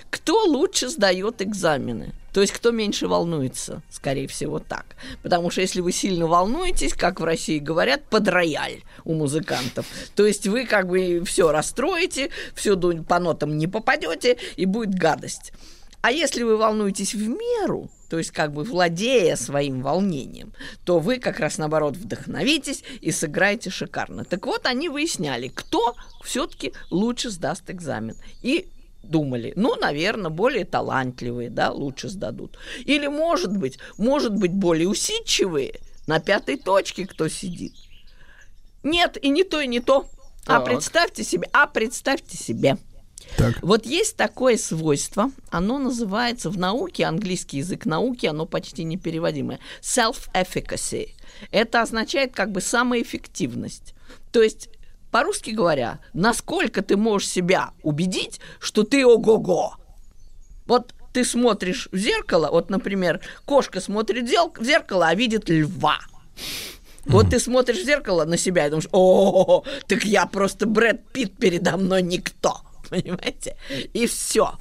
кто лучше сдает экзамены. То есть, кто меньше волнуется, скорее всего, так. Потому что если вы сильно волнуетесь, как в России говорят, под рояль у музыкантов. То есть вы как бы все расстроите, все по нотам не попадете, и будет гадость. А если вы волнуетесь в меру, то есть как бы владея своим волнением, то вы как раз наоборот вдохновитесь и сыграете шикарно. Так вот, они выясняли, кто все-таки лучше сдаст экзамен. И думали, ну, наверное, более талантливые, да, лучше сдадут. Или, может быть, может быть, более усидчивые, на пятой точке кто сидит. Нет, и не то, и не то. А Так. представьте себе, а представьте себе. Вот есть такое свойство, оно называется в науке, английский язык науки, оно почти непереводимое, self-efficacy. Это означает как бы самоэффективность. То есть, по-русски говоря, насколько ты можешь себя убедить, что ты ого-го. Вот ты смотришь в зеркало, вот, например, кошка смотрит в зеркало, а видит льва. Вот ты смотришь в зеркало на себя и думаешь, о, так я просто Брэд Питт передо мной никто, понимаете? И все.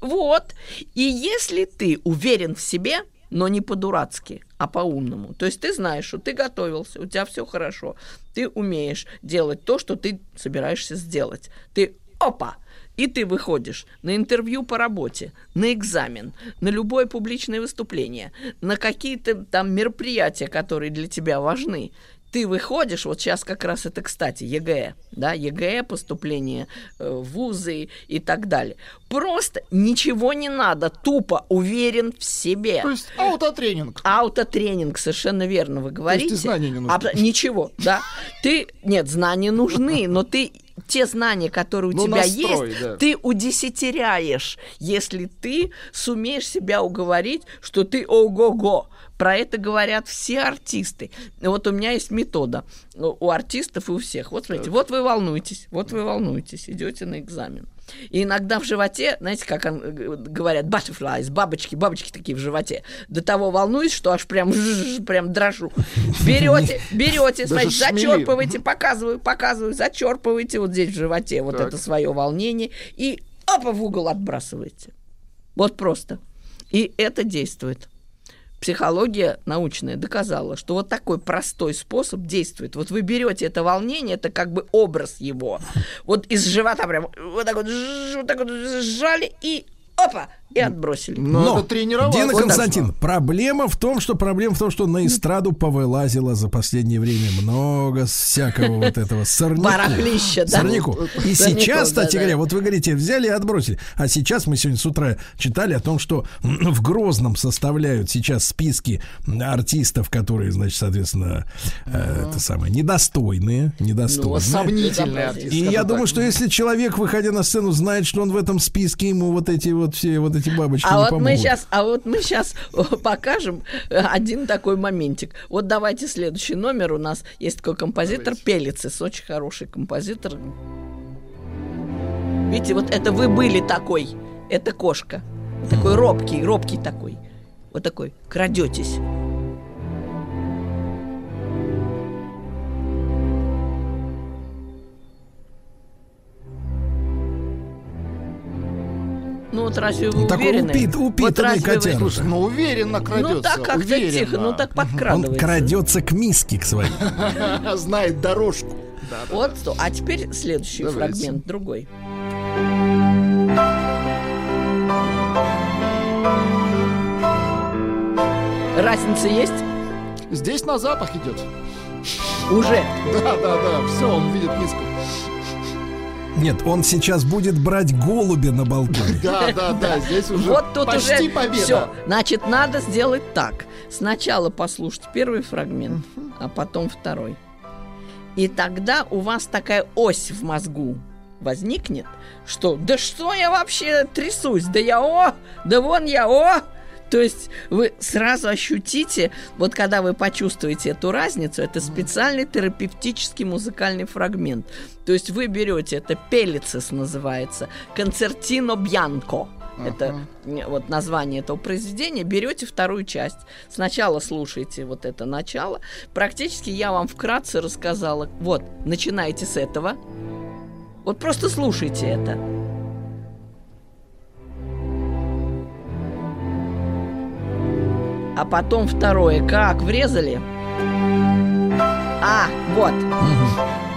Вот. И если ты уверен в себе, но не по-дурацки, а по-умному. То есть ты знаешь, что ты готовился, у тебя все хорошо. Ты умеешь делать то, что ты собираешься сделать. Ты опа! И ты выходишь на интервью по работе, на экзамен, на любое публичное выступление, на какие-то там мероприятия, которые для тебя важны. Ты выходишь, вот сейчас как раз это, кстати, ЕГЭ, да, ЕГЭ, поступление э, в вузы и так далее. Просто ничего не надо, тупо уверен в себе. То есть аутотренинг. Аутотренинг, совершенно верно вы говорите. и знания не нужны. Абсо- ничего, да. Ты, нет, знания нужны, но ты те знания, которые у Ну, тебя настрой, есть, да. ты удесятеряешь, если ты сумеешь себя уговорить, что ты ого-го. Про это говорят все артисты. Вот у меня есть метода у артистов и у всех. Вот смотрите, вот вы волнуетесь, вот вы волнуетесь, идете на экзамен. И иногда в животе, знаете, как он, э, говорят, butterflies, бабочки, бабочки такие в животе. До того волнуюсь, что аж прям, жжж, прям дрожу. Берете, берете, смотрите, зачерпываете, показываю, показываю, зачерпываете вот здесь в животе вот Так. это свое волнение и опа в угол отбрасываете. Вот просто. И это действует. Психология научная доказала, что вот такой простой способ действует. Вот вы берете это волнение, это как бы образ его. Вот из живота прям вот так вот, вот так вот сжали и опа, и отбросили. Но, Дина Вот так. Константин, проблема в том, что проблема в том, что на эстраду повылазило за последнее время много всякого вот этого сорняку. Барахлища, да. Сорняку. И сейчас, кстати говоря, вот вы говорите, взяли и отбросили. А сейчас мы сегодня с утра читали о том, что в Грозном составляют сейчас списки артистов, которые, значит, соответственно, э, это самое, недостойные, недостойные. Ну, сомнительные артисты, И я думаю, что если человек, выходя на сцену, знает, что он в этом списке, ему вот эти вот вот все вот эти бабочки А не вот помогут. мы сейчас, а вот мы сейчас покажем э, один такой моментик. Вот давайте следующий номер у нас есть такой композитор Пелицис, очень хороший композитор. Видите, вот это вы были такой, это кошка, такой робкий, робкий такой, вот такой, крадетесь. Ну вот разве вы Ну, такой уверены? упит- вот упитанный разве вы- ну уверенно крадется. Ну так как-то уверенно. тихо, ну так Он подкрадывается. крадется к миске к своей. Знает дорожку. Вот что. А теперь следующий фрагмент, другой. Разница есть? Здесь на запах идет. Уже. Да, да, да. Все, он видит миску. Нет, он сейчас будет брать голубя на балконе. Да, да, да. Здесь уже Вот тут почти уже победа. все. Значит, надо сделать так. Сначала послушать первый фрагмент, а потом второй. И тогда у вас такая ось в мозгу возникнет, что да что я вообще трясусь, да я о, да вон я о. То есть вы сразу ощутите, вот когда вы почувствуете эту разницу, это специальный терапевтический музыкальный фрагмент. То есть вы берете, это пелицис называется, концертино бьянко. Это м, вот название этого произведения. Берете вторую часть. Сначала слушайте вот это начало. Практически я вам вкратце рассказала. Вот, начинайте с этого. Вот просто слушайте это. А потом второе. Как врезали? А, вот.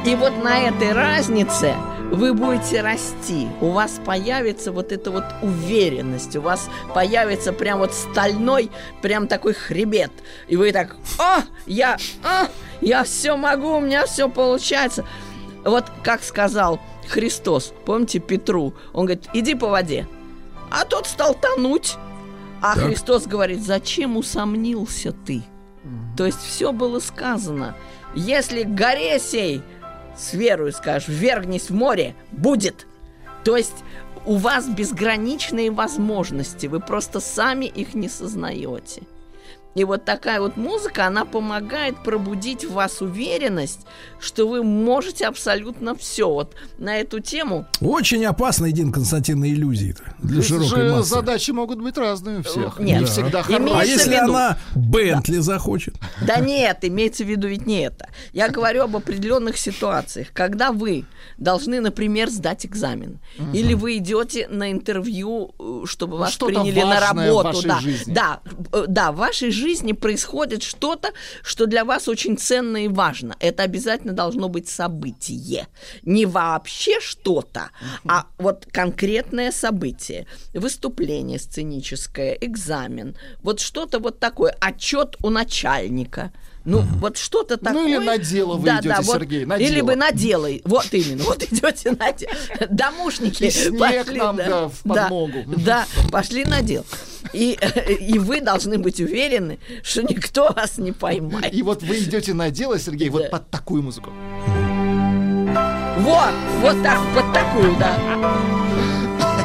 И вот на этой разнице вы будете расти. У вас появится вот эта вот уверенность. У вас появится прям вот стальной, прям такой хребет. И вы так, а, я, а, я все могу, у меня все получается. Вот как сказал Христос, помните Петру, он говорит, иди по воде. А тот стал тонуть. А Так. Христос говорит, зачем усомнился ты? То есть все было сказано. Если горе сей с верою скажешь, вергнись в море, будет. То есть у вас безграничные возможности, вы просто сами их не сознаете. И вот такая вот музыка, она помогает пробудить в вас уверенность, что вы можете абсолютно все. Вот на эту тему Очень опасный, Дин Константин, на иллюзии-то для Здесь широкой же массы. задачи могут быть разные у всех. Нет. Не всегда Имеется хорошие. А если виду- она Бентли захочет? Да нет, имеется в виду ведь не это. Я говорю об определенных ситуациях, когда вы должны, например, сдать экзамен, или вы идете на интервью, э, чтобы вас приняли на работу. вашей да, жизни. да, э, да, в вашей жизни происходит что-то, что для вас очень ценно и важно. Это обязательно должно быть событие, не вообще что-то, а вот конкретное событие, выступление сценическое, экзамен, вот что-то вот такое, отчет у начальника. Ну, вот что-то такое. Ну, или на дело вы идете, Сергей, на Или дело. вы на дело. Вот именно. Вот идете на дело. Домушники И снег нам, да, в подмогу. Да, пошли на дело. И, и вы должны быть уверены, что никто вас не поймает. И вот вы идете на дело, Сергей, вот под такую музыку. Вот, вот так, под такую, да.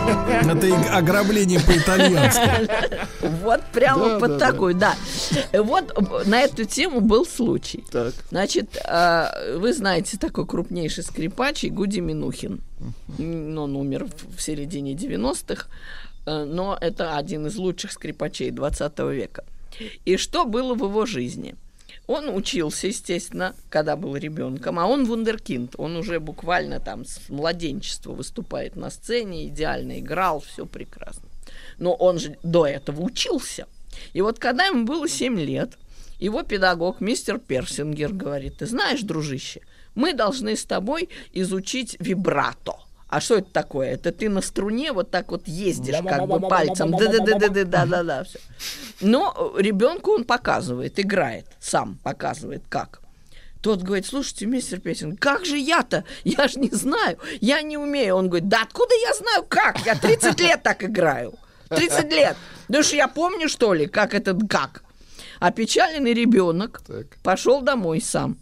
Это ограбление по-итальянски. Вот прямо Да, под да, такой, да. Вот на эту тему был случай. Так. Значит, э, вы знаете такой крупнейший скрипач Гуди Минухин. Он умер в- в середине 90-х, э, но это один из лучших скрипачей 20 века. И что было в его жизни? Он учился, естественно, когда был ребенком, а он вундеркинд. Он уже буквально там с младенчества выступает на сцене, идеально играл, все прекрасно. Но он же до этого учился. И вот когда ему было 7 лет, его педагог, мистер Персингер, говорит, ты знаешь, дружище, мы должны с тобой изучить вибрато. А что это такое? Это ты на струне вот так вот ездишь, как бы пальцем. Да-да-да-да-да-да-да. Но ребенку он показывает, играет, сам показывает, как. Тот говорит, слушайте, мистер Песин, как же я-то? Я же не знаю, я не умею. Он говорит, да откуда я знаю как? Я 30 лет так играю. 30 лет. Ну что, я помню, что ли, как это, как? Опечаленный ребенок пошел домой сам.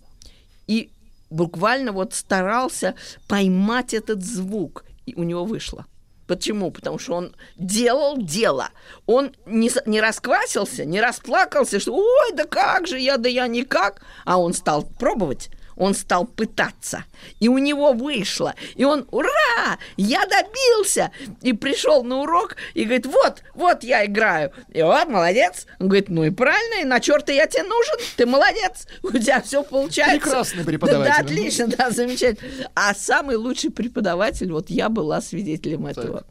И буквально вот старался поймать этот звук. И у него вышло. Почему? Потому что он делал дело. Он не, не расквасился, не расплакался, что ой, да как же я, да я никак. А он стал пробовать, он стал пытаться. И у него вышло. И он, ура, я добился. И пришел на урок и говорит, вот, вот я играю. И вот, молодец. Он говорит, ну и правильно, и на черта я тебе нужен, ты молодец, у тебя все получается. Прекрасный Да, преподаватель. Да, отлично, да, замечательно. А самый лучший преподаватель, вот я была свидетелем этого.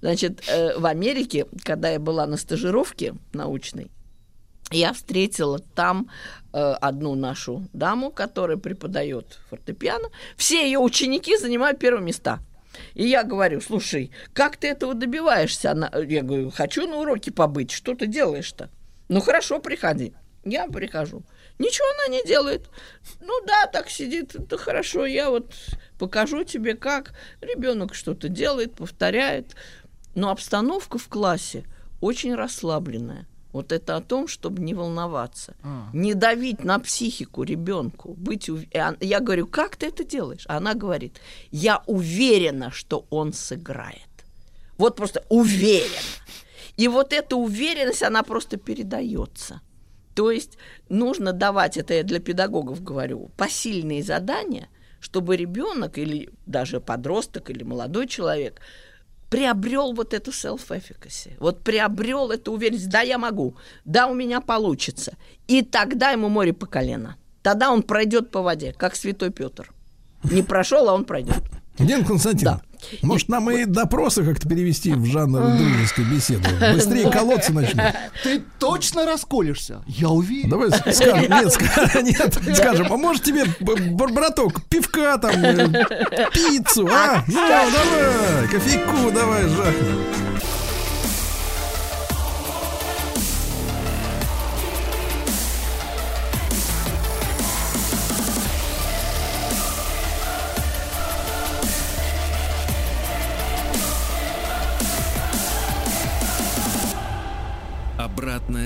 Значит, э, в Америке, когда я была на стажировке научной, я встретила там э, одну нашу даму, которая преподает фортепиано. Все ее ученики занимают первые места. И я говорю, слушай, как ты этого добиваешься? Она, я говорю, хочу на уроке побыть, что ты делаешь-то? Ну хорошо, приходи. Я прихожу. Ничего она не делает. Ну да, так сидит. Да хорошо, я вот покажу тебе, как ребенок что-то делает, повторяет. Но обстановка в классе очень расслабленная. Вот это о том, чтобы не волноваться, А. не давить на психику ребенку, быть ув- Я говорю, как ты это делаешь? Она говорит, я уверена, что он сыграет. Вот просто уверена. И вот эта уверенность, она просто передается. То есть нужно давать, это я для педагогов говорю, посильные задания, чтобы ребенок или даже подросток или молодой человек приобрел вот эту self-efficacy, вот приобрел эту уверенность, да, я могу, да, у меня получится. И тогда ему море по колено. Тогда он пройдет по воде, как святой Петр. Не прошел, а он пройдет. Дин Константин, может нам и допросы как-то перевести в жанр дружеской беседы? Быстрее колоться начнем. Ты точно расколешься? Я уверен. Давай скажем, нет, нет, скажем, а может тебе, браток, пивка там, э, пиццу, а? Ну, давай, кофейку давай, жахнем.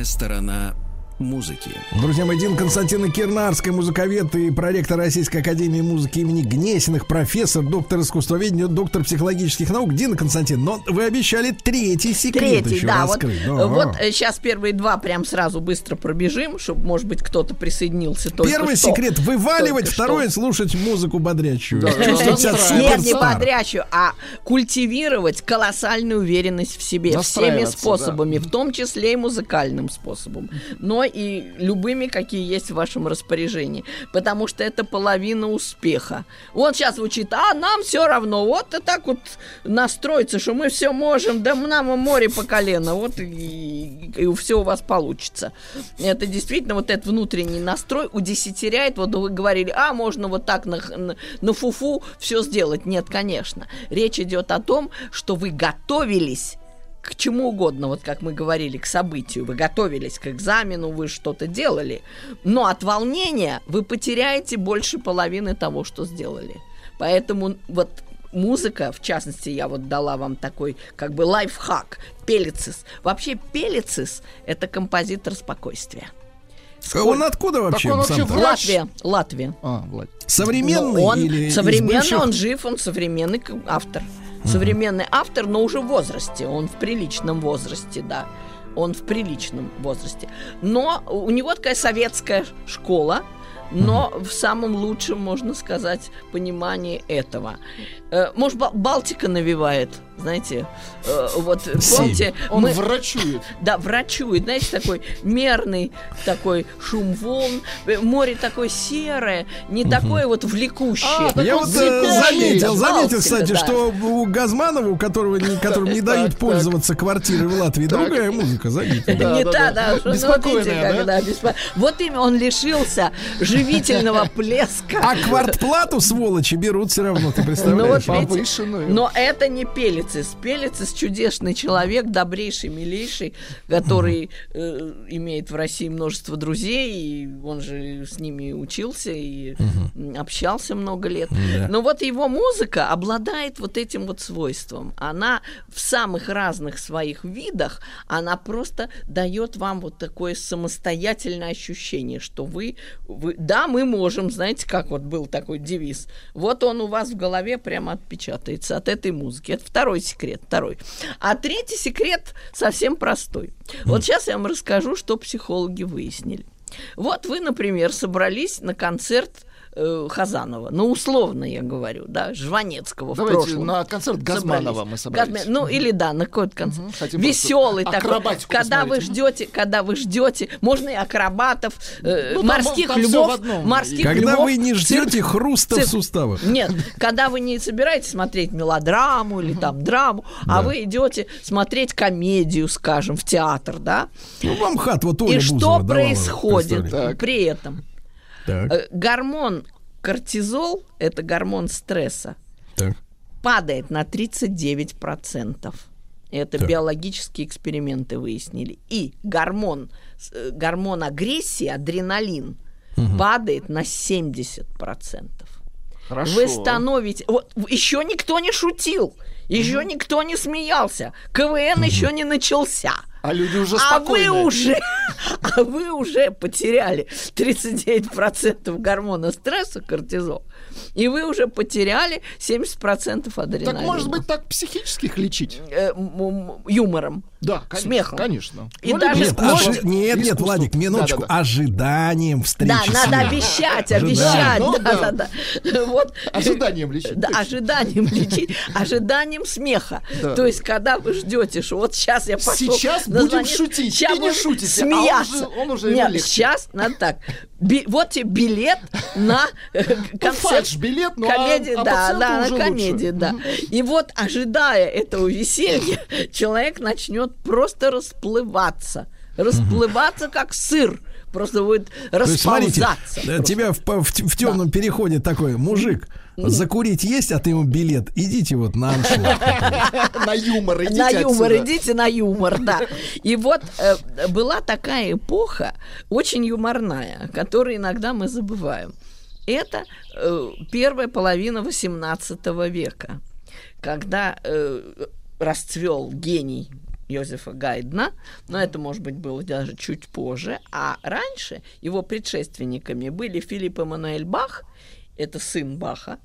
Сторона музыки. Друзья мои, Дин Константина Кирнарская, музыковед и проректор Российской Академии музыки имени Гнесиных, профессор, доктор искусствоведения, доктор психологических наук. Дин Константин, но вы обещали третий секрет Третий, еще да, вот, раскрыть. Да. вот сейчас первые два прям сразу быстро пробежим, чтобы, может быть, кто-то присоединился только Первый что. секрет вываливать, Только второй слушать музыку бодрячую. Нет, не бодрячую, а культивировать колоссальную уверенность в себе всеми способами, в том числе и музыкальным способом, но и любыми, какие есть в вашем распоряжении, потому что это половина успеха. Вот сейчас звучит, а нам все равно, вот и так вот настроиться, что мы все можем, да нам море по колено, вот и, и все у вас получится. Это действительно вот этот внутренний настрой удесятеряет, вот вы говорили, а можно вот так на, на, на фуфу все сделать. Нет, конечно. Речь идет о том, что вы готовились к чему угодно, вот как мы говорили, к событию. Вы готовились к экзамену, вы что-то делали. Но от волнения вы потеряете больше половины того, что сделали. Поэтому вот музыка, в частности, я вот дала вам такой как бы лайфхак, пелицис. Вообще пелицис – это композитор спокойствия. А Он откуда вообще? Так он вообще врач. Латвия, Латвия. А, Влад. Современный Ну, он или из современный, бывших? он жив, он современный автор. Современный автор, но уже в возрасте. Он в приличном возрасте, да. Он в приличном возрасте. Но у него такая советская школа, но в самом лучшем, можно сказать, понимании этого. Э, Может, Ба- Балтика навевает, знаете, э, вот помните, Он мы- врачует. да, врачует, знаете, такой мерный такой шум волн, э, море такое серое, не такое вот влекущее. А, Я вот э, заметил, заметил, кстати, да. что у Газманова, у которого не, которым не дают Так, пользоваться квартирой в Латвии, другая музыка, заметил. Да, не да, та, да. да, что, ну, Беспокойная, да? беспо- Вот именно он лишился живительного плеска. А квартплату, сволочи, берут все равно, ты представляешь? Ну вот Повышенную. но это не Пелицис. Пелицис чудесный человек, добрейший, милейший, который э, имеет в России множество друзей, и он же с ними учился и общался много лет. Да. Но вот его музыка обладает вот этим вот свойством. Она в самых разных своих видах, она просто дает вам вот такое самостоятельное ощущение, что вы, вы да, мы можем, знаете, как вот был такой девиз. Вот он у вас в голове прямо отпечатается от этой музыки. Это второй второй секрет, второй. А третий секрет совсем простой. Вот сейчас я вам расскажу, что психологи выяснили. Вот вы, например, собрались на концерт э, Хазанова, ну, условно я говорю, да, Жванецкого в Давайте прошлом. на концерт Газманова мы собрались. Газма- Ну, или да, на какой-то концерт. хотим Веселый такой. Когда вы посмотреть. ждете, когда вы ждете, можно и акробатов, э, Ну, морских там в львов, морских Когда львов, вы не ждете цирк- хруста в цирк- суставах. Нет, когда вы не собираетесь смотреть мелодраму или там драму, а вы идете смотреть комедию, скажем, в театр, да? Ну, вам хат вот Оля И Бузова что происходит представление. при этом? Так, Э, Гормон кортизол, это гормон стресса, так. падает на 39%. Это Так. биологические эксперименты выяснили. И гормон, э, гормон агрессии, адреналин, падает на 70%. Хорошо. Вы становитесь... Вот, еще никто не шутил, еще никто не смеялся, КВН еще не начался. А люди уже А вы спокойны. уже, а вы уже потеряли 39% гормона стресса, кортизол, и вы уже потеряли 70% адреналина. Так может быть так психических лечить? Э, юмором. Да, конечно. Смехом. Конечно. И Ну, даже Нет, ожи- нет, нет, искусство. Владик, минуточку. Да-да-да. Ожиданием встречи. Да, с надо обещать, обещать. Ну, да, да. да, да. Вот. Ожиданием лечить, Да, точно. ожиданием лечить, ожиданием смеха. Да. То есть, когда вы ждете, что вот сейчас я пошел... Сейчас будем шутить. И не шутите, а он смеяться. уже- он уже Нет, сейчас надо так. Би- вот тебе билет на э, концерт. фальш-билет, ну, а- комедии, а да, пациенту да, уже на лучше. комедии, да. И вот, ожидая этого веселья, человек начнет просто расплываться. Расплываться, как сыр. Просто будет То есть, смотрите, расползаться. э, просто. тебя в, в, в темном переходе такой мужик, закурить есть, а ты ему билет. Идите вот на аншлаг. На юмор идите на юмор, идите на юмор, да. И вот э, была такая эпоха, очень юморная, которую иногда мы забываем. Это э, первая половина XVIII века, когда э, расцвел гений Йозефа Гайдна, но это, может быть, было даже чуть позже, а раньше его предшественниками были Филипп Эммануэль Бах, это сын Баха,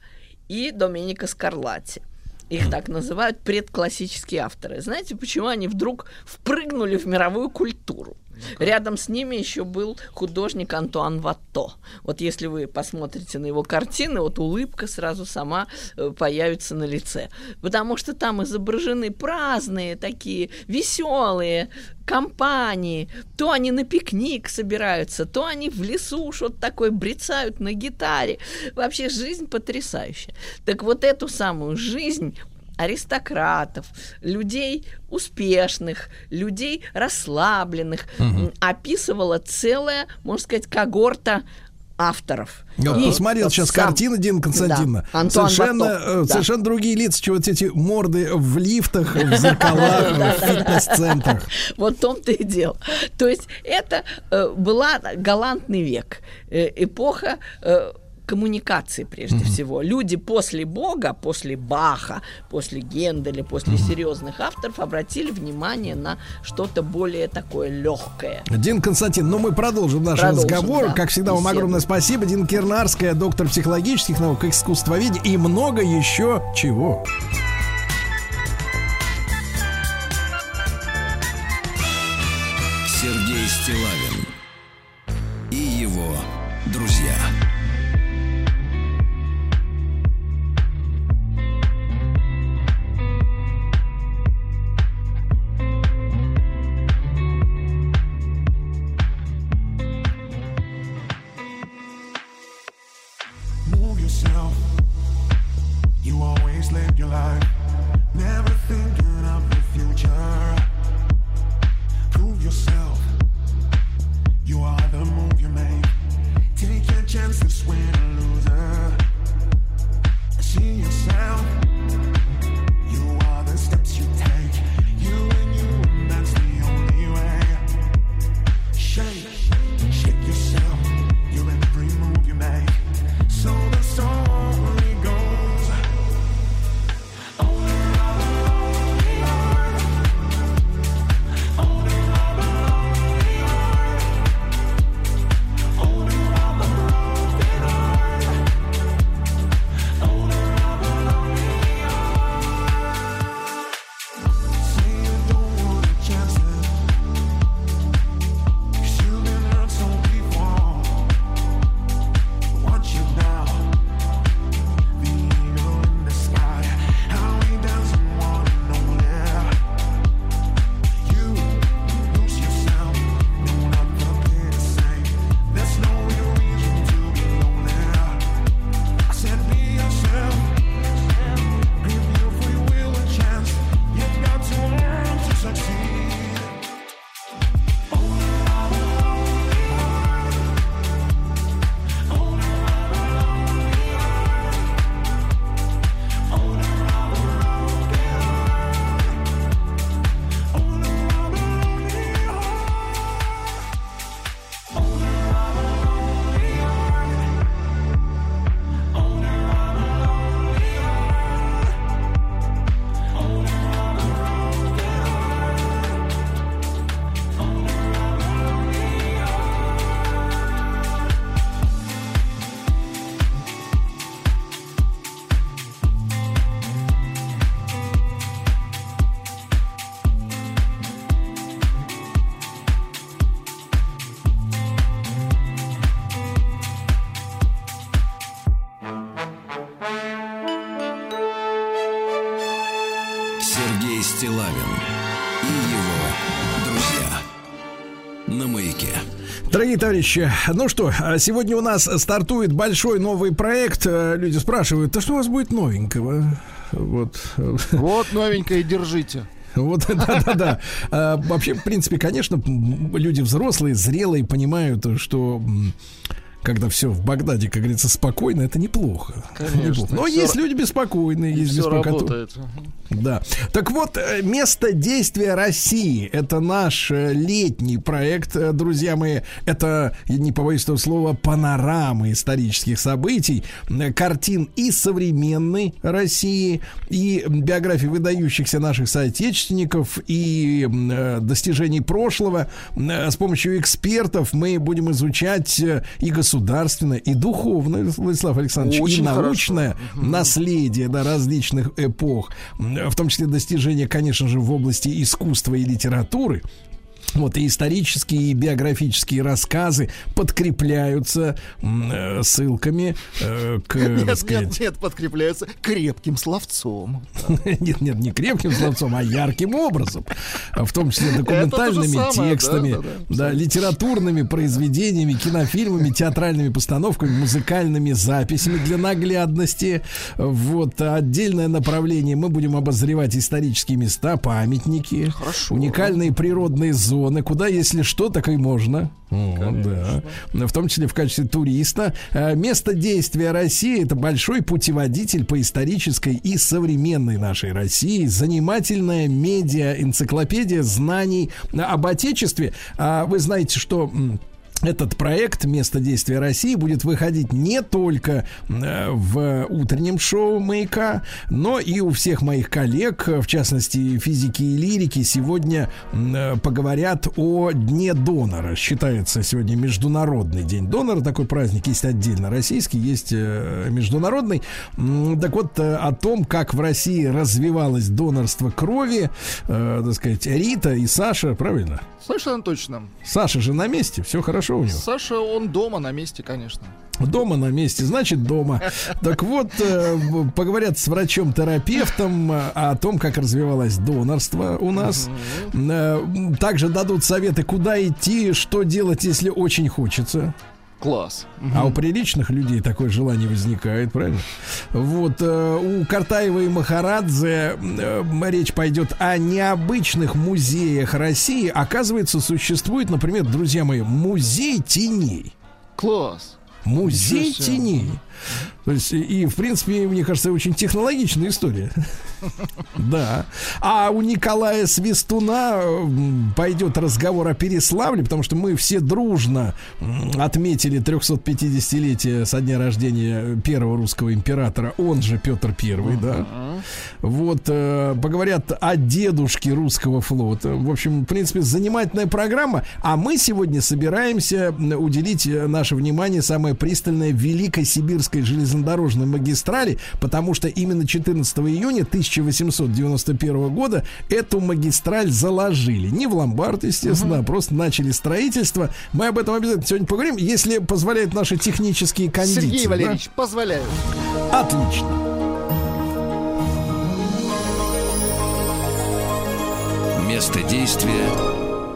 и Доменико Скарлатти. Их так называют предклассические авторы. Знаете, почему они вдруг впрыгнули в мировую культуру? Рядом с ними еще был художник Антуан Ватто. Вот если вы посмотрите на его картины, вот улыбка сразу сама э, появится на лице. Потому что там изображены праздные такие, веселые компании. То они на пикник собираются, то они в лесу что-то такое брецают на гитаре. Вообще жизнь потрясающая. Так вот эту самую жизнь аристократов, людей успешных, людей расслабленных, м, описывала целая, можно сказать, когорта авторов. Я И посмотрел сейчас сам- картины Дина Константиновна. Да, Антуан совершенно, Ватто, э, да. совершенно другие лица, чем вот эти морды в лифтах, в зеркалах, в фитнес-центрах. Вот в том-то и дело. То есть это э, была галантный век, э, эпоха коммуникации прежде всего. Люди после Бога, после Баха, после Генделя, после серьезных авторов обратили внимание на что-то более такое легкое. Дин Константин, ну мы продолжим наш Продолжим, разговор. да, как всегда, вам огромное спасибо. Дина Кернарская, доктор психологических наук, искусствоведения и много еще чего. Сергей Стилавин и его Live your life. Never thinking of the future. Prove yourself. You are the move you make. Take your chances, win or loser. See yourself. Дорогие товарищи, ну что, а сегодня у нас стартует большой новый проект. Э, Люди спрашивают, да что у вас будет новенького? Вот. Вот новенькое держите. Вот, да-да-да. А, Вообще, в принципе, конечно, люди взрослые, зрелые, понимают, что когда все в Багдаде, как говорится, спокойно, это неплохо. Конечно. Неплохо. Но есть ра- люди беспокойные, есть беспокойные. Да. Так вот, э, место действия России это наш э, летний проект, э, друзья мои. Это, не побоюсь этого слова, панорама исторических событий, картин и современной России, и биографии выдающихся наших соотечественников, и достижений прошлого. С помощью экспертов мы будем изучать и государственное, и духовное, Владислав Александрович, и Очень хорошо. научное наследие да, различных эпох, в том числе достижения, конечно же, в области искусства и литературы. Вот и исторические и биографические рассказы подкрепляются э, ссылками э, к, Нет, сказать, нет, нет, подкрепляются крепким словцом. нет, нет, не крепким словцом, а ярким образом. В том числе документальными текстами, да, литературными произведениями, кинофильмами, театральными постановками, музыкальными записями для наглядности. Вот отдельное направление. Мы будем обозревать исторические места, памятники, уникальные природные зоны, куда, если что, так и можно. Вот, да. В том числе в качестве туриста. Э, Место действия России это большой путеводитель по исторической и современной нашей России. Занимательная медиа-энциклопедия знаний об Отечестве. А Вы знаете, что этот проект «Место действия России» будет выходить не только э, в утреннем шоу «Маяка», но и у всех моих коллег, в частности, физики и лирики, сегодня э, поговорят о Дне донора. Считается сегодня Международный день донора. Такой праздник есть отдельно российский, есть э, международный. Так вот, о том, как в России развивалось донорство крови, так сказать, Рита и Саша, правильно? Совершенно точно. Саша же на месте, все хорошо у него. Саша, он дома на месте, конечно. Дома на месте, значит дома. Так вот, э, поговорят с врачом-терапевтом э, о том, как развивалось донорство у нас. Э, Также дадут советы, куда идти, что делать, если очень хочется. Класс. А у приличных людей такое желание возникает, правильно? Вот э, у Картаева и Махарадзе э, речь пойдет о необычных музеях России. Оказывается, существует, например, друзья мои, музей теней. Класс. Музей теней. То есть, и, в принципе, мне кажется, очень технологичная история. Да. А у Николая Свистуна пойдет разговор о Переславле, потому что мы все дружно отметили 350-летие со дня рождения первого русского императора, он же Петр Первый, да. Вот, э, поговорят о дедушке русского флота. В общем, в принципе, занимательная программа. А мы сегодня собираемся уделить э, наше внимание самое пристальное Великой Сибирской железнодорожной магистрали, потому что именно 14 июня 1891 года эту магистраль заложили. Не в ломбард, естественно, а просто начали строительство. Мы об этом обязательно сегодня поговорим, если позволяют наши технические кондиции. Сергей да? Валерьевич, позволяю. Отлично. Место действия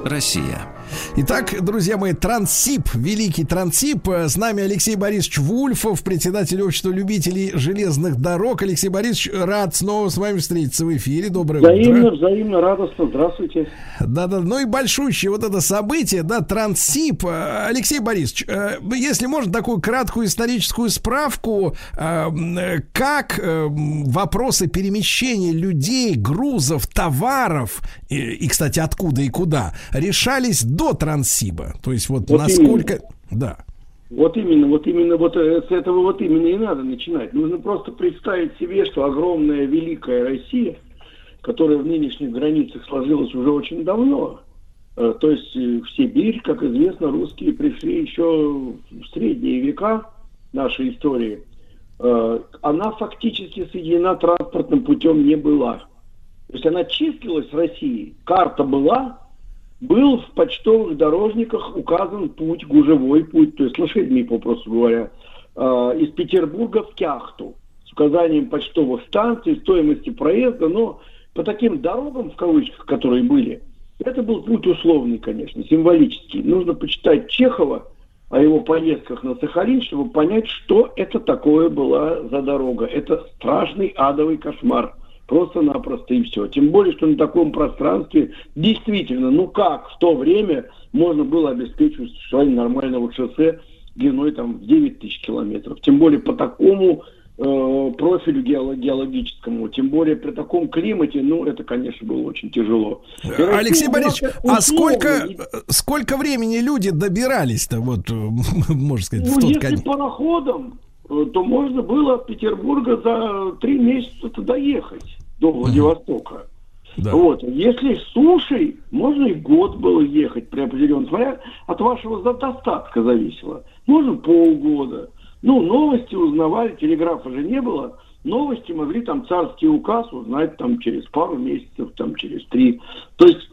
Россия. Итак, друзья мои, Трансип, великий Трансип. С нами Алексей Борисович Вульфов, председатель общества любителей железных дорог. Алексей Борисович, рад снова с вами встретиться в эфире. Доброе Взаимно, утро. взаимно, радостно. Здравствуйте. Да-да, ну и большущее вот это событие, да, Трансип. Э, Алексей Борисович, э, если можно такую краткую историческую справку, э, как вопросы перемещения людей, грузов, товаров, и, кстати, откуда и куда, решались до Трансиба? То есть вот, Вот насколько... Да. Вот именно, вот именно, вот э, с этого вот именно и надо начинать. Нужно просто представить себе, что огромная великая Россия, которая в нынешних границах сложилась уже очень давно, э, то есть э, в Сибирь, как известно, русские пришли еще в средние века нашей истории, она фактически соединена транспортным путем не была. То есть она числилась Россией, карта была, был в почтовых дорожниках указан путь, гужевой путь, то есть лошадьми, попросту говоря, э, из Петербурга в Кяхту с указанием почтовых станций, стоимости проезда, но по таким дорогам, в кавычках, которые были, это был путь условный, конечно, символический. Нужно почитать Чехова о его поездках на Сахалин, чтобы понять, что это такое была за дорога. Это страшный адовый кошмар. Просто-напросто и все. Тем более, что на таком пространстве действительно, ну как в то время можно было обеспечивать существование нормального шоссе длиной там в 9 тысяч километров. Тем более по такому э, профилю геолог- геологическому, тем более при таком климате, ну, это, конечно, было очень тяжело. Алексей была Борисович, а сколько, сколько времени люди добирались-то, вот, можно сказать, в Ну, тот если конец? пароходом, э, то можно было от Петербурга за три месяца доехать до Владивостока. Вот. Если сушей, можно и год было ехать при определенном, смотря от вашего достатка зависело. Можно полгода. Ну, новости узнавали, телеграфа же не было. Новости могли там царский указ узнать там через пару месяцев, там через три. То есть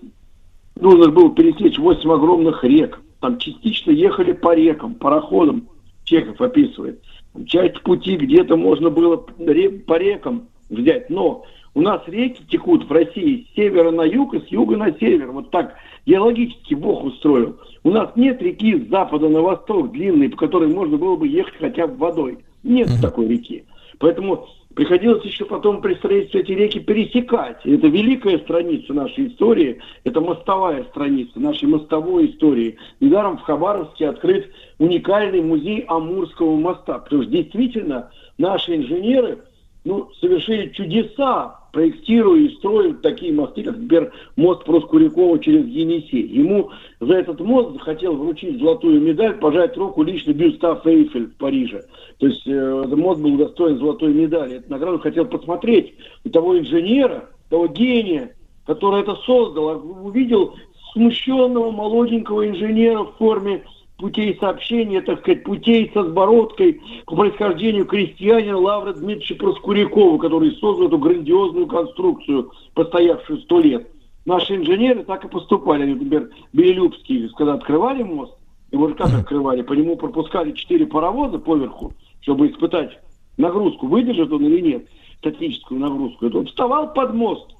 нужно было пересечь 8 огромных рек. Там частично ехали по рекам, пароходам. Чехов описывает. Часть пути где-то можно было по рекам взять. Но у нас реки текут в России с севера на юг и с юга на север. Вот так геологически Бог устроил. У нас нет реки с запада на восток длинной, по которой можно было бы ехать хотя бы водой. Нет такой реки. Поэтому приходилось еще потом при строительстве эти реки пересекать. Это великая страница нашей истории, это мостовая страница нашей мостовой истории. Недаром в Хабаровске открыт уникальный музей Амурского моста, потому что действительно наши инженеры ну, совершили чудеса, проектируя и строя такие мосты, как, например, мост Проскурякова через Енисей. Ему за этот мост захотел вручить золотую медаль, пожать руку лично Гюстав Эйфель в Париже. То есть э, этот мост был достоин золотой медали. Эту награду хотел посмотреть у того инженера, того гения, который это создал, а увидел смущенного молоденького инженера в форме путей сообщения, так сказать, путей со сбородкой по происхождению крестьянина Лавра Дмитриевича Проскурякова, который создал эту грандиозную конструкцию, постоявшую сто лет. Наши инженеры так и поступали. Например, Белелюбский, когда открывали мост, его же как открывали, по нему пропускали четыре паровоза поверху, чтобы испытать нагрузку, выдержит он или нет, статическую нагрузку. Это он вставал под мост,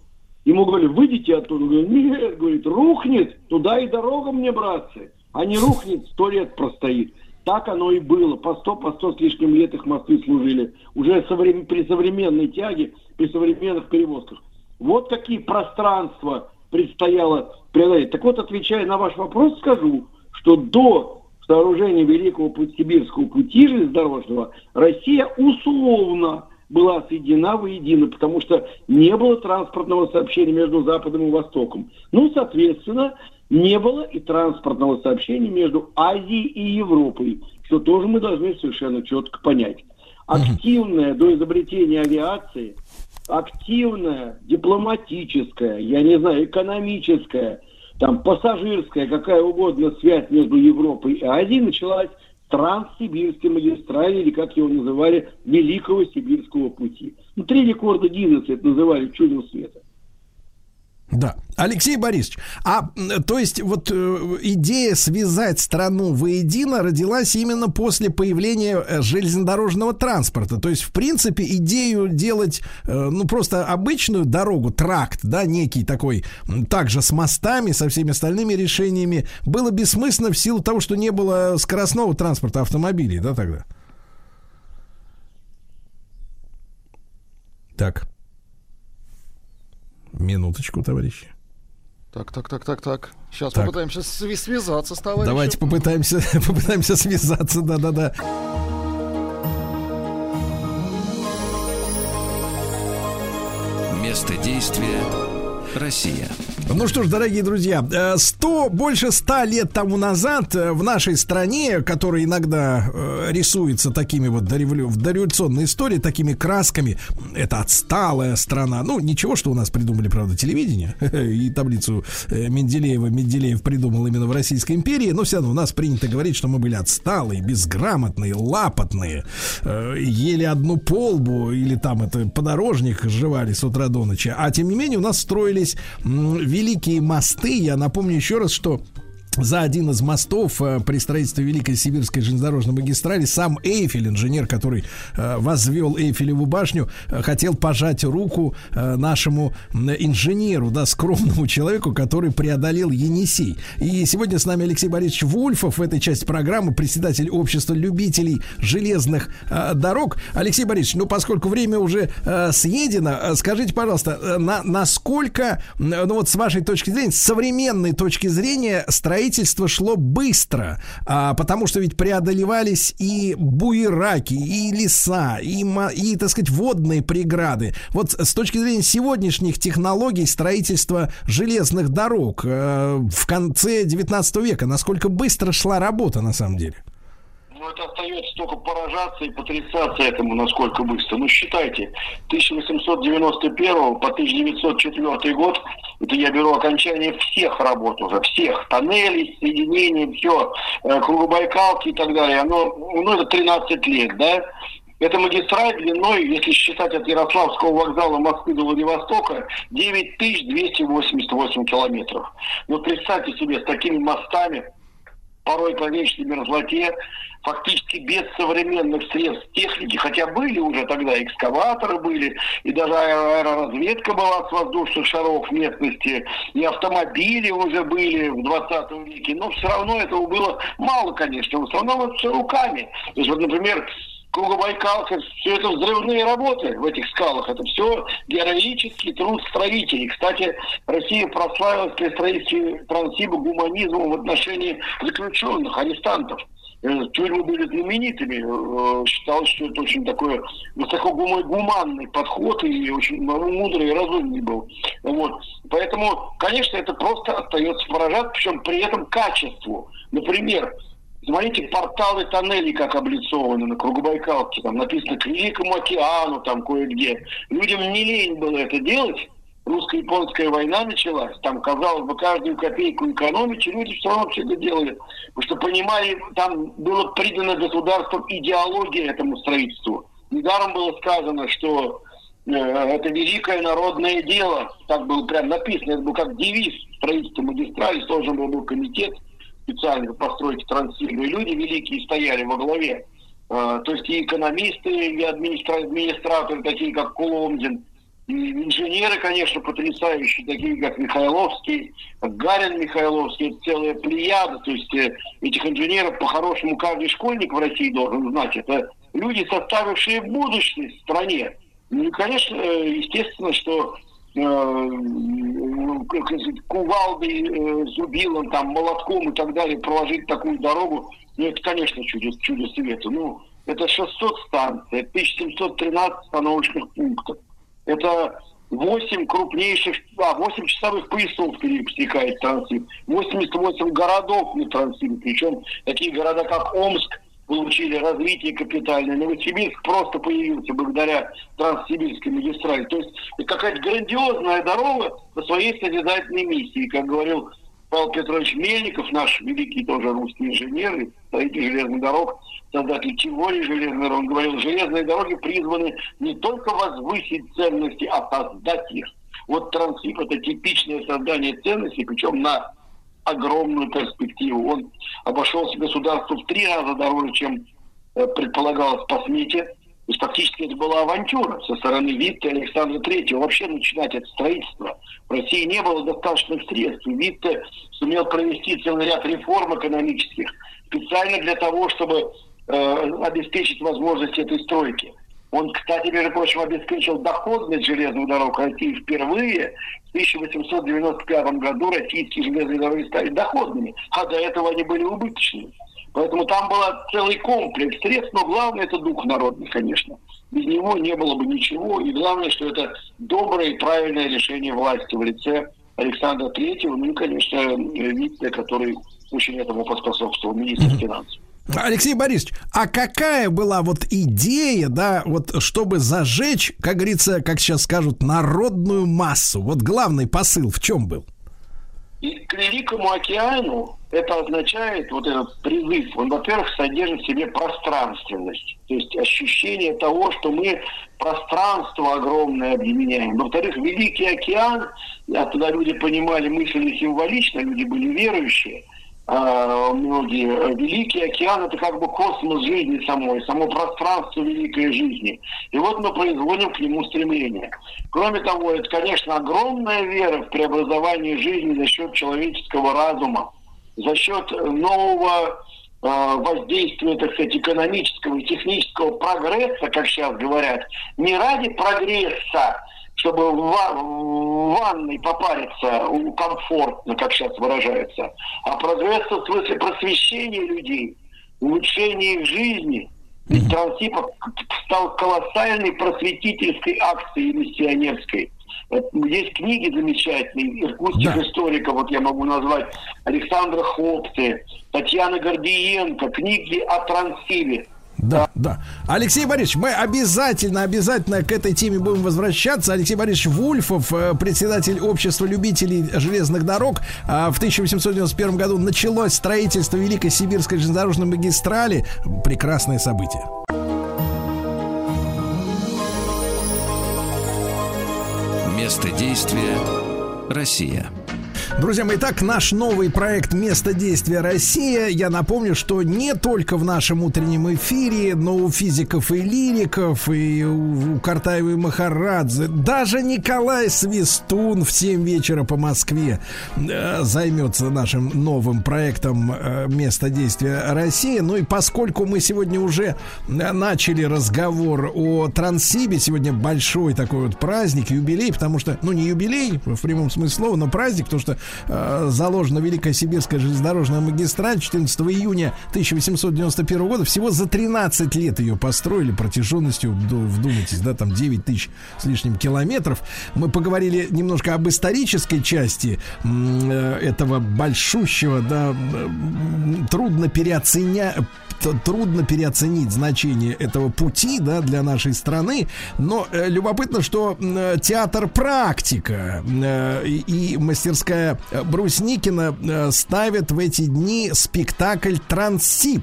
Ему говорили, выйдите оттуда. Он говорит, нет, говорит, рухнет, туда и дорога мне, братцы. А не рухнет, сто лет простоит. Так оно и было. По сто, по сто с лишним лет их мосты служили. Уже соврем- при современной тяге, при современных перевозках. Вот какие пространства предстояло преодолеть. Так вот, отвечая на ваш вопрос, скажу, что до сооружения Великого Сибирского пути железнодорожного Россия условно была соединена воедино, потому что не было транспортного сообщения между Западом и Востоком. Ну, соответственно, не было и транспортного сообщения между Азией и Европой, что тоже мы должны совершенно четко понять. Активное до изобретения авиации, активная дипломатическая, я не знаю, экономическая, там пассажирская, какая угодно связь между Европой и Азией началась с Транссибирской магистрали, или как его называли, Великого Сибирского пути. Ну, три рекорда Гиннесса это называли чудом света. Да. Алексей Борисович, а то есть вот э, идея связать страну воедино родилась именно после появления э, железнодорожного транспорта. То есть, в принципе, идею делать, э, ну, просто обычную дорогу, тракт, да, некий такой, также с мостами, со всеми остальными решениями, было бессмысленно в силу того, что не было скоростного транспорта автомобилей, да, тогда? Так. Минуточку, товарищи. Так, так, так, так, так. Сейчас Так. попытаемся сви- связаться с товарищем. Давайте попытаемся, попытаемся связаться, да-да-да. Место действия Россия. Ну что ж, дорогие друзья, э, 100, больше ста лет тому назад э, в нашей стране, которая иногда э, рисуется такими вот дореволю- в дореволюционной истории, такими красками, это отсталая страна. Ну, ничего, что у нас придумали, правда, телевидение, и таблицу э, Менделеева Менделеев придумал именно в Российской империи, но все равно у нас принято говорить, что мы были отсталые, безграмотные, лапотные, э, ели одну полбу или там это подорожник жевали с утра до ночи, а тем не менее у нас строились великие мосты. Я напомню еще раз, что за один из мостов э, при строительстве Великой Сибирской железнодорожной магистрали сам Эйфель, инженер, который э, возвел Эйфелеву башню, э, хотел пожать руку нашему инженеру, да, скромному человеку, который преодолел Енисей. И сегодня с нами Алексей Борисович Вульфов в этой части программы, председатель общества любителей железных дорог. Алексей Борисович, ну поскольку время уже съедено, скажите, пожалуйста, на, насколько, ну вот с вашей точки зрения, с современной точки зрения, строительство шло быстро, а, потому что ведь преодолевались и буераки, и леса, и, и, так сказать, водные преграды. Вот с точки зрения сегодняшних технологий строительства железных дорог э, в конце 19 века, насколько быстро шла работа на самом деле? Ну, это остается только поражаться и потрясаться этому, насколько быстро. Ну, считайте, 1891 по 1904 год, это я беру окончание всех работ уже, всех, тоннелей, соединений, все, э, кругобайкалки и так далее. Оно, ну, это 13 лет, да? Эта магистраль длиной, если считать от Ярославского вокзала Москвы до Владивостока, 9288 километров. Вот представьте себе, с такими мостами, порой по вечной мерзлоте, фактически без современных средств техники, хотя были уже тогда экскаваторы были, и даже аэро- аэроразведка была с воздушных шаров местности, и автомобили уже были в 20 веке, но все равно этого было мало, конечно, в основном все руками. То есть, вот, например, Кругобайкалка, все это взрывные работы в этих скалах. Это все героический труд строителей. Кстати, Россия прославилась при строительстве Транссиба гуманизмом в отношении заключенных, арестантов. Э, Тюрьмы были знаменитыми. Э, Считалось, что это очень такой высоко гума- гуманный подход и очень мудрый и разумный был. Вот. Поэтому, конечно, это просто остается поражать, причем при этом качеству. Например, Смотрите, порталы тоннелей как облицованы на Кругобайкалке. Там написано к Великому океану, там кое-где. Людям не лень было это делать. Русско-японская война началась. Там, казалось бы, каждую копейку экономить, и люди все равно все это делали. Потому что понимали, там было придано государством идеология этому строительству. Недаром было сказано, что э, это великое народное дело. Так было прям написано. Это был как девиз строительства магистрали. Должен был, был комитет специально по постройке Транссиба. И люди великие стояли во главе. Э, То есть и экономисты, и администра- администраторы, такие как Куломдин, и инженеры, конечно, потрясающие, такие как Михайловский, Гарин Михайловский, это целая плеяда. То есть э, этих инженеров по-хорошему каждый школьник в России должен знать. Это люди, составившие будущее в стране. Ну конечно, э, естественно, что как сказать, кувалдой, э, зубилом, там, молотком и так далее проложить такую дорогу, ну, это, конечно, чудо, чудо света. Ну, это 600 станций, это 1713 остановочных пунктов. Это 8 крупнейших, а, 8 часовых поясов пересекает Транссиб, 88 городов на Транссибе, причем такие города, как Омск, получили развитие капитальное. Новосибирск просто появился благодаря Транссибирской магистрали. То есть какая-то грандиозная дорога по своей созидательной миссии. Как говорил Павел Петрович Мельников, наш великий тоже русский инженер, и строитель железных дорог, создатель теории железных дорог, он говорил, железные дороги призваны не только возвысить ценности, а создать их. Вот Транссиб это типичное создание ценностей, причем на огромную перспективу. Он обошелся государству в три раза дороже, чем э, предполагалось по смете. То есть фактически это была авантюра со стороны Витте Александра Третьего вообще начинать это строительство. В России не было достаточных средств. Витте сумел провести целый ряд реформ экономических специально для того, чтобы э, обеспечить возможность этой стройки. Он, кстати, между прочим, обеспечил доходность железных дорог России впервые. В 1895 году российские железные дороги стали доходными, а до этого они были убыточными. Поэтому там был целый комплекс средств, но главное это дух народный, конечно. Без него не было бы ничего. И главное, что это доброе и правильное решение власти в лице Александра Третьего, ну и, конечно, Витте, который очень этому поспособствовал, министр финансов. Алексей Борисович, а какая была вот идея, да, вот чтобы зажечь, как говорится, как сейчас скажут, народную массу? Вот главный посыл в чем был? И к Великому океану это означает, вот этот призыв, он, во-первых, содержит в себе пространственность, то есть ощущение того, что мы пространство огромное объединяем. Во-вторых, Великий океан, а тогда люди понимали, мыслили символично, люди были верующие, многие. Великий океан – это как бы космос жизни самой, само пространство великой жизни. И вот мы производим к нему стремление. Кроме того, это, конечно, огромная вера в преобразование жизни за счет человеческого разума, за счет нового э, воздействия, так сказать, экономического и технического прогресса, как сейчас говорят, не ради прогресса, чтобы в, ва- в ванной попариться комфортно, как сейчас выражается, а прогресса в смысле просвещения людей, улучшения их жизни. Ведь Трансип стал колоссальной просветительской акцией миссионерской. Есть книги замечательные, иркутских историков, вот я могу назвать Александра Хопты, Татьяна Гордиенко, книги о Трансибе. Да, да. Алексей Борисович, мы обязательно, обязательно к этой теме будем возвращаться. Алексей Борисович Вульфов, э, председатель общества любителей железных дорог. А, В 1891 году началось строительство Великой Сибирской железнодорожной магистрали. Прекрасное событие. Место действия Россия. Друзья мои, итак, наш новый проект «Место действия Россия». Я напомню, что не только в нашем утреннем эфире, но у физиков и лириков, и у, у Картаева и Махарадзе, даже Николай Свистун в 7 вечера по Москве э, займется нашим новым проектом э, «Место действия Россия». Ну и поскольку мы сегодня уже э, начали разговор о Транссибе, сегодня большой такой вот праздник, юбилей, потому что, ну не юбилей в прямом смысле слова, но праздник, потому что э, заложена Великая Сибирская железнодорожная магистраль 14 июня 1891 года. Всего за 13 лет ее построили протяженностью, вду- вдумайтесь, да, там 9 тысяч с лишним километров. Мы поговорили немножко об исторической части э, этого большущего, да, трудно переоценя трудно переоценить значение этого пути, да, для нашей страны. Но э, любопытно, что м, театр практика э, и, мастерская э, Брусникина э, ставят в эти дни спектакль Транссиб.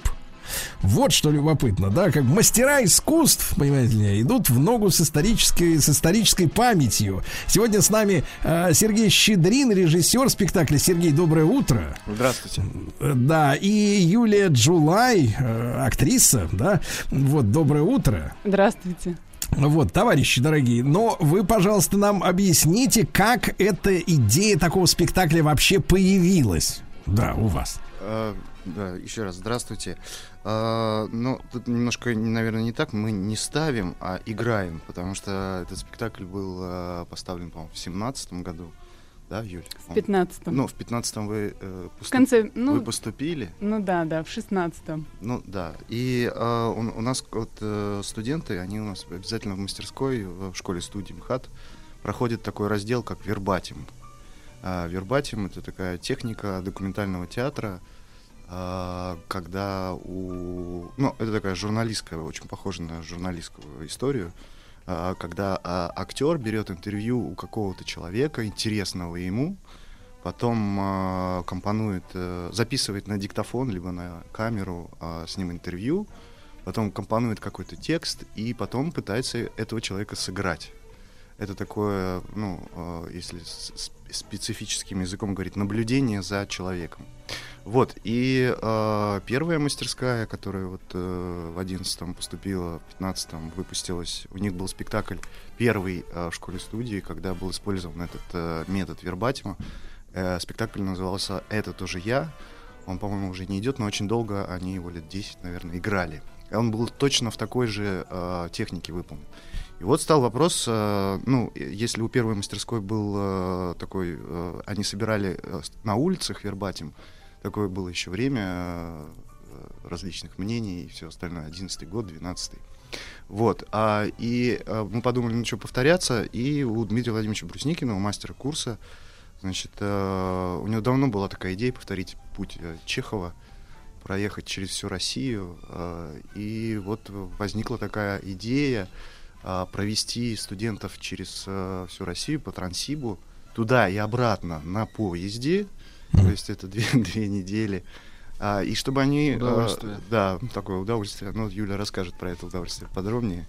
Вот что любопытно, да, как мастера искусств, понимаете ли, идут в ногу с исторической, с исторической памятью. Сегодня с нами э, Сергей Щедрин, режиссер спектакля. Сергей, доброе утро. Здравствуйте. Э, Да, и Юлия Джулай, э, актриса, да. Вот, доброе утро. Здравствуйте. Вот, товарищи дорогие, но вы, пожалуйста, нам объясните, как эта идея такого спектакля вообще появилась. Да, у вас. Да, еще раз здравствуйте. А, ну, тут немножко, наверное, не так. Мы не ставим, а играем, потому что этот спектакль был а, поставлен, по-моему, в семнадцатом году. Да, Юль? В 15-м. Ну, в пятнадцатом вы, э, В конце, ну, вы поступили. Ну да, да, в шестнадцатом. Ну да. И а, у, у нас вот э, студенты, они у нас обязательно в мастерской, в школе студии МХАТ проходит такой раздел, как вербатим. А, вербатим это такая техника документального театра, когда у... Ну, это такая журналистская, очень похожа на журналистскую историю, а, когда а, актер берет интервью у какого-то человека, интересного ему, потом а, компонует, э, записывает на диктофон, либо на камеру а, с ним интервью, потом компонует какой-то текст и потом пытается этого человека сыграть. Это такое, ну, э, если специфическим языком говорить, наблюдение за человеком. Вот, и э, первая мастерская, которая вот э, в одиннадцатом поступила, в пятнадцатом выпустилась, у них был спектакль первый э, в школе-студии, когда был использован этот э, метод вербатима. Э, спектакль назывался «Это тоже я». Он, по-моему, уже не идет, но очень долго они его лет 10, наверное, играли. Он был точно в такой же э, технике выполнен. И вот стал вопрос, э, ну, если у первой мастерской был э, такой, э, они собирали на улицах вербатим, такое было еще время э, различных мнений и все остальное, 11 год, 12 Вот, а, и э, мы подумали, ну что, повторяться, и у Дмитрия Владимировича Брусникина, у мастера курса, значит, э, у него давно была такая идея повторить путь э, Чехова, проехать через всю Россию, э, и вот возникла такая идея а, провести студентов через э, всю Россию по Транссибу, туда и обратно на поезде, то есть это две, две недели, А, и чтобы они... э, Удовольствие. да, такое удовольствие. Ну, Юля расскажет про это удовольствие подробнее.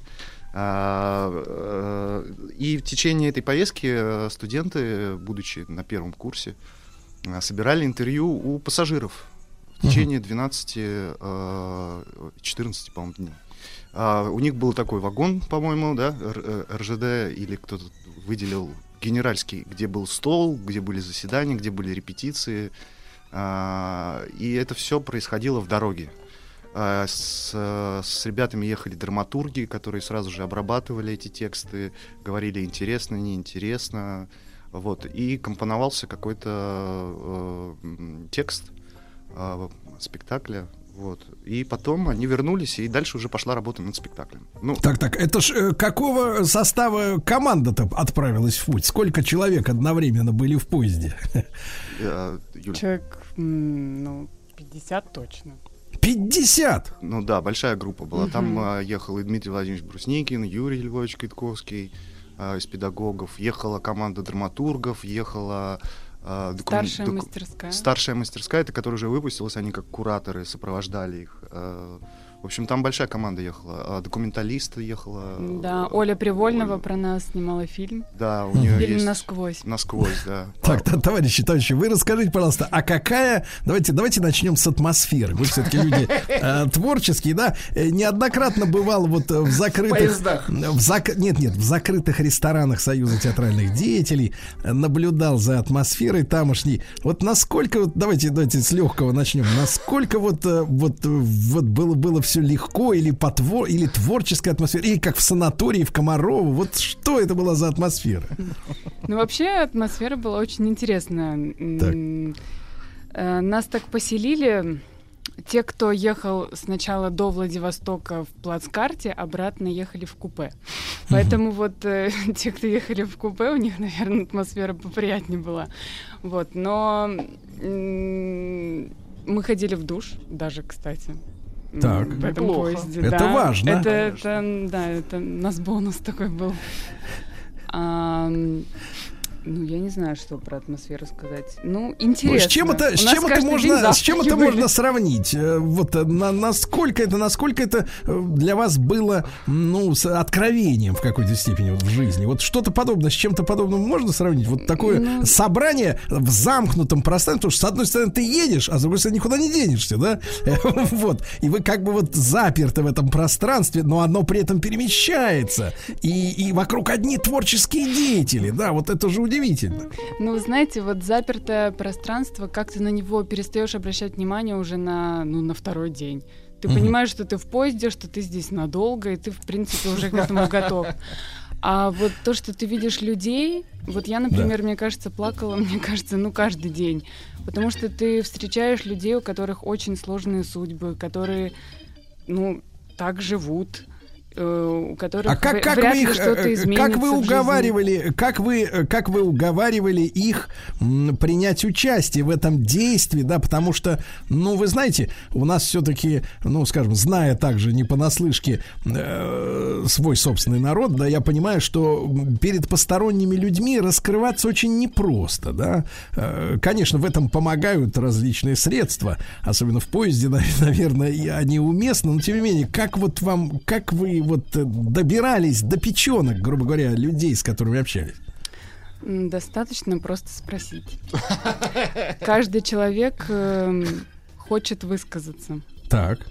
А, э, и в течение этой поездки э, студенты, будучи на первом курсе, собирали интервью у пассажиров. в течение 12, э, 14, по-моему, дней. А, у них был такой вагон, по-моему, да, РЖД, или кто-то выделил генеральский, где был стол, где были заседания, где были репетиции. А, и это все происходило в дороге. А, С, с ребятами ехали драматурги, которые сразу же обрабатывали эти тексты, говорили интересно, неинтересно. Вот. И компоновался какой-то э, текст э, спектакля. Вот. И потом они вернулись, и дальше уже пошла работа над спектаклем. Ну, Так, так, это ж э, какого состава команда-то отправилась в путь? Сколько человек одновременно были в поезде? э, Юль, Человек, ну, 50 точно. 50! Ну да, большая группа была. Там Мгм. а, ехал и Дмитрий Владимирович Брусникин, Юрий Львович Китковский а, из педагогов, ехала команда драматургов, ехала докумен- Старшая доку- мастерская. Старшая мастерская, это которая уже выпустилась, они как кураторы сопровождали их. А, В общем, там большая команда ехала. А, Документалист ехала. Да, Оля Привольнова про нас снимала фильм. Да, у нее Фильм есть... «Насквозь». Насквозь, да. Так, та- товарищи, товарищи, вы расскажите, пожалуйста, а какая... Давайте, давайте начнем с атмосферы. Вы все-таки люди э, творческие, да? Э, неоднократно бывал вот э, в закрытых... В зак... Нет, нет, в закрытых ресторанах Союза театральных деятелей наблюдал за атмосферой тамошней. Вот насколько, вот давайте, давайте с легкого начнем. Насколько вот, вот, вот было, было все легко или, по твор... или творческая атмосфера, или как в санатории в Комарово. Вот что это была за атмосфера? Ну, вообще, атмосфера была очень интересная. М, э, Нас так поселили. Те, кто ехал сначала до Владивостока в плацкарте, обратно ехали в купе. Поэтому вот э, те, кто ехали в купе, у них, наверное, атмосфера поприятнее была. Вот, но м, мы ходили в душ даже, кстати. Так. в этом Неплохо. поезде. Это да. важно. Это, это, да, это у нас бонус такой был. ну, я не знаю, что про атмосферу сказать. Ну, интересно. Ну, с чем это, с чем это можно, с чем это можно сравнить? Э, Вот э, на, насколько это, насколько это э, для вас было, ну, с откровением в какой-то степени вот в жизни? Вот что-то подобное, с чем-то подобным можно сравнить? Вот такое Ну, собрание в замкнутом пространстве, потому что с одной стороны ты едешь, а с другой стороны никуда не денешься, да? Вот. И вы как бы вот заперты в этом пространстве, но оно при этом перемещается. И, и вокруг одни творческие деятели, да, вот это же удивительно. Ну, вы знаете, вот запертое пространство, как ты на него перестаешь обращать внимание уже на, ну, на второй день. Ты Мгм. понимаешь, что ты в поезде, что ты здесь надолго, и ты, в принципе, уже к этому готов. А вот то, что ты видишь людей, вот я, например, мне кажется, плакала, мне кажется, ну, каждый день. Потому что ты встречаешь людей, у которых очень сложные судьбы, которые, ну, так живут, у которых А как, как вряд вы их, что-то э, изменится как вы уговаривали, как вы, э, как вы уговаривали их принять участие в этом действии, да, потому что, ну, вы знаете, у нас все-таки, ну, скажем, зная также не понаслышке э, свой собственный народ, да, я понимаю, что перед посторонними людьми раскрываться очень непросто, да. Э, конечно, в этом помогают различные средства, особенно в поезде, наверное, они уместны, но тем не менее, как вот вам, как вы вот э, добирались до печенок, грубо говоря, людей, с которыми общались? Достаточно просто спросить. Каждый человек эм, хочет высказаться. Так.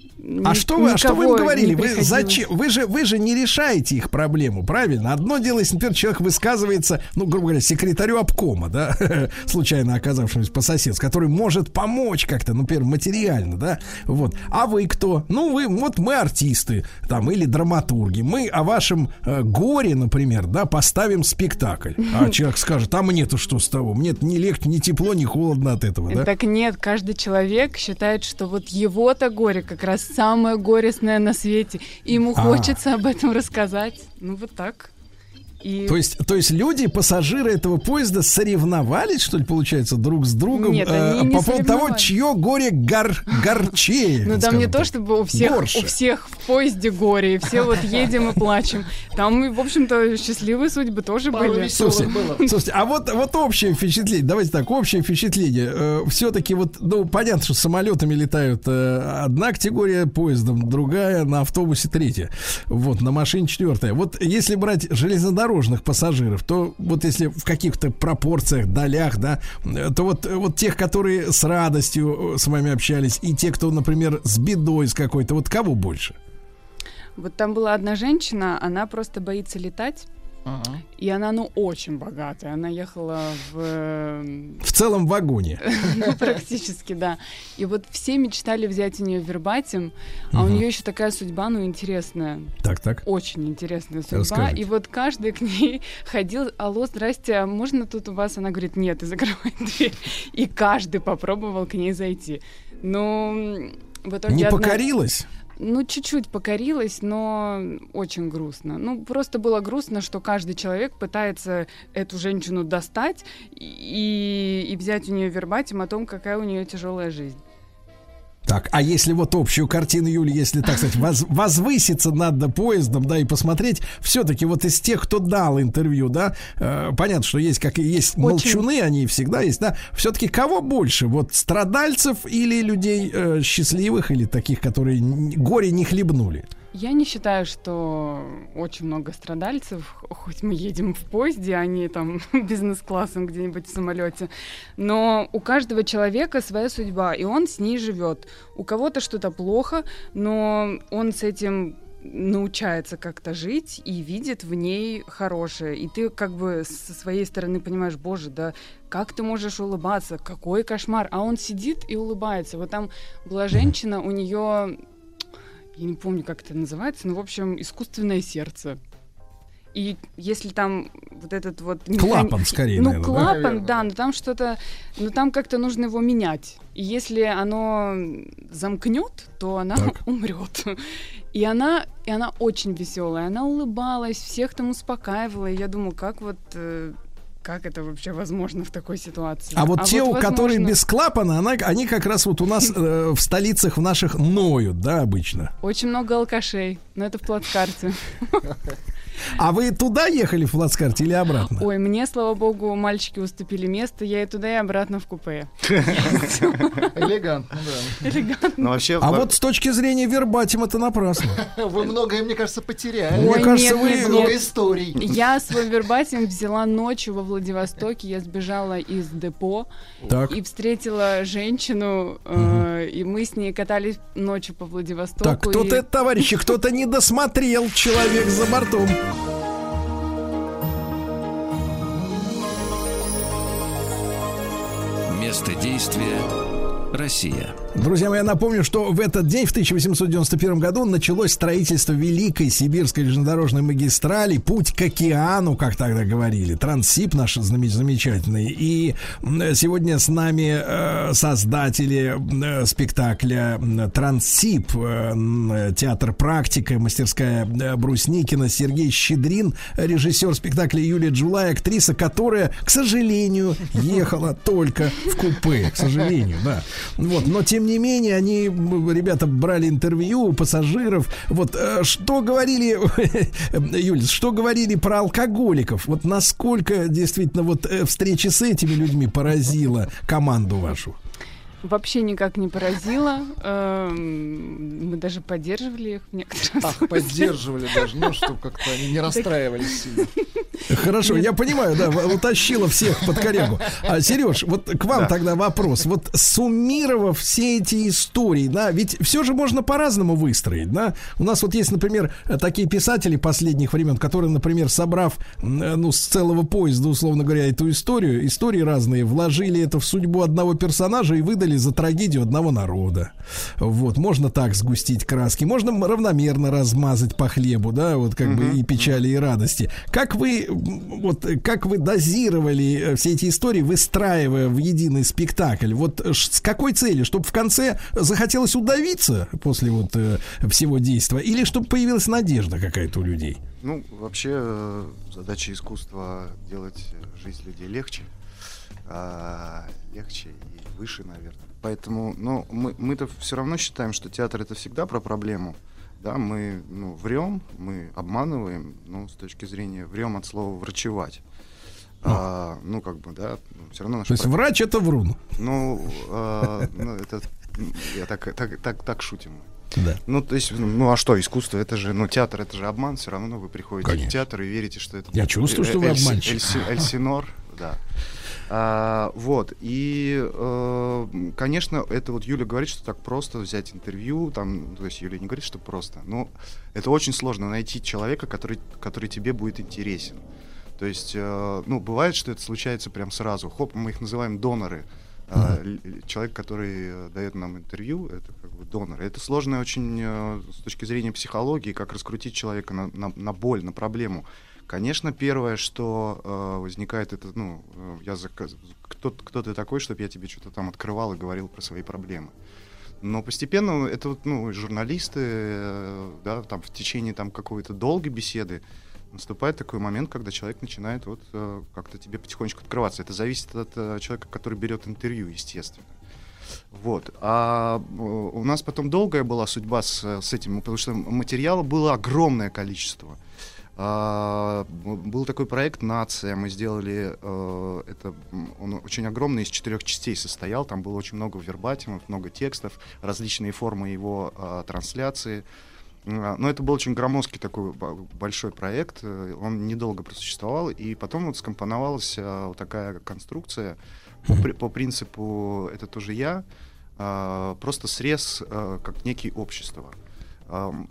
А что вы, а что вы им говорили? не Вы зачем? Вы же, вы же не решаете их проблему, правильно? Одно дело, если, например, человек высказывается, ну, грубо говоря, секретарю обкома, да, случайно оказавшемуся по соседству, который может помочь как-то, ну, например, материально, да, вот. А вы кто? Ну, вы, вот мы артисты, там, или драматурги. Мы о вашем э, горе, например, да, поставим спектакль. А человек скажет, а мне-то что с того? Мне-то не легче, ни тепло, ни холодно от этого, да? Так нет, каждый человек считает, что вот его-то горе как раз самое горестное на свете. И ему А. хочется об этом рассказать. Ну вот так. И... То есть, то есть люди, пассажиры этого поезда соревновались, что ли, получается, друг с другом Нет, э, они не по поводу того, чье горе гор, горчее. Ну там не то, чтобы у всех, Горше. у всех в поезде горе, и все вот едем и плачем. Там, в общем-то, счастливые судьбы тоже были. Слушайте, слушайте, а вот, вот общее впечатление, давайте так, общее впечатление. все-таки вот, ну, понятно, что самолетами летают э, одна категория, поездом другая, на автобусе третья. Вот, на машине четвертая. Вот если брать железнодорожный железнодорожных пассажиров, то вот если в каких-то пропорциях, долях, да, то вот, вот тех, которые с радостью э, с вами общались, и те, кто, например, с бедой с какой-то, вот кого больше? Вот там была одна женщина, она просто боится летать. И она, ну, очень богатая. Она ехала в... эм, В целом вагоне. Ну, практически, да. И вот все мечтали взять у нее вербатим, а у нее еще такая судьба, ну, интересная. Так, так. Очень интересная судьба. Расскажите. И вот каждый к ней ходил, алло, здрасте, а можно тут у вас? Она говорит, нет, и закрывает дверь. И каждый попробовал к ней зайти. Но м, в итоге Не одна- покорилась? Ну, чуть-чуть покорилась, но очень грустно. Ну, просто было грустно, что каждый человек пытается эту женщину достать и, и взять у нее вербатим о том, какая у нее тяжелая жизнь. Так, а если вот общую картину, Юли, если, так сказать, воз- возвыситься над поездом, да, и посмотреть, все-таки вот из тех, кто дал интервью, да, э, понятно, что есть, как и есть молчуны, они всегда есть, да, все-таки кого больше, вот страдальцев или людей э, счастливых, или таких, которые горе не хлебнули? Я не считаю, что очень много страдальцев, хоть мы едем в поезде, а не там бизнес-классом где-нибудь в самолете. Но у каждого человека своя судьба, и он с ней живет. У кого-то что-то плохо, но он с этим научается как-то жить и видит в ней хорошее. И ты как бы со своей стороны понимаешь, боже, да как ты можешь улыбаться, какой кошмар. А он сидит и улыбается. Вот там была женщина, у нее я не помню, как это называется, но, в общем, искусственное сердце. И если там вот этот вот... механи- Клапан, скорее, Ну, наверное, да? клапан, Наверное, да, но там что-то... Но там как-то нужно его менять. И если оно замкнет, то она Так. умрет. И она, и она очень веселая. Она улыбалась, всех там успокаивала. И я думаю, как вот... Как это вообще возможно в такой ситуации? А вот те, у которые возможно, без клапана, она, они как раз вот у нас э, в столицах в наших ноют, да, обычно. Очень много алкашей, но это в плацкарте. А вы туда ехали в плацкарте или обратно? Ой, мне, слава богу, мальчики уступили место, я и туда, и обратно в купе. Элегантно, да. Элегантно. Но вообще, А во- вот с точки зрения вербатим это напрасно. Вы многое, мне кажется, потеряли. Мне Ой, кажется, нет, вы- нет, Много историй. Я свой вербатим взяла ночью во Владивостоке. Я сбежала из депо Так. и встретила женщину, э, и мы с ней катались ночью по Владивостоку. Так, кто-то, и- товарищи, кто-то не досмотрел человек за бортом. Место действия Россия. Друзья мои, я напомню, что в этот день, в 1891 году, началось строительство Великой Сибирской железнодорожной магистрали «Путь к океану», как тогда говорили, Транссиб наш замечательный. И сегодня с нами э, создатели э, спектакля «Транссиб», э, театр «Практика», мастерская Брусникина, Сергей Щедрин, режиссер спектакля Юлия Джулай, актриса, которая, к сожалению, ехала только в купе, к сожалению, да. Вот, но тем не менее, они, ребята, брали интервью у пассажиров. Вот, э, что говорили, Юль, что говорили про алкоголиков? Вот насколько действительно вот э, встреча с этими людьми поразила команду вашу? Вообще никак не поразило. Эм, Мы даже поддерживали их в некоторых Ах, поддерживали даже, ну, чтобы как-то они не расстраивались сильно. Хорошо, я понимаю, да, утащила всех под корягу. А, Сереж, вот к вам тогда вопрос. Вот суммировав все эти истории, да, ведь все же можно по-разному выстроить, да. У нас вот есть, например, такие писатели последних времен, которые, например, собрав, э, ну, с целого поезда, условно говоря, эту историю, истории разные, вложили это в судьбу одного персонажа и выдали за трагедию одного народа. Вот, можно так сгустить краски, можно равномерно размазать по хлебу, да, вот как бы и печали, и радости. Как вы, вот, э, как вы дозировали э, все эти истории, выстраивая в единый спектакль? Вот э, с какой целью? Чтобы в конце захотелось удавиться после вот э, всего действия? Или чтобы появилась надежда какая-то у людей? Ну, вообще, э, задача искусства делать э, жизнь людей легче. а, легче выше, наверное. Поэтому, ну, мы, мы-то все равно считаем, что театр это всегда про проблему. Да, мы ну, врем, мы обманываем, ну, с точки зрения врем от слова врачевать. А, ну, как бы, да, все равно наш То есть врач это врун. Ну, а, ну, это я так, так, так, так шутим. Да. Ну, то есть, ну а что, искусство, это же, ну, театр, это же обман, все равно вы приходите Конечно. в театр и верите, что это... Я чувствую, что вы обманщик. Эльси- Эльсинор, да. А, вот, и, э, конечно, это вот Юля говорит, что так просто взять интервью, там, то есть Юля не говорит, что просто, но это очень сложно найти человека, который, который тебе будет интересен. То есть, э, ну, бывает, что это случается прям сразу. Хоп, мы их называем доноры. Л- человек, который э, дает нам интервью, это как бы донор. Это сложно очень э, с точки зрения психологии, как раскрутить человека на, на- на боль, на проблему. Конечно, первое, что э, возникает, это, ну, э, я заказ... кто, кто ты такой, чтобы я тебе что-то там открывал и говорил про свои проблемы. Но постепенно это вот, ну, журналисты, э, да, там в течение там какой-то долгой беседы наступает такой момент, когда человек начинает вот э, как-то тебе потихонечку открываться. Это зависит от э, человека, который берет интервью, естественно. Вот. А э, у нас потом долгая была судьба с, с этим, потому что материала было огромное количество. А, был такой проект «Нация», мы сделали, э, это, он очень огромный, из четырех частей состоял, там было очень много вербатимов, много текстов, различные формы его а, трансляции. А, Но это был очень громоздкий такой большой проект, э, он недолго просуществовал, и потом вот скомпоновалась а, вот такая конструкция. По, по принципу «это тоже я», а, просто срез а, как некий общество.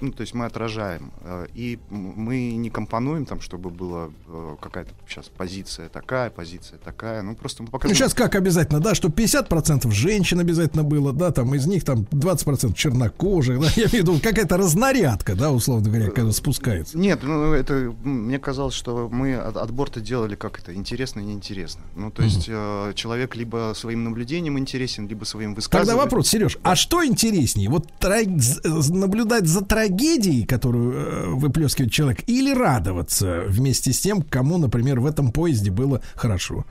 Ну, то есть мы отражаем. а, И мы не компонуем там, чтобы была э, какая-то сейчас позиция такая, позиция такая. Ну, просто мы Ну, показываем... сейчас как обязательно, да, чтобы 50% женщин обязательно было, да, там из них там 20% чернокожих, да, я имею в виду какая-то разнарядка, да, условно говоря, когда спускается. Нет, ну это мне казалось, что мы от- отбор-то делали как это интересно и неинтересно. Ну то есть э, человек либо своим наблюдением интересен, либо своим Тогда высказыванием. вопрос, Сереж, а что интереснее? Вот наблюдать за трагедией, которую э, выплескивает человек, или радоваться вместе с тем, кому, например, в этом поезде было хорошо?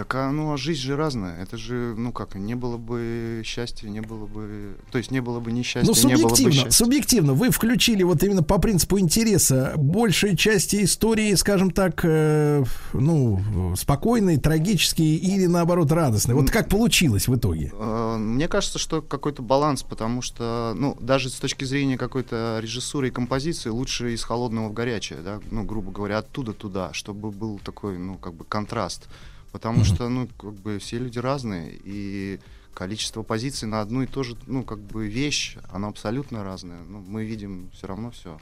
Так а ну а жизнь же разная. Это же ну как не было бы счастья, не было бы, то есть не было бы несчастья, Ну, не было бы субъективно, счастья. субъективно, вы включили вот именно по принципу интереса большей части истории, скажем так, э, ну, спокойные, трагические или наоборот радостные. Вот как получилось в итоге? Э, Мне кажется, что какой-то баланс, потому что, ну, даже с точки зрения какой-то режиссуры и композиции лучше из холодного в горячее, да, ну, грубо говоря, оттуда туда, чтобы был такой, ну, как бы контраст. Потому что, ну, как бы все люди разные, и количество позиций на одну и ту же, ну, как бы вещь, она абсолютно разная. Ну, мы видим все равно все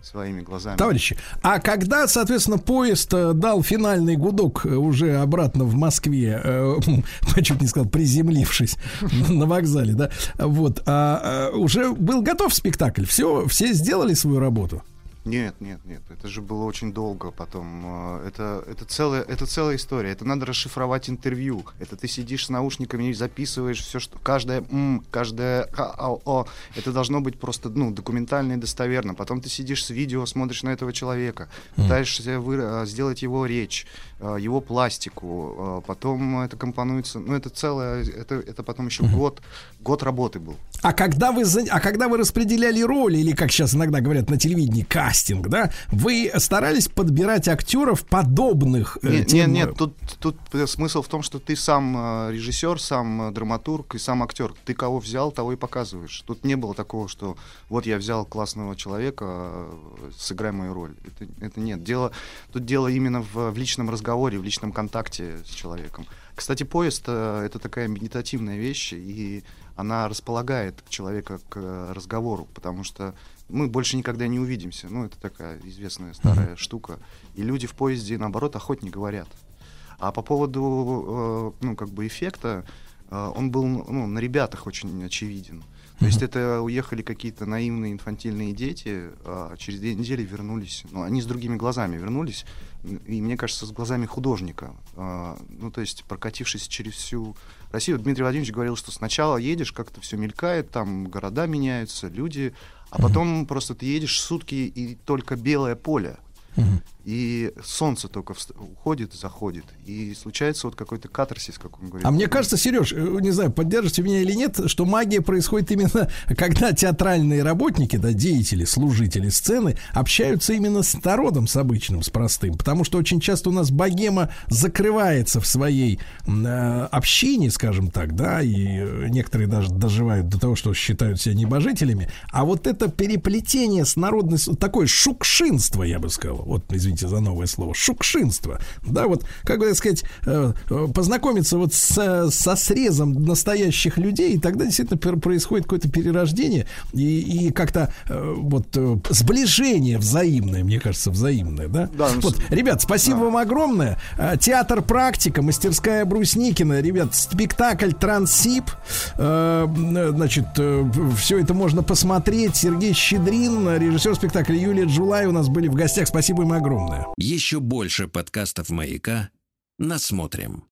своими глазами. Товарищи, а когда, соответственно, поезд э, дал финальный гудок э, уже обратно в Москве, э, чуть не сказал, приземлившись на вокзале, да, вот, а, э, уже был готов спектакль, все, все сделали свою работу. Нет, нет, нет, это же было очень долго потом. э, Это, это, целая, это целая история. Это надо расшифровать интервью. Это ты сидишь с наушниками и записываешь все, что каждое м, каждое а, а, о. Это должно быть просто ну, документально и достоверно. Потом ты сидишь с видео, смотришь на этого человека, пытаешься вы- э, сделать его речь, его пластику. э, Потом это компонуется. Ну, это целое, это, это потом еще год, год работы был. А когда вы, а когда вы распределяли роли, или как сейчас иногда говорят на телевидении, кастинг, да, вы старались подбирать актеров подобных э, Нет, тем, нет, нет, тут, тут э, смысл в том, что ты сам э, режиссер, сам э, драматург и сам актер. Ты кого взял, того и показываешь. Тут не было такого, что вот я взял классного человека, э, сыграй мою роль. Это, это нет. Дело, тут дело именно в, в личном разговоре, в личном контакте с человеком. Кстати, поезд э, это такая медитативная вещь, и она располагает человека к э, разговору, потому что мы больше никогда не увидимся. Ну, это такая известная старая штука. И люди в поезде, наоборот, охотнее говорят. А по поводу, э, ну, как бы эффекта, э, он был, ну, на ребятах очень очевиден. То есть это уехали какие-то наивные инфантильные дети, а через две недели вернулись, ну, они с другими глазами вернулись, и мне кажется, с глазами художника. А, Ну, то есть прокатившись через всю Россию, Дмитрий Владимирович говорил, что сначала едешь, как-то все мелькает, там города меняются, люди, а потом просто ты едешь сутки и только белое поле. И солнце только уходит, заходит. И случается вот какой-то катарсис, как он говорит. А мне кажется, Сереж, э, не знаю, поддержите меня или нет, что магия происходит именно, когда театральные работники, да, деятели, служители сцены общаются именно с народом, с обычным, с простым. Потому что очень часто у нас богема закрывается в своей э, общине, скажем так, да, и э, некоторые даже доживают до того, что считают себя небожителями. А вот это переплетение с народной, с- такое шукшинство, я бы сказал, вот, извините за новое слово, шукшинство, да, вот, как бы так сказать, э, познакомиться вот с- со срезом настоящих людей, и тогда действительно происходит какое-то перерождение и, и как-то э, вот э, сближение взаимное, мне кажется, взаимное, да? Да, ну, вот, ребят, спасибо вам огромное. Театр практика, мастерская Брусникина, ребят, спектакль Трансип, значит, все это можно посмотреть. Сергей Щедрин, режиссер спектакля Юлия Джулай у нас были в гостях. Спасибо им огромное. Еще больше подкастов «Маяка» насмотрим.